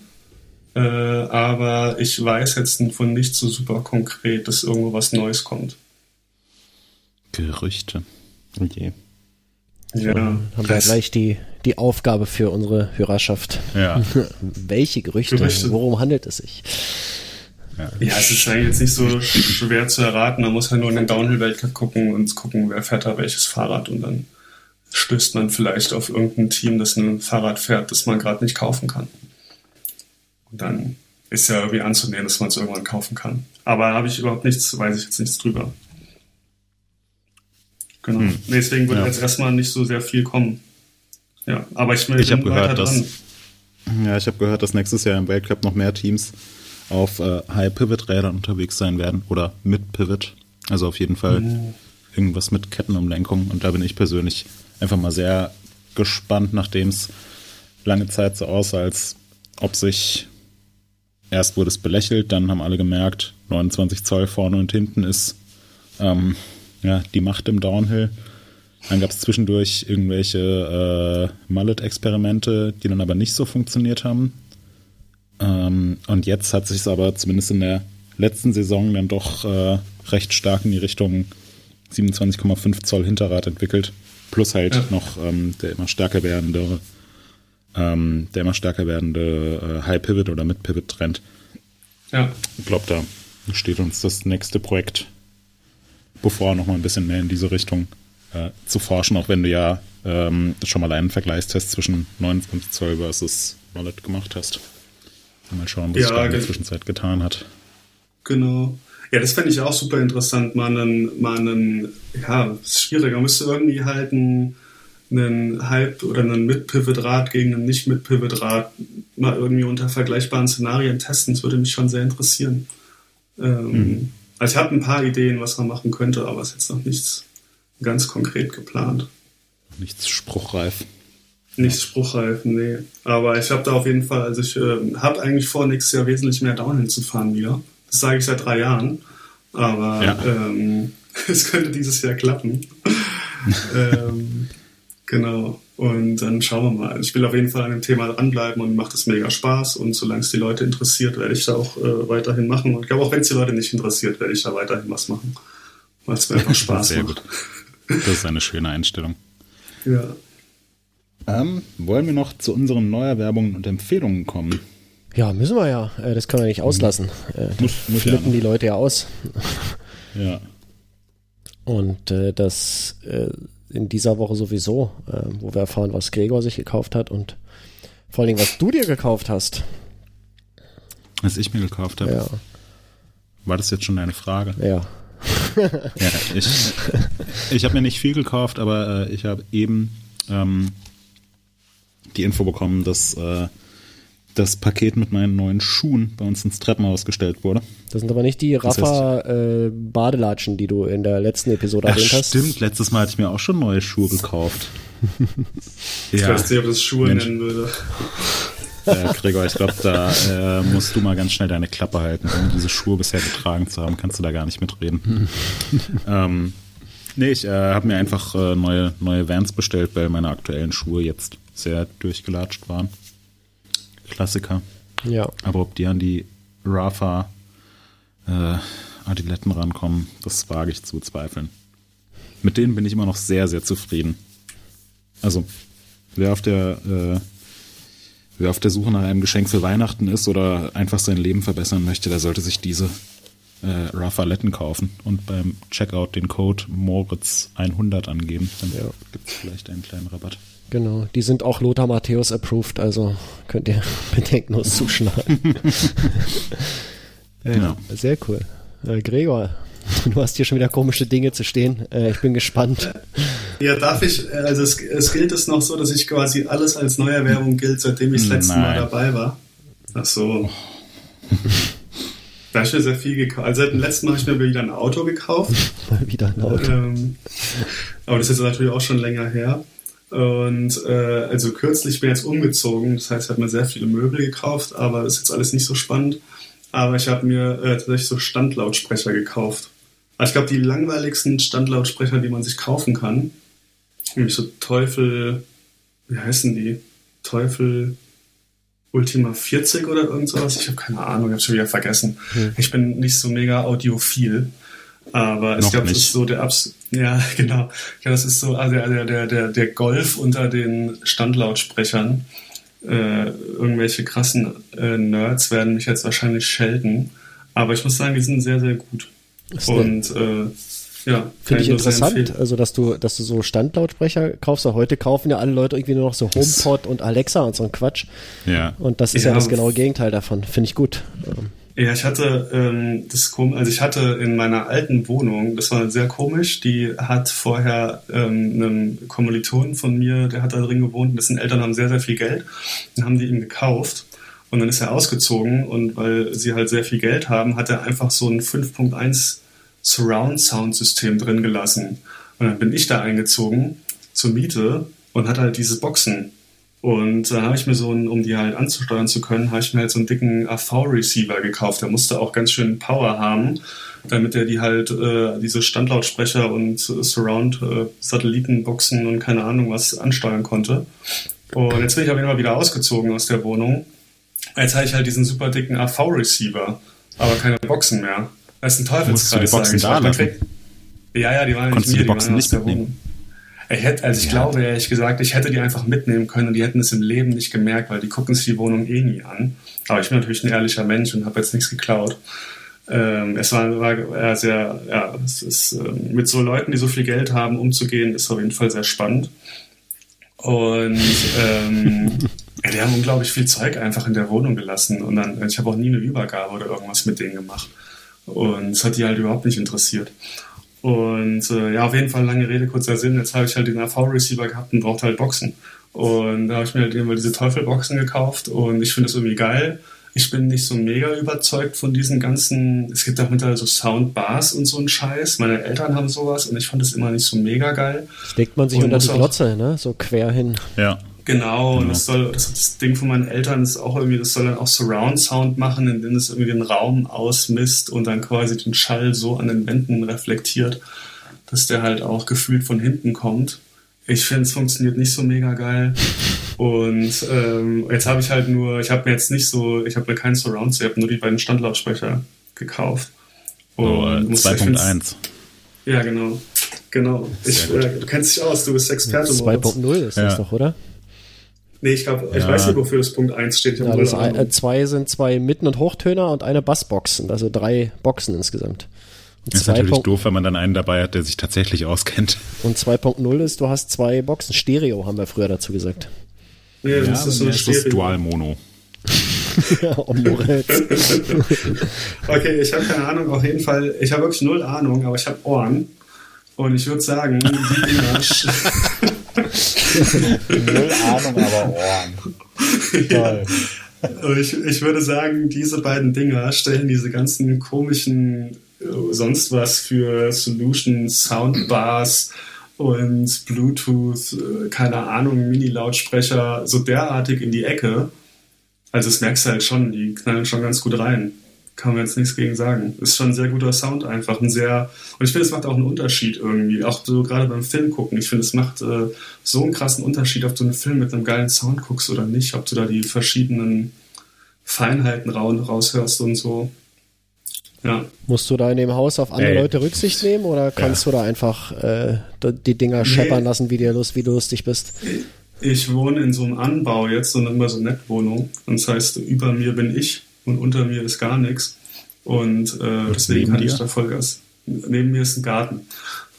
Speaker 3: Äh, aber ich weiß jetzt von nicht so super konkret, dass irgendwo was Neues kommt.
Speaker 2: Gerüchte. Okay.
Speaker 1: Ja. Haben wir gleich die, die Aufgabe für unsere Hörerschaft.
Speaker 2: Ja.
Speaker 1: Welche Gerüchte?
Speaker 3: Gerüchte.
Speaker 1: Worum handelt es sich?
Speaker 3: Ja, es ist eigentlich jetzt nicht so schwer zu erraten. Man muss halt nur in den Downhill-Weltcup gucken und gucken, wer fährt da welches Fahrrad und dann stößt man vielleicht auf irgendein Team, das ein Fahrrad fährt, das man gerade nicht kaufen kann. Und dann ist ja irgendwie anzunehmen, dass man es irgendwann kaufen kann. Aber habe ich überhaupt nichts, weiß ich jetzt nichts drüber. Genau.
Speaker 2: Hm.
Speaker 3: Deswegen wird
Speaker 2: Ja.
Speaker 3: jetzt erstmal nicht so sehr viel kommen. Ja, aber ich,
Speaker 2: Ich habe gehört, dass ja, ich habe gehört, dass nächstes Jahr im Weltcup noch mehr Teams auf äh, High Pivot Rädern unterwegs sein werden oder mit Pivot. Also auf jeden Fall irgendwas mit Kettenumlenkung. Und da bin ich persönlich einfach mal sehr gespannt, nachdem es lange Zeit so aussah, als ob sich erst wurde es belächelt, dann haben alle gemerkt, 29 Zoll vorne und hinten ist ähm, ja, die Macht im Downhill. Dann gab es zwischendurch irgendwelche äh, Mullet-Experimente, die dann aber nicht so funktioniert haben. Ähm, und jetzt hat sich es aber zumindest in der letzten Saison dann doch äh, recht stark in die Richtung 27,5 Zoll Hinterrad entwickelt. Plus halt
Speaker 3: Ja.
Speaker 2: noch ähm, der immer stärker werdende, ähm, der immer stärker werdende äh, High Pivot oder Mid Pivot Trend.
Speaker 3: Ja,
Speaker 2: Ich glaube, da steht uns das nächste Projekt bevor, noch mal ein bisschen mehr in diese Richtung äh, zu forschen, auch wenn du ja ähm, schon mal einen Vergleichstest zwischen 29 Zoll versus Wallet gemacht hast. Mal schauen, was
Speaker 3: Ja,
Speaker 2: sich da in der Zwischenzeit getan hat.
Speaker 3: Genau. Ja, das fände ich auch super interessant. Mal einen, mal einen, ja, ist schwierig. Man müsste irgendwie halt einen, einen Halb- oder einen Mit-Pivot-Rad gegen einen Nicht-Mit-Pivot-Rad mal irgendwie unter vergleichbaren Szenarien testen. Das würde mich schon sehr interessieren. Ähm, Also ich habe ein paar Ideen, was man machen könnte, aber es ist jetzt noch nichts ganz konkret geplant.
Speaker 2: Nichts spruchreif.
Speaker 3: Nichts spruchreif, nee. Aber ich habe da auf jeden Fall, also ich äh, habe eigentlich vor, nächstes Jahr wesentlich mehr Downhill zu fahren wieder. Das sage ich seit drei Jahren. Aber
Speaker 2: Ja.
Speaker 3: ähm, es könnte dieses Jahr klappen. ähm, genau. Und dann schauen wir mal. Ich will auf jeden Fall an dem Thema dranbleiben und macht es mega Spaß. Und solange es die Leute interessiert, werde ich da auch äh, weiterhin machen. Und ich glaube, auch wenn es die Leute nicht interessiert, werde ich da weiterhin was machen. Weil es mir einfach Spaß
Speaker 2: Sehr
Speaker 3: macht.
Speaker 2: gut. Das ist eine schöne Einstellung.
Speaker 3: Ja.
Speaker 2: Ähm, wollen wir noch zu unseren Neuerwerbungen und Empfehlungen kommen?
Speaker 1: Ja, müssen wir ja. Äh, Das können wir nicht auslassen. Äh,
Speaker 2: Muss, muss ja.
Speaker 1: flippen die Leute ja aus.
Speaker 2: ja.
Speaker 1: Und äh, das äh, in dieser Woche sowieso, äh, wo wir erfahren, was Gregor sich gekauft hat und vor allen Dingen, was du dir gekauft hast.
Speaker 2: Was ich mir gekauft habe.
Speaker 1: Ja,
Speaker 2: War das jetzt schon deine Frage?
Speaker 1: ja.
Speaker 2: Ja, ich, ich habe mir nicht viel gekauft, aber äh, ich habe eben ähm, die Info bekommen, dass äh, das Paket mit meinen neuen Schuhen bei uns ins Treppenhaus gestellt wurde.
Speaker 1: Das sind aber nicht die Rafa äh, die du in der letzten Episode
Speaker 2: Ach,
Speaker 1: erwähnt hast.
Speaker 2: stimmt, letztes Mal hatte ich mir auch schon neue Schuhe gekauft.
Speaker 3: Ich
Speaker 2: ja,
Speaker 3: weiß nicht, ob das Schuhe
Speaker 2: Mensch.
Speaker 3: nennen würde.
Speaker 2: Äh, Gregor, ich glaube, da äh, musst du mal ganz schnell deine Klappe halten. Um diese Schuhe bisher getragen zu haben, kannst du da gar nicht mitreden. ähm, nee, ich äh, habe mir einfach äh, neue, neue Vans bestellt, weil meine aktuellen Schuhe jetzt sehr durchgelatscht waren. Klassiker.
Speaker 1: Ja,
Speaker 2: Aber ob die an die Rafa äh, Adiletten rankommen, das wage ich zu bezweifeln. Mit denen bin ich immer noch sehr, sehr zufrieden. Also, wer auf der, äh, wer auf der Suche nach einem Geschenk für Weihnachten ist oder einfach sein Leben verbessern möchte, der sollte sich diese äh, Rafaletten kaufen und beim Checkout den Code Moritz100 angeben. Dann
Speaker 1: Ja.
Speaker 2: gibt es vielleicht einen kleinen Rabatt.
Speaker 1: genau. Die sind auch Lothar Matthäus approved, also könnt ihr bedenkenlos zuschlagen. ja,
Speaker 2: Genau.
Speaker 1: Sehr cool. Äh, Gregor, Du hast hier schon wieder komische Dinge zu stehen. Äh, ich bin gespannt.
Speaker 3: Ja, darf ich, also es, es gilt es noch so, dass ich quasi alles als Neuerwerbung gilt, seitdem ich das letzte Mal dabei war. Ach so. Da habe ich mir sehr viel gekauft. Also seit dem letzten Mal habe ich mir wieder ein Auto gekauft.
Speaker 1: Mal wieder ein Auto.
Speaker 3: Ähm, aber das ist jetzt natürlich auch schon länger her. Und äh, also kürzlich bin ich jetzt umgezogen, das heißt, ich habe mir sehr viele Möbel gekauft, aber das ist jetzt alles nicht so spannend. Aber ich habe mir äh, tatsächlich so Standlautsprecher gekauft. Also ich glaube, die langweiligsten Standlautsprecher, die man sich kaufen kann, nämlich so Teufel, wie heißen die? Teufel Ultima 40 oder irgend sowas. Ich habe keine Ahnung, ich habe schon wieder vergessen. Hm. Ich bin nicht so mega audiophil. Aber ich glaube, das ist so der Abs ja, genau. Ja, das ist so also der, der, der, der Golf unter den Standlautsprechern. Äh, irgendwelche krassen äh, Nerds werden mich jetzt wahrscheinlich schelten. Aber ich muss sagen, die sind sehr, sehr gut. Und äh, ja,
Speaker 1: finde ich interessant, also dass du, dass du so Standlautsprecher kaufst. Heute kaufen ja alle Leute irgendwie nur noch so HomePod und Alexa und so ein Quatsch.
Speaker 2: Ja.
Speaker 1: Und das ist ja, ja das genaue Gegenteil davon. Finde ich gut.
Speaker 3: Ja, ich hatte ähm, das also ich hatte in meiner alten Wohnung, das war sehr komisch, die hat vorher ähm, einen Kommilitonen von mir, der hat da drin gewohnt, dessen Eltern haben sehr, sehr viel Geld, dann haben die ihn gekauft und dann ist er ausgezogen und weil sie halt sehr viel Geld haben, hat er einfach so ein 5.1 Surround Sound System drin gelassen. Und dann bin ich da eingezogen zur Miete und hatte halt diese Boxen und da habe ich mir so, um die halt anzusteuern zu können, habe ich mir halt so einen dicken AV-Receiver gekauft. Der musste auch ganz schön Power haben, damit er die halt, äh, diese Standlautsprecher und Surround-Satellitenboxen äh, und keine Ahnung was ansteuern konnte. Und jetzt bin ich auf jeden Fall wieder ausgezogen aus der Wohnung. Jetzt habe ich halt diesen super dicken AV-Receiver, aber keine Boxen mehr. Das ist ein Teufelskreis.
Speaker 2: Die Boxen da lassen?
Speaker 3: Ja, ja, die waren
Speaker 2: Konntest
Speaker 3: nicht mir,
Speaker 2: die Boxen
Speaker 3: die waren
Speaker 2: nicht
Speaker 3: aus der
Speaker 2: mitnehmen?
Speaker 3: Wohnung. Ich hätte, also ich ja. glaube ehrlich gesagt, ich hätte die einfach mitnehmen können und die hätten es im Leben nicht gemerkt, weil die gucken sich die Wohnung eh nie an. Aber ich bin natürlich ein ehrlicher Mensch und habe jetzt nichts geklaut. Ähm, es war, war sehr, ja, es ist, ähm, mit so Leuten, die so viel Geld haben, umzugehen, ist auf jeden Fall sehr spannend. Und ähm, die haben unglaublich viel Zeug einfach in der Wohnung gelassen und dann, ich habe auch nie eine Übergabe oder irgendwas mit denen gemacht. Und es hat die halt überhaupt nicht interessiert. Und äh, ja, auf jeden Fall lange Rede, kurzer Sinn. Jetzt habe ich halt den AV-Receiver gehabt und brauchte halt Boxen. Und da habe ich mir halt immer diese Teufelboxen gekauft und ich finde es irgendwie geil. Ich bin nicht so mega überzeugt von diesen ganzen, es gibt auch mittlerweile so Soundbars und so ein Scheiß. Meine Eltern haben sowas und ich fand es immer nicht so mega geil.
Speaker 1: Das legt man sich und unter die Glotze, ne? So quer hin.
Speaker 2: Ja.
Speaker 3: Genau, und das soll, das, das Ding von meinen Eltern ist auch irgendwie, das soll dann auch Surround Sound machen, indem es irgendwie den Raum ausmisst und dann quasi den Schall so an den Wänden reflektiert, dass der halt auch gefühlt von hinten kommt. Ich finde, es funktioniert nicht so mega geil. Und ähm, jetzt habe ich halt nur, ich habe mir jetzt nicht so, ich habe mir keinen Surround, ich habe nur die beiden Standlautsprecher gekauft.
Speaker 2: Und oh, 2.1.
Speaker 3: Ja, genau. Genau. Ich, äh, du kennst dich aus, du bist Experte. 2.0
Speaker 1: ist das ja. doch, oder?
Speaker 3: Nee, ich glaube, ich ja. weiß nicht, wofür das Punkt 1 steht.
Speaker 1: Ja, das ein, äh, zwei sind zwei Mitten- und Hochtöner und eine Bassbox. Also drei Boxen insgesamt.
Speaker 2: Und ist natürlich doof, wenn man dann einen dabei hat, der sich tatsächlich auskennt.
Speaker 1: Und 2.0 ist, du hast zwei Boxen. Stereo haben wir früher dazu gesagt.
Speaker 3: Nee, das ja, ist so ein
Speaker 2: Stereo. Dual Mono.
Speaker 3: ja, okay, ich habe keine Ahnung, auf jeden Fall, ich habe wirklich null Ahnung, aber ich habe Ohren. Und ich würde sagen, die Dinger.
Speaker 2: Null Ahnung, aber Ohren.
Speaker 3: Toll. Ja. Ich, ich würde sagen, diese beiden Dinger stellen diese ganzen komischen äh, sonst was für Solutions, Soundbars und Bluetooth, äh, keine Ahnung, Mini-Lautsprecher so derartig in die Ecke. Also das merkst du halt schon, die knallen schon ganz gut rein kann man jetzt nichts gegen sagen. Ist schon ein sehr guter Sound einfach. Ein sehr, und ich finde, es macht auch einen Unterschied irgendwie. Auch so gerade beim Film gucken. Ich finde, es macht äh, so einen krassen Unterschied, ob du einen Film mit einem geilen Sound guckst oder nicht. Ob du da die verschiedenen Feinheiten raushörst und so. Ja.
Speaker 1: Musst du da in dem Haus auf andere Ey. Leute Rücksicht nehmen oder kannst ja. du da einfach äh, die Dinger nee. scheppern lassen, wie, dir lust, wie du lustig bist?
Speaker 3: Ich wohne in so einem Anbau jetzt, so immer so eine Nettwohnung. Und das heißt, über mir bin ich und unter mir ist gar nichts. Und äh, deswegen kann ich da Vollgas. Neben mir ist ein Garten.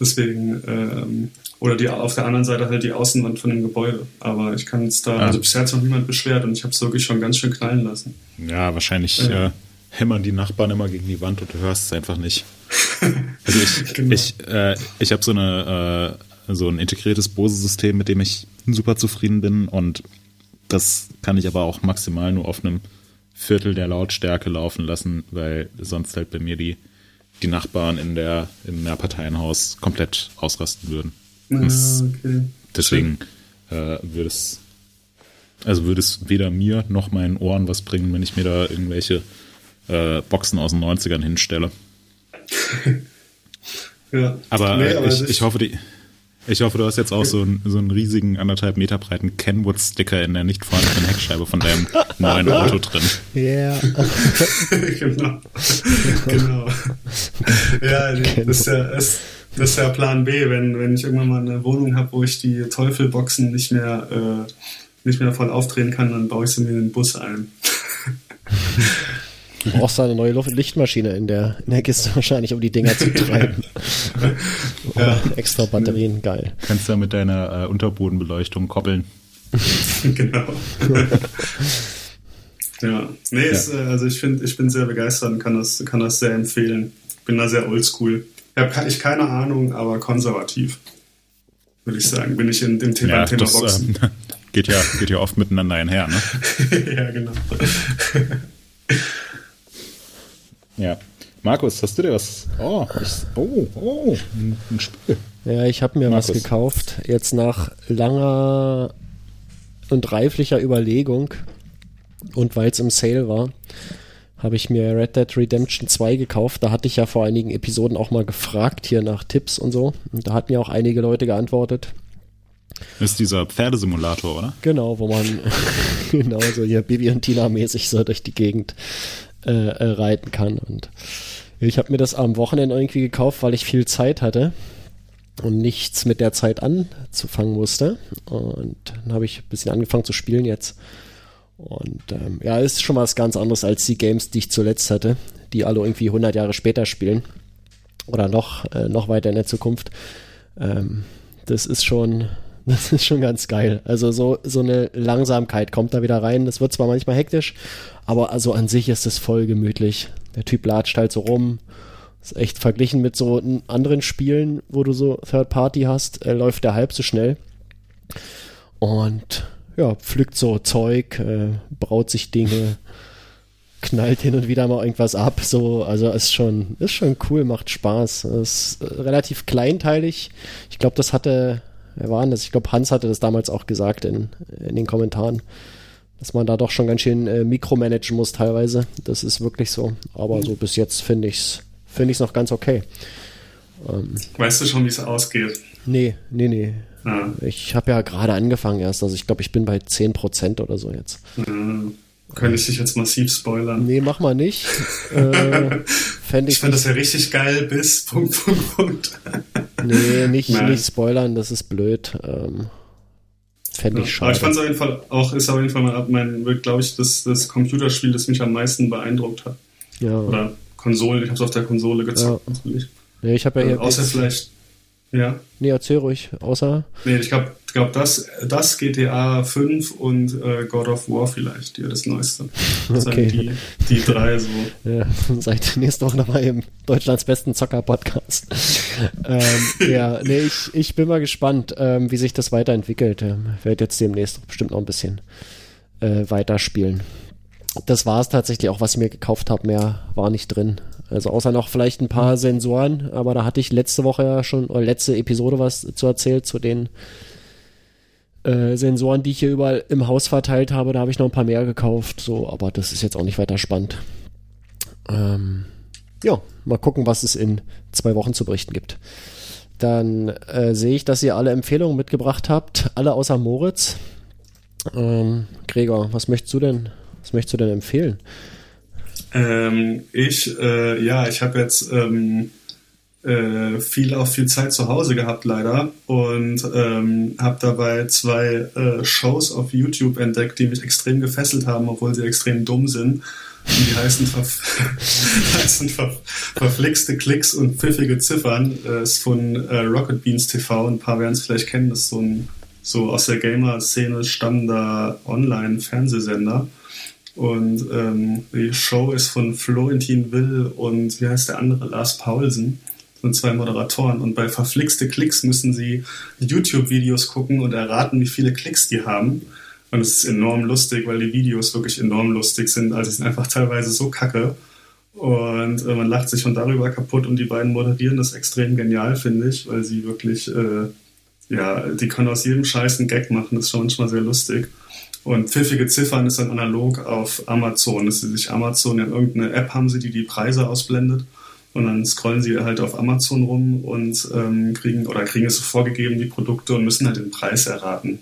Speaker 3: Deswegen, ähm, oder die, auf der anderen Seite halt die Außenwand von dem Gebäude. Aber ich kann es da, ah. also bisher hat sich noch niemand beschwert und ich habe es wirklich schon ganz schön knallen lassen.
Speaker 2: Ja, wahrscheinlich äh, hämmern die Nachbarn immer gegen die Wand und du hörst es einfach nicht. Also ich, genau. ich, äh, ich habe so eine äh, so ein integriertes Bose-System, mit dem ich super zufrieden bin und das kann ich aber auch maximal nur auf einem Viertel der Lautstärke laufen lassen, weil sonst halt bei mir die, die Nachbarn in der, im Mehrparteienhaus komplett ausrasten würden. Ah, okay. Deswegen äh, würde es also würde es weder mir noch meinen Ohren was bringen, wenn ich mir da irgendwelche äh, Boxen aus den 90ern hinstelle. ja. Aber, nee, aber ich, ich, hoffe, die, ich hoffe, du hast jetzt auch so einen, so einen riesigen, anderthalb Meter breiten Kenwood-Sticker in der nicht vorhandenen Heckscheibe von deinem neuen Auto drin.
Speaker 3: Ja. genau. genau. Ja, das ist ja, das, das ist ja Plan B, wenn, wenn ich irgendwann mal eine Wohnung habe, wo ich die Teufelboxen nicht mehr, äh, nicht mehr voll aufdrehen kann, dann baue ich sie mir in den Bus ein.
Speaker 1: Du brauchst da eine neue Lichtmaschine in der, in der Kiste wahrscheinlich, um die Dinger zu treiben. ja. Extra Batterien, geil.
Speaker 2: Kannst du mit deiner äh, Unterbodenbeleuchtung koppeln. genau.
Speaker 3: ja, nee, ja. Ist, äh, also ich finde, ich bin sehr begeistert und kann das, kann das sehr empfehlen. Bin da sehr oldschool. Habe ich keine Ahnung, aber konservativ. Würde ich sagen, bin ich in dem Thema, ja, Thema das, Boxen.
Speaker 2: Äh, geht, ja, geht ja oft miteinander einher, ne?
Speaker 3: ja, genau.
Speaker 2: Ja. Markus, hast du dir was? Oh, ich, oh, oh, ein Spiel.
Speaker 1: Ja, ich habe mir Markus. was gekauft. Jetzt nach langer und reiflicher Überlegung und weil es im Sale war, habe ich mir Red Dead Redemption 2 gekauft. Da hatte ich ja vor einigen Episoden auch mal gefragt hier nach Tipps und so. Und da hatten ja auch einige Leute geantwortet.
Speaker 2: Das ist dieser Pferdesimulator, oder?
Speaker 1: Genau, wo man genau so hier Bibi und Tina mäßig so durch die Gegend äh, äh, reiten kann. Und ich habe mir das am Wochenende irgendwie gekauft, weil ich viel Zeit hatte und nichts mit der Zeit anzufangen musste. Und dann habe ich ein bisschen angefangen zu spielen jetzt. Und ähm, ja, ist schon was ganz anderes als die Games, die ich zuletzt hatte, die alle irgendwie 100 Jahre später spielen. Oder noch, äh, noch weiter in der Zukunft. Ähm, das ist schon, das ist schon ganz geil. Also so, so eine Langsamkeit kommt da wieder rein. Das wird zwar manchmal hektisch, aber also an sich ist es voll gemütlich. Der Typ latscht halt so rum. ist echt verglichen mit so anderen Spielen, wo du so Third Party hast, äh, läuft der halb so schnell. Und ja, pflückt so Zeug, äh, braut sich Dinge, knallt hin und wieder mal irgendwas ab. So, also ist schon, ist schon cool, macht Spaß. Ist äh, relativ kleinteilig. Ich glaube, das hatte wer war denn das? Ich glaube, Hans hatte das damals auch gesagt in, in den Kommentaren, dass man da doch schon ganz schön äh, mikromanagen muss teilweise. Das ist wirklich so. Aber so bis jetzt finde ich es find ich's noch ganz okay.
Speaker 3: Ähm, weißt du schon, wie es ausgeht?
Speaker 1: Nee, nee, nee. Ah. Ich habe ja gerade angefangen erst. Also ich glaube, ich bin bei 10% oder so jetzt.
Speaker 3: Mhm. Könnte ich dich jetzt massiv spoilern?
Speaker 1: Nee, mach mal nicht. äh,
Speaker 3: fänd ich ich fand das ja richtig geil bis Punkt, Punkt, Punkt.
Speaker 1: nee, nicht, nicht spoilern, das ist blöd. Ähm, Fände ich ja, schade.
Speaker 3: Aber ich fand es auf jeden Fall auch, ist auf jeden Fall mal mein, glaube ich, das, das Computerspiel, das mich am meisten beeindruckt hat. Ja. Oder Konsolen, ich habe es auf der Konsole gezockt, ja. natürlich.
Speaker 1: Nee, ich habe ja
Speaker 3: äh, Außer vielleicht ja.
Speaker 1: Nee, erzähl ruhig, außer.
Speaker 3: Nee, ich glaube, glaub, das, das GTA 5 und äh, God of War vielleicht, ja, das Neueste. Das okay. Die, die drei so.
Speaker 1: Ja, seid nächste Woche nochmal im Deutschlands besten Zocker-Podcast. ähm, ja, nee, ich, ich bin mal gespannt, ähm, wie sich das weiterentwickelt. Ähm, werde jetzt demnächst bestimmt noch ein bisschen äh, weiterspielen. Das war es tatsächlich auch, was ich mir gekauft habe. Mehr war nicht drin. Also außer noch vielleicht ein paar Sensoren, aber da hatte ich letzte Woche ja schon, oder letzte Episode was zu erzählt, zu den äh, Sensoren, die ich hier überall im Haus verteilt habe. Da habe ich noch ein paar mehr gekauft, so, aber das ist jetzt auch nicht weiter spannend. Ähm, ja, mal gucken, was es in zwei Wochen zu berichten gibt. Dann äh, sehe ich, dass ihr alle Empfehlungen mitgebracht habt, alle außer Moritz. Ähm, Gregor, was möchtest du denn, was möchtest du denn empfehlen?
Speaker 3: Ähm, ich, äh, ja, ich habe jetzt ähm, äh, viel auch viel Zeit zu Hause gehabt leider und ähm, habe dabei zwei äh, Shows auf YouTube entdeckt, die mich extrem gefesselt haben, obwohl sie extrem dumm sind. Und die heißen, heißen ver verflixte Klicks und pfiffige Ziffern. Äh, ist von äh, Rocket Beans TV. Ein paar werden es vielleicht kennen. Das ist so ein so aus der Gamer-Szene stammender Online-Fernsehsender. Und ähm, die Show ist von Florentin Will und wie heißt der andere? Lars Paulsen. Und zwei Moderatoren. Und bei verflixte Klicks müssen sie YouTube-Videos gucken und erraten, wie viele Klicks die haben. Und es ist enorm lustig, weil die Videos wirklich enorm lustig sind. Also sie sind einfach teilweise so kacke. Und äh, man lacht sich schon darüber kaputt und die beiden moderieren das extrem genial, finde ich, weil sie wirklich, äh, ja, die können aus jedem Scheiß einen Gag machen. Das ist schon manchmal sehr lustig. Und pfiffige Ziffern ist dann analog auf Amazon. Dass sie sich Amazon in irgendeine App haben sie, die die Preise ausblendet. Und dann scrollen sie halt auf Amazon rum und ähm, kriegen oder kriegen es so vorgegeben, die Produkte, und müssen halt den Preis erraten.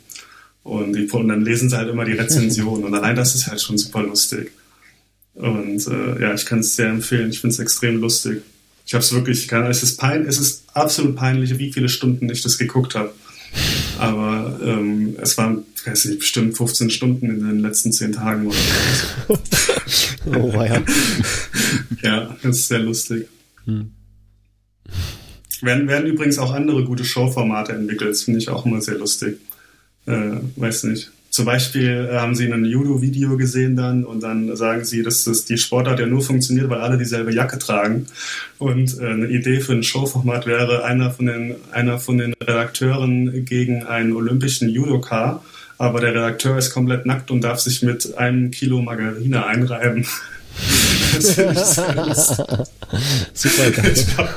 Speaker 3: Und, die, und dann lesen sie halt immer die Rezension. Und allein das ist halt schon super lustig. Und äh, ja, ich kann es sehr empfehlen. Ich finde es extrem lustig. Ich habe es wirklich, kann, es ist pein, es ist absolut peinlich, wie viele Stunden ich das geguckt habe. Aber ähm, es waren, ich weiß nicht, bestimmt 15 Stunden in den letzten 10 Tagen oder so. oh, ja. ja, das ist sehr lustig. Hm. Werden, werden übrigens auch andere gute Showformate entwickelt. Das finde ich auch immer sehr lustig. Äh, weiß nicht. Zum Beispiel äh, haben sie ein Judo-Video gesehen dann und dann sagen sie, dass das die Sportart ja nur funktioniert, weil alle dieselbe Jacke tragen. Und äh, eine Idee für ein Showformat wäre, einer von den, einer von den Redakteuren gegen einen olympischen Judoka, aber der Redakteur ist komplett nackt und darf sich mit einem Kilo Margarine einreiben. Super geil. Ich glaube,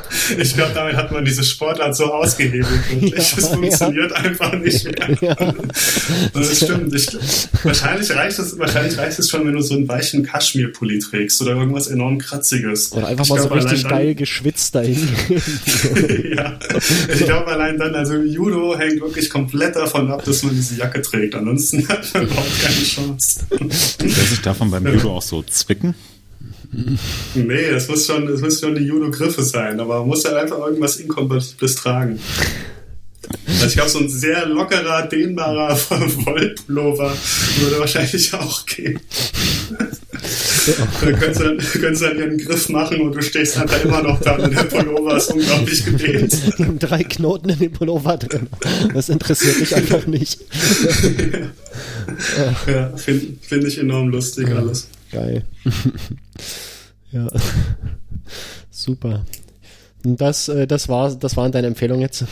Speaker 3: glaub, damit hat man diese Sportart so ausgehebelt. Wirklich. Es funktioniert ja. einfach nicht mehr. Ja. Das stimmt. Ich, wahrscheinlich, reicht es, wahrscheinlich reicht es schon, wenn du so einen weichen Kaschmirpulli trägst oder irgendwas enorm Kratziges.
Speaker 1: Oder einfach ich mal glaub, so richtig geil dann, geschwitzt dahin.
Speaker 3: ja, ich glaube allein dann, also Judo hängt wirklich komplett davon ab, dass man diese Jacke trägt. Ansonsten hat man überhaupt keine Chance.
Speaker 2: Lässt sich davon beim Judo auch so zwicken?
Speaker 3: Nee, das muss schon, das muss schon die Judo-Griffe sein, aber man muss ja einfach irgendwas Inkompatibles tragen. Also ich glaube, so ein sehr lockerer, dehnbarer Wollpullover würde wahrscheinlich auch gehen. da könntest du, dann, könntest du dann ihren Griff machen und du stehst einfach immer noch da und der Pullover ist unglaublich gedehnt.
Speaker 1: Drei Knoten in dem Pullover drin. Das interessiert dich einfach nicht.
Speaker 3: ja, ja finde find ich enorm lustig alles.
Speaker 1: Geil. ja. Super. Und das, äh, das, war, das waren deine Empfehlungen jetzt?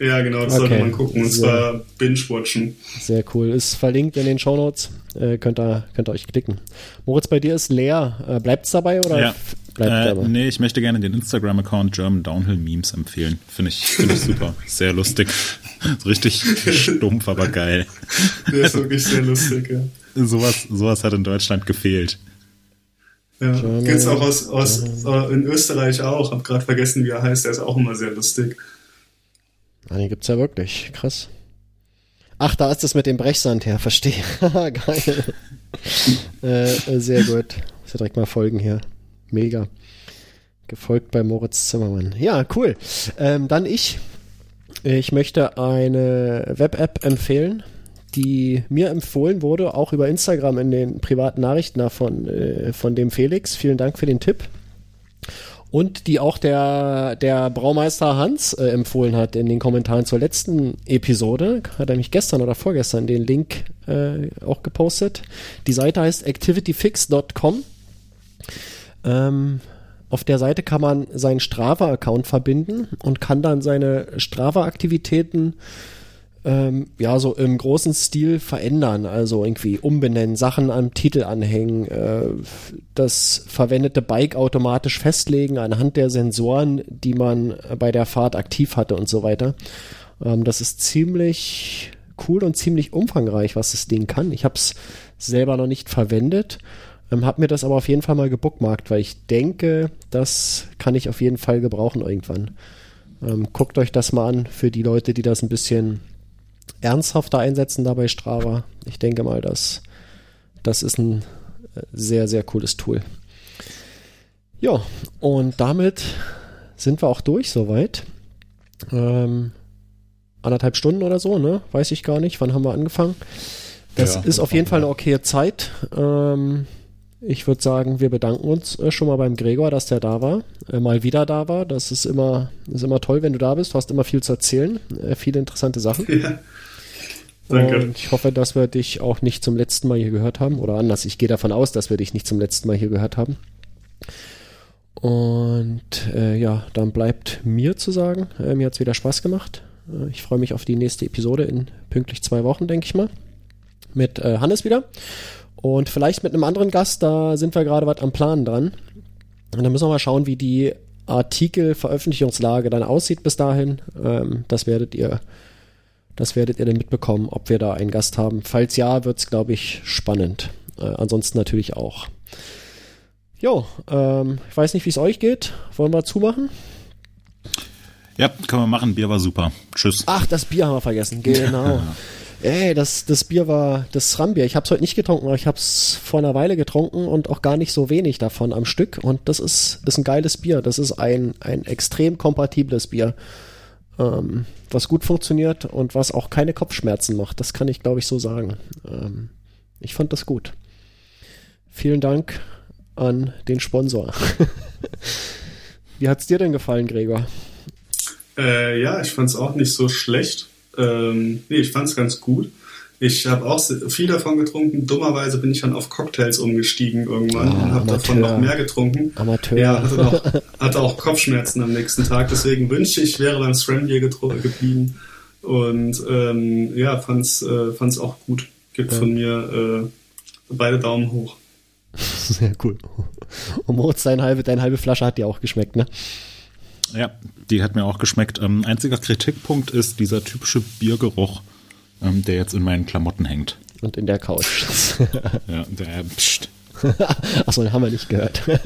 Speaker 3: Ja, genau, das okay. sollte man gucken. Und zwar binge-watchen.
Speaker 1: Sehr cool. Ist verlinkt in den Show Notes. Äh, könnt, ihr, könnt ihr euch klicken. Moritz, bei dir ist leer. Äh, Bleibt es dabei oder
Speaker 2: ja. bleibt äh, dabei? Nee, ich möchte gerne den Instagram-Account German Downhill Memes empfehlen. Finde ich, find ich super. sehr lustig. Richtig stumpf, aber geil.
Speaker 3: Der ist wirklich sehr lustig, ja.
Speaker 2: Sowas, sowas hat in Deutschland gefehlt.
Speaker 3: Ja, gibt es auch aus, aus äh, in Österreich auch. Hab gerade vergessen, wie er heißt. Der ist auch immer sehr lustig.
Speaker 1: Ah, den gibt's ja wirklich. Krass. Ach, da ist das mit dem Brechsand her. Verstehe. Geil. äh, sehr gut. Muss ja direkt mal folgen hier. Mega. Gefolgt bei Moritz Zimmermann. Ja, cool. Ähm, dann ich. Ich möchte eine Web-App empfehlen die mir empfohlen wurde, auch über Instagram in den privaten Nachrichten von, äh, von dem Felix. Vielen Dank für den Tipp. Und die auch der, der Braumeister Hans äh, empfohlen hat in den Kommentaren zur letzten Episode. Hat er mich gestern oder vorgestern den Link äh, auch gepostet. Die Seite heißt activityfix.com. Ähm, auf der Seite kann man seinen Strava-Account verbinden und kann dann seine Strava-Aktivitäten ähm, ja so im großen Stil verändern, also irgendwie umbenennen, Sachen am Titel anhängen, äh, das verwendete Bike automatisch festlegen anhand der Sensoren, die man bei der Fahrt aktiv hatte und so weiter. Ähm, das ist ziemlich cool und ziemlich umfangreich, was das Ding kann. Ich habe es selber noch nicht verwendet, ähm, habe mir das aber auf jeden Fall mal gebookmarkt, weil ich denke, das kann ich auf jeden Fall gebrauchen irgendwann. Ähm, guckt euch das mal an für die Leute, die das ein bisschen ernsthafter einsetzen dabei Strava. Ich denke mal, dass das ist ein äh, sehr, sehr cooles Tool. Ja, und damit sind wir auch durch soweit. Ähm, anderthalb Stunden oder so, ne? Weiß ich gar nicht. Wann haben wir angefangen? Das ja, ist auf jeden Fall eine okaye Zeit. Ähm, ich würde sagen, wir bedanken uns äh, schon mal beim Gregor, dass der da war, äh, mal wieder da war. Das ist immer, ist immer toll, wenn du da bist. Du hast immer viel zu erzählen, äh, viele interessante Sachen. Ja. Danke. Und ich hoffe, dass wir dich auch nicht zum letzten Mal hier gehört haben. Oder anders, ich gehe davon aus, dass wir dich nicht zum letzten Mal hier gehört haben. Und äh, ja, dann bleibt mir zu sagen, äh, mir hat es wieder Spaß gemacht. Äh, ich freue mich auf die nächste Episode in pünktlich zwei Wochen, denke ich mal. Mit äh, Hannes wieder. Und vielleicht mit einem anderen Gast, da sind wir gerade was am Plan dran. Und dann müssen wir mal schauen, wie die Artikelveröffentlichungslage dann aussieht bis dahin. Ähm, das werdet ihr, das werdet ihr dann mitbekommen, ob wir da einen Gast haben. Falls ja, wird es, glaube ich, spannend. Äh, ansonsten natürlich auch. Jo, ähm, ich weiß nicht, wie es euch geht. Wollen wir zumachen?
Speaker 2: Ja, können wir machen. Bier war super. Tschüss.
Speaker 1: Ach, das Bier haben wir vergessen. Genau. Ey, das, das Bier war das Rambier. Ich habe es heute nicht getrunken, aber ich habe es vor einer Weile getrunken und auch gar nicht so wenig davon am Stück. Und das ist, ist ein geiles Bier. Das ist ein, ein extrem kompatibles Bier, ähm, was gut funktioniert und was auch keine Kopfschmerzen macht. Das kann ich, glaube ich, so sagen. Ähm, ich fand das gut. Vielen Dank an den Sponsor. Wie hat's dir denn gefallen, Gregor?
Speaker 3: Äh, ja, ich fand's auch nicht so schlecht. Ähm, nee, ich fand's ganz gut. Ich habe auch viel davon getrunken. Dummerweise bin ich dann auf Cocktails umgestiegen irgendwann
Speaker 1: Ah,
Speaker 3: und habe davon
Speaker 1: Amateur.
Speaker 3: noch mehr getrunken.
Speaker 1: Amateur.
Speaker 3: Ja, hatte, noch, hatte auch Kopfschmerzen am nächsten Tag. Deswegen wünschte ich, ich wäre beim Scrambier geblieben. Und ähm, ja, fand's, äh, fand's auch gut. Gibt
Speaker 1: Ja.
Speaker 3: von mir äh, beide Daumen hoch.
Speaker 1: Sehr cool. Und Moritz, deine halbe, deine halbe Flasche hat dir auch geschmeckt, ne?
Speaker 2: Ja, die hat mir auch geschmeckt. Ähm, einziger Kritikpunkt ist dieser typische Biergeruch, ähm, der jetzt in meinen Klamotten hängt.
Speaker 1: Und in der Couch.
Speaker 2: Ja, der, pst,
Speaker 1: Achso, den haben wir nicht gehört.
Speaker 2: ja,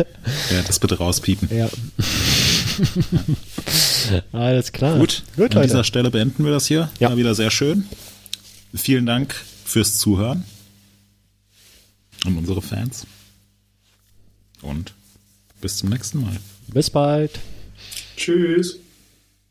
Speaker 2: das bitte rauspiepen.
Speaker 1: ja. Alles klar.
Speaker 2: Gut,
Speaker 1: Gut,
Speaker 2: an dieser. Stelle beenden wir das hier.
Speaker 1: Ja.
Speaker 2: War wieder sehr schön. Vielen Dank fürs Zuhören. Und unsere Fans. Und bis zum nächsten Mal.
Speaker 1: Bis bald.
Speaker 3: Tschüss.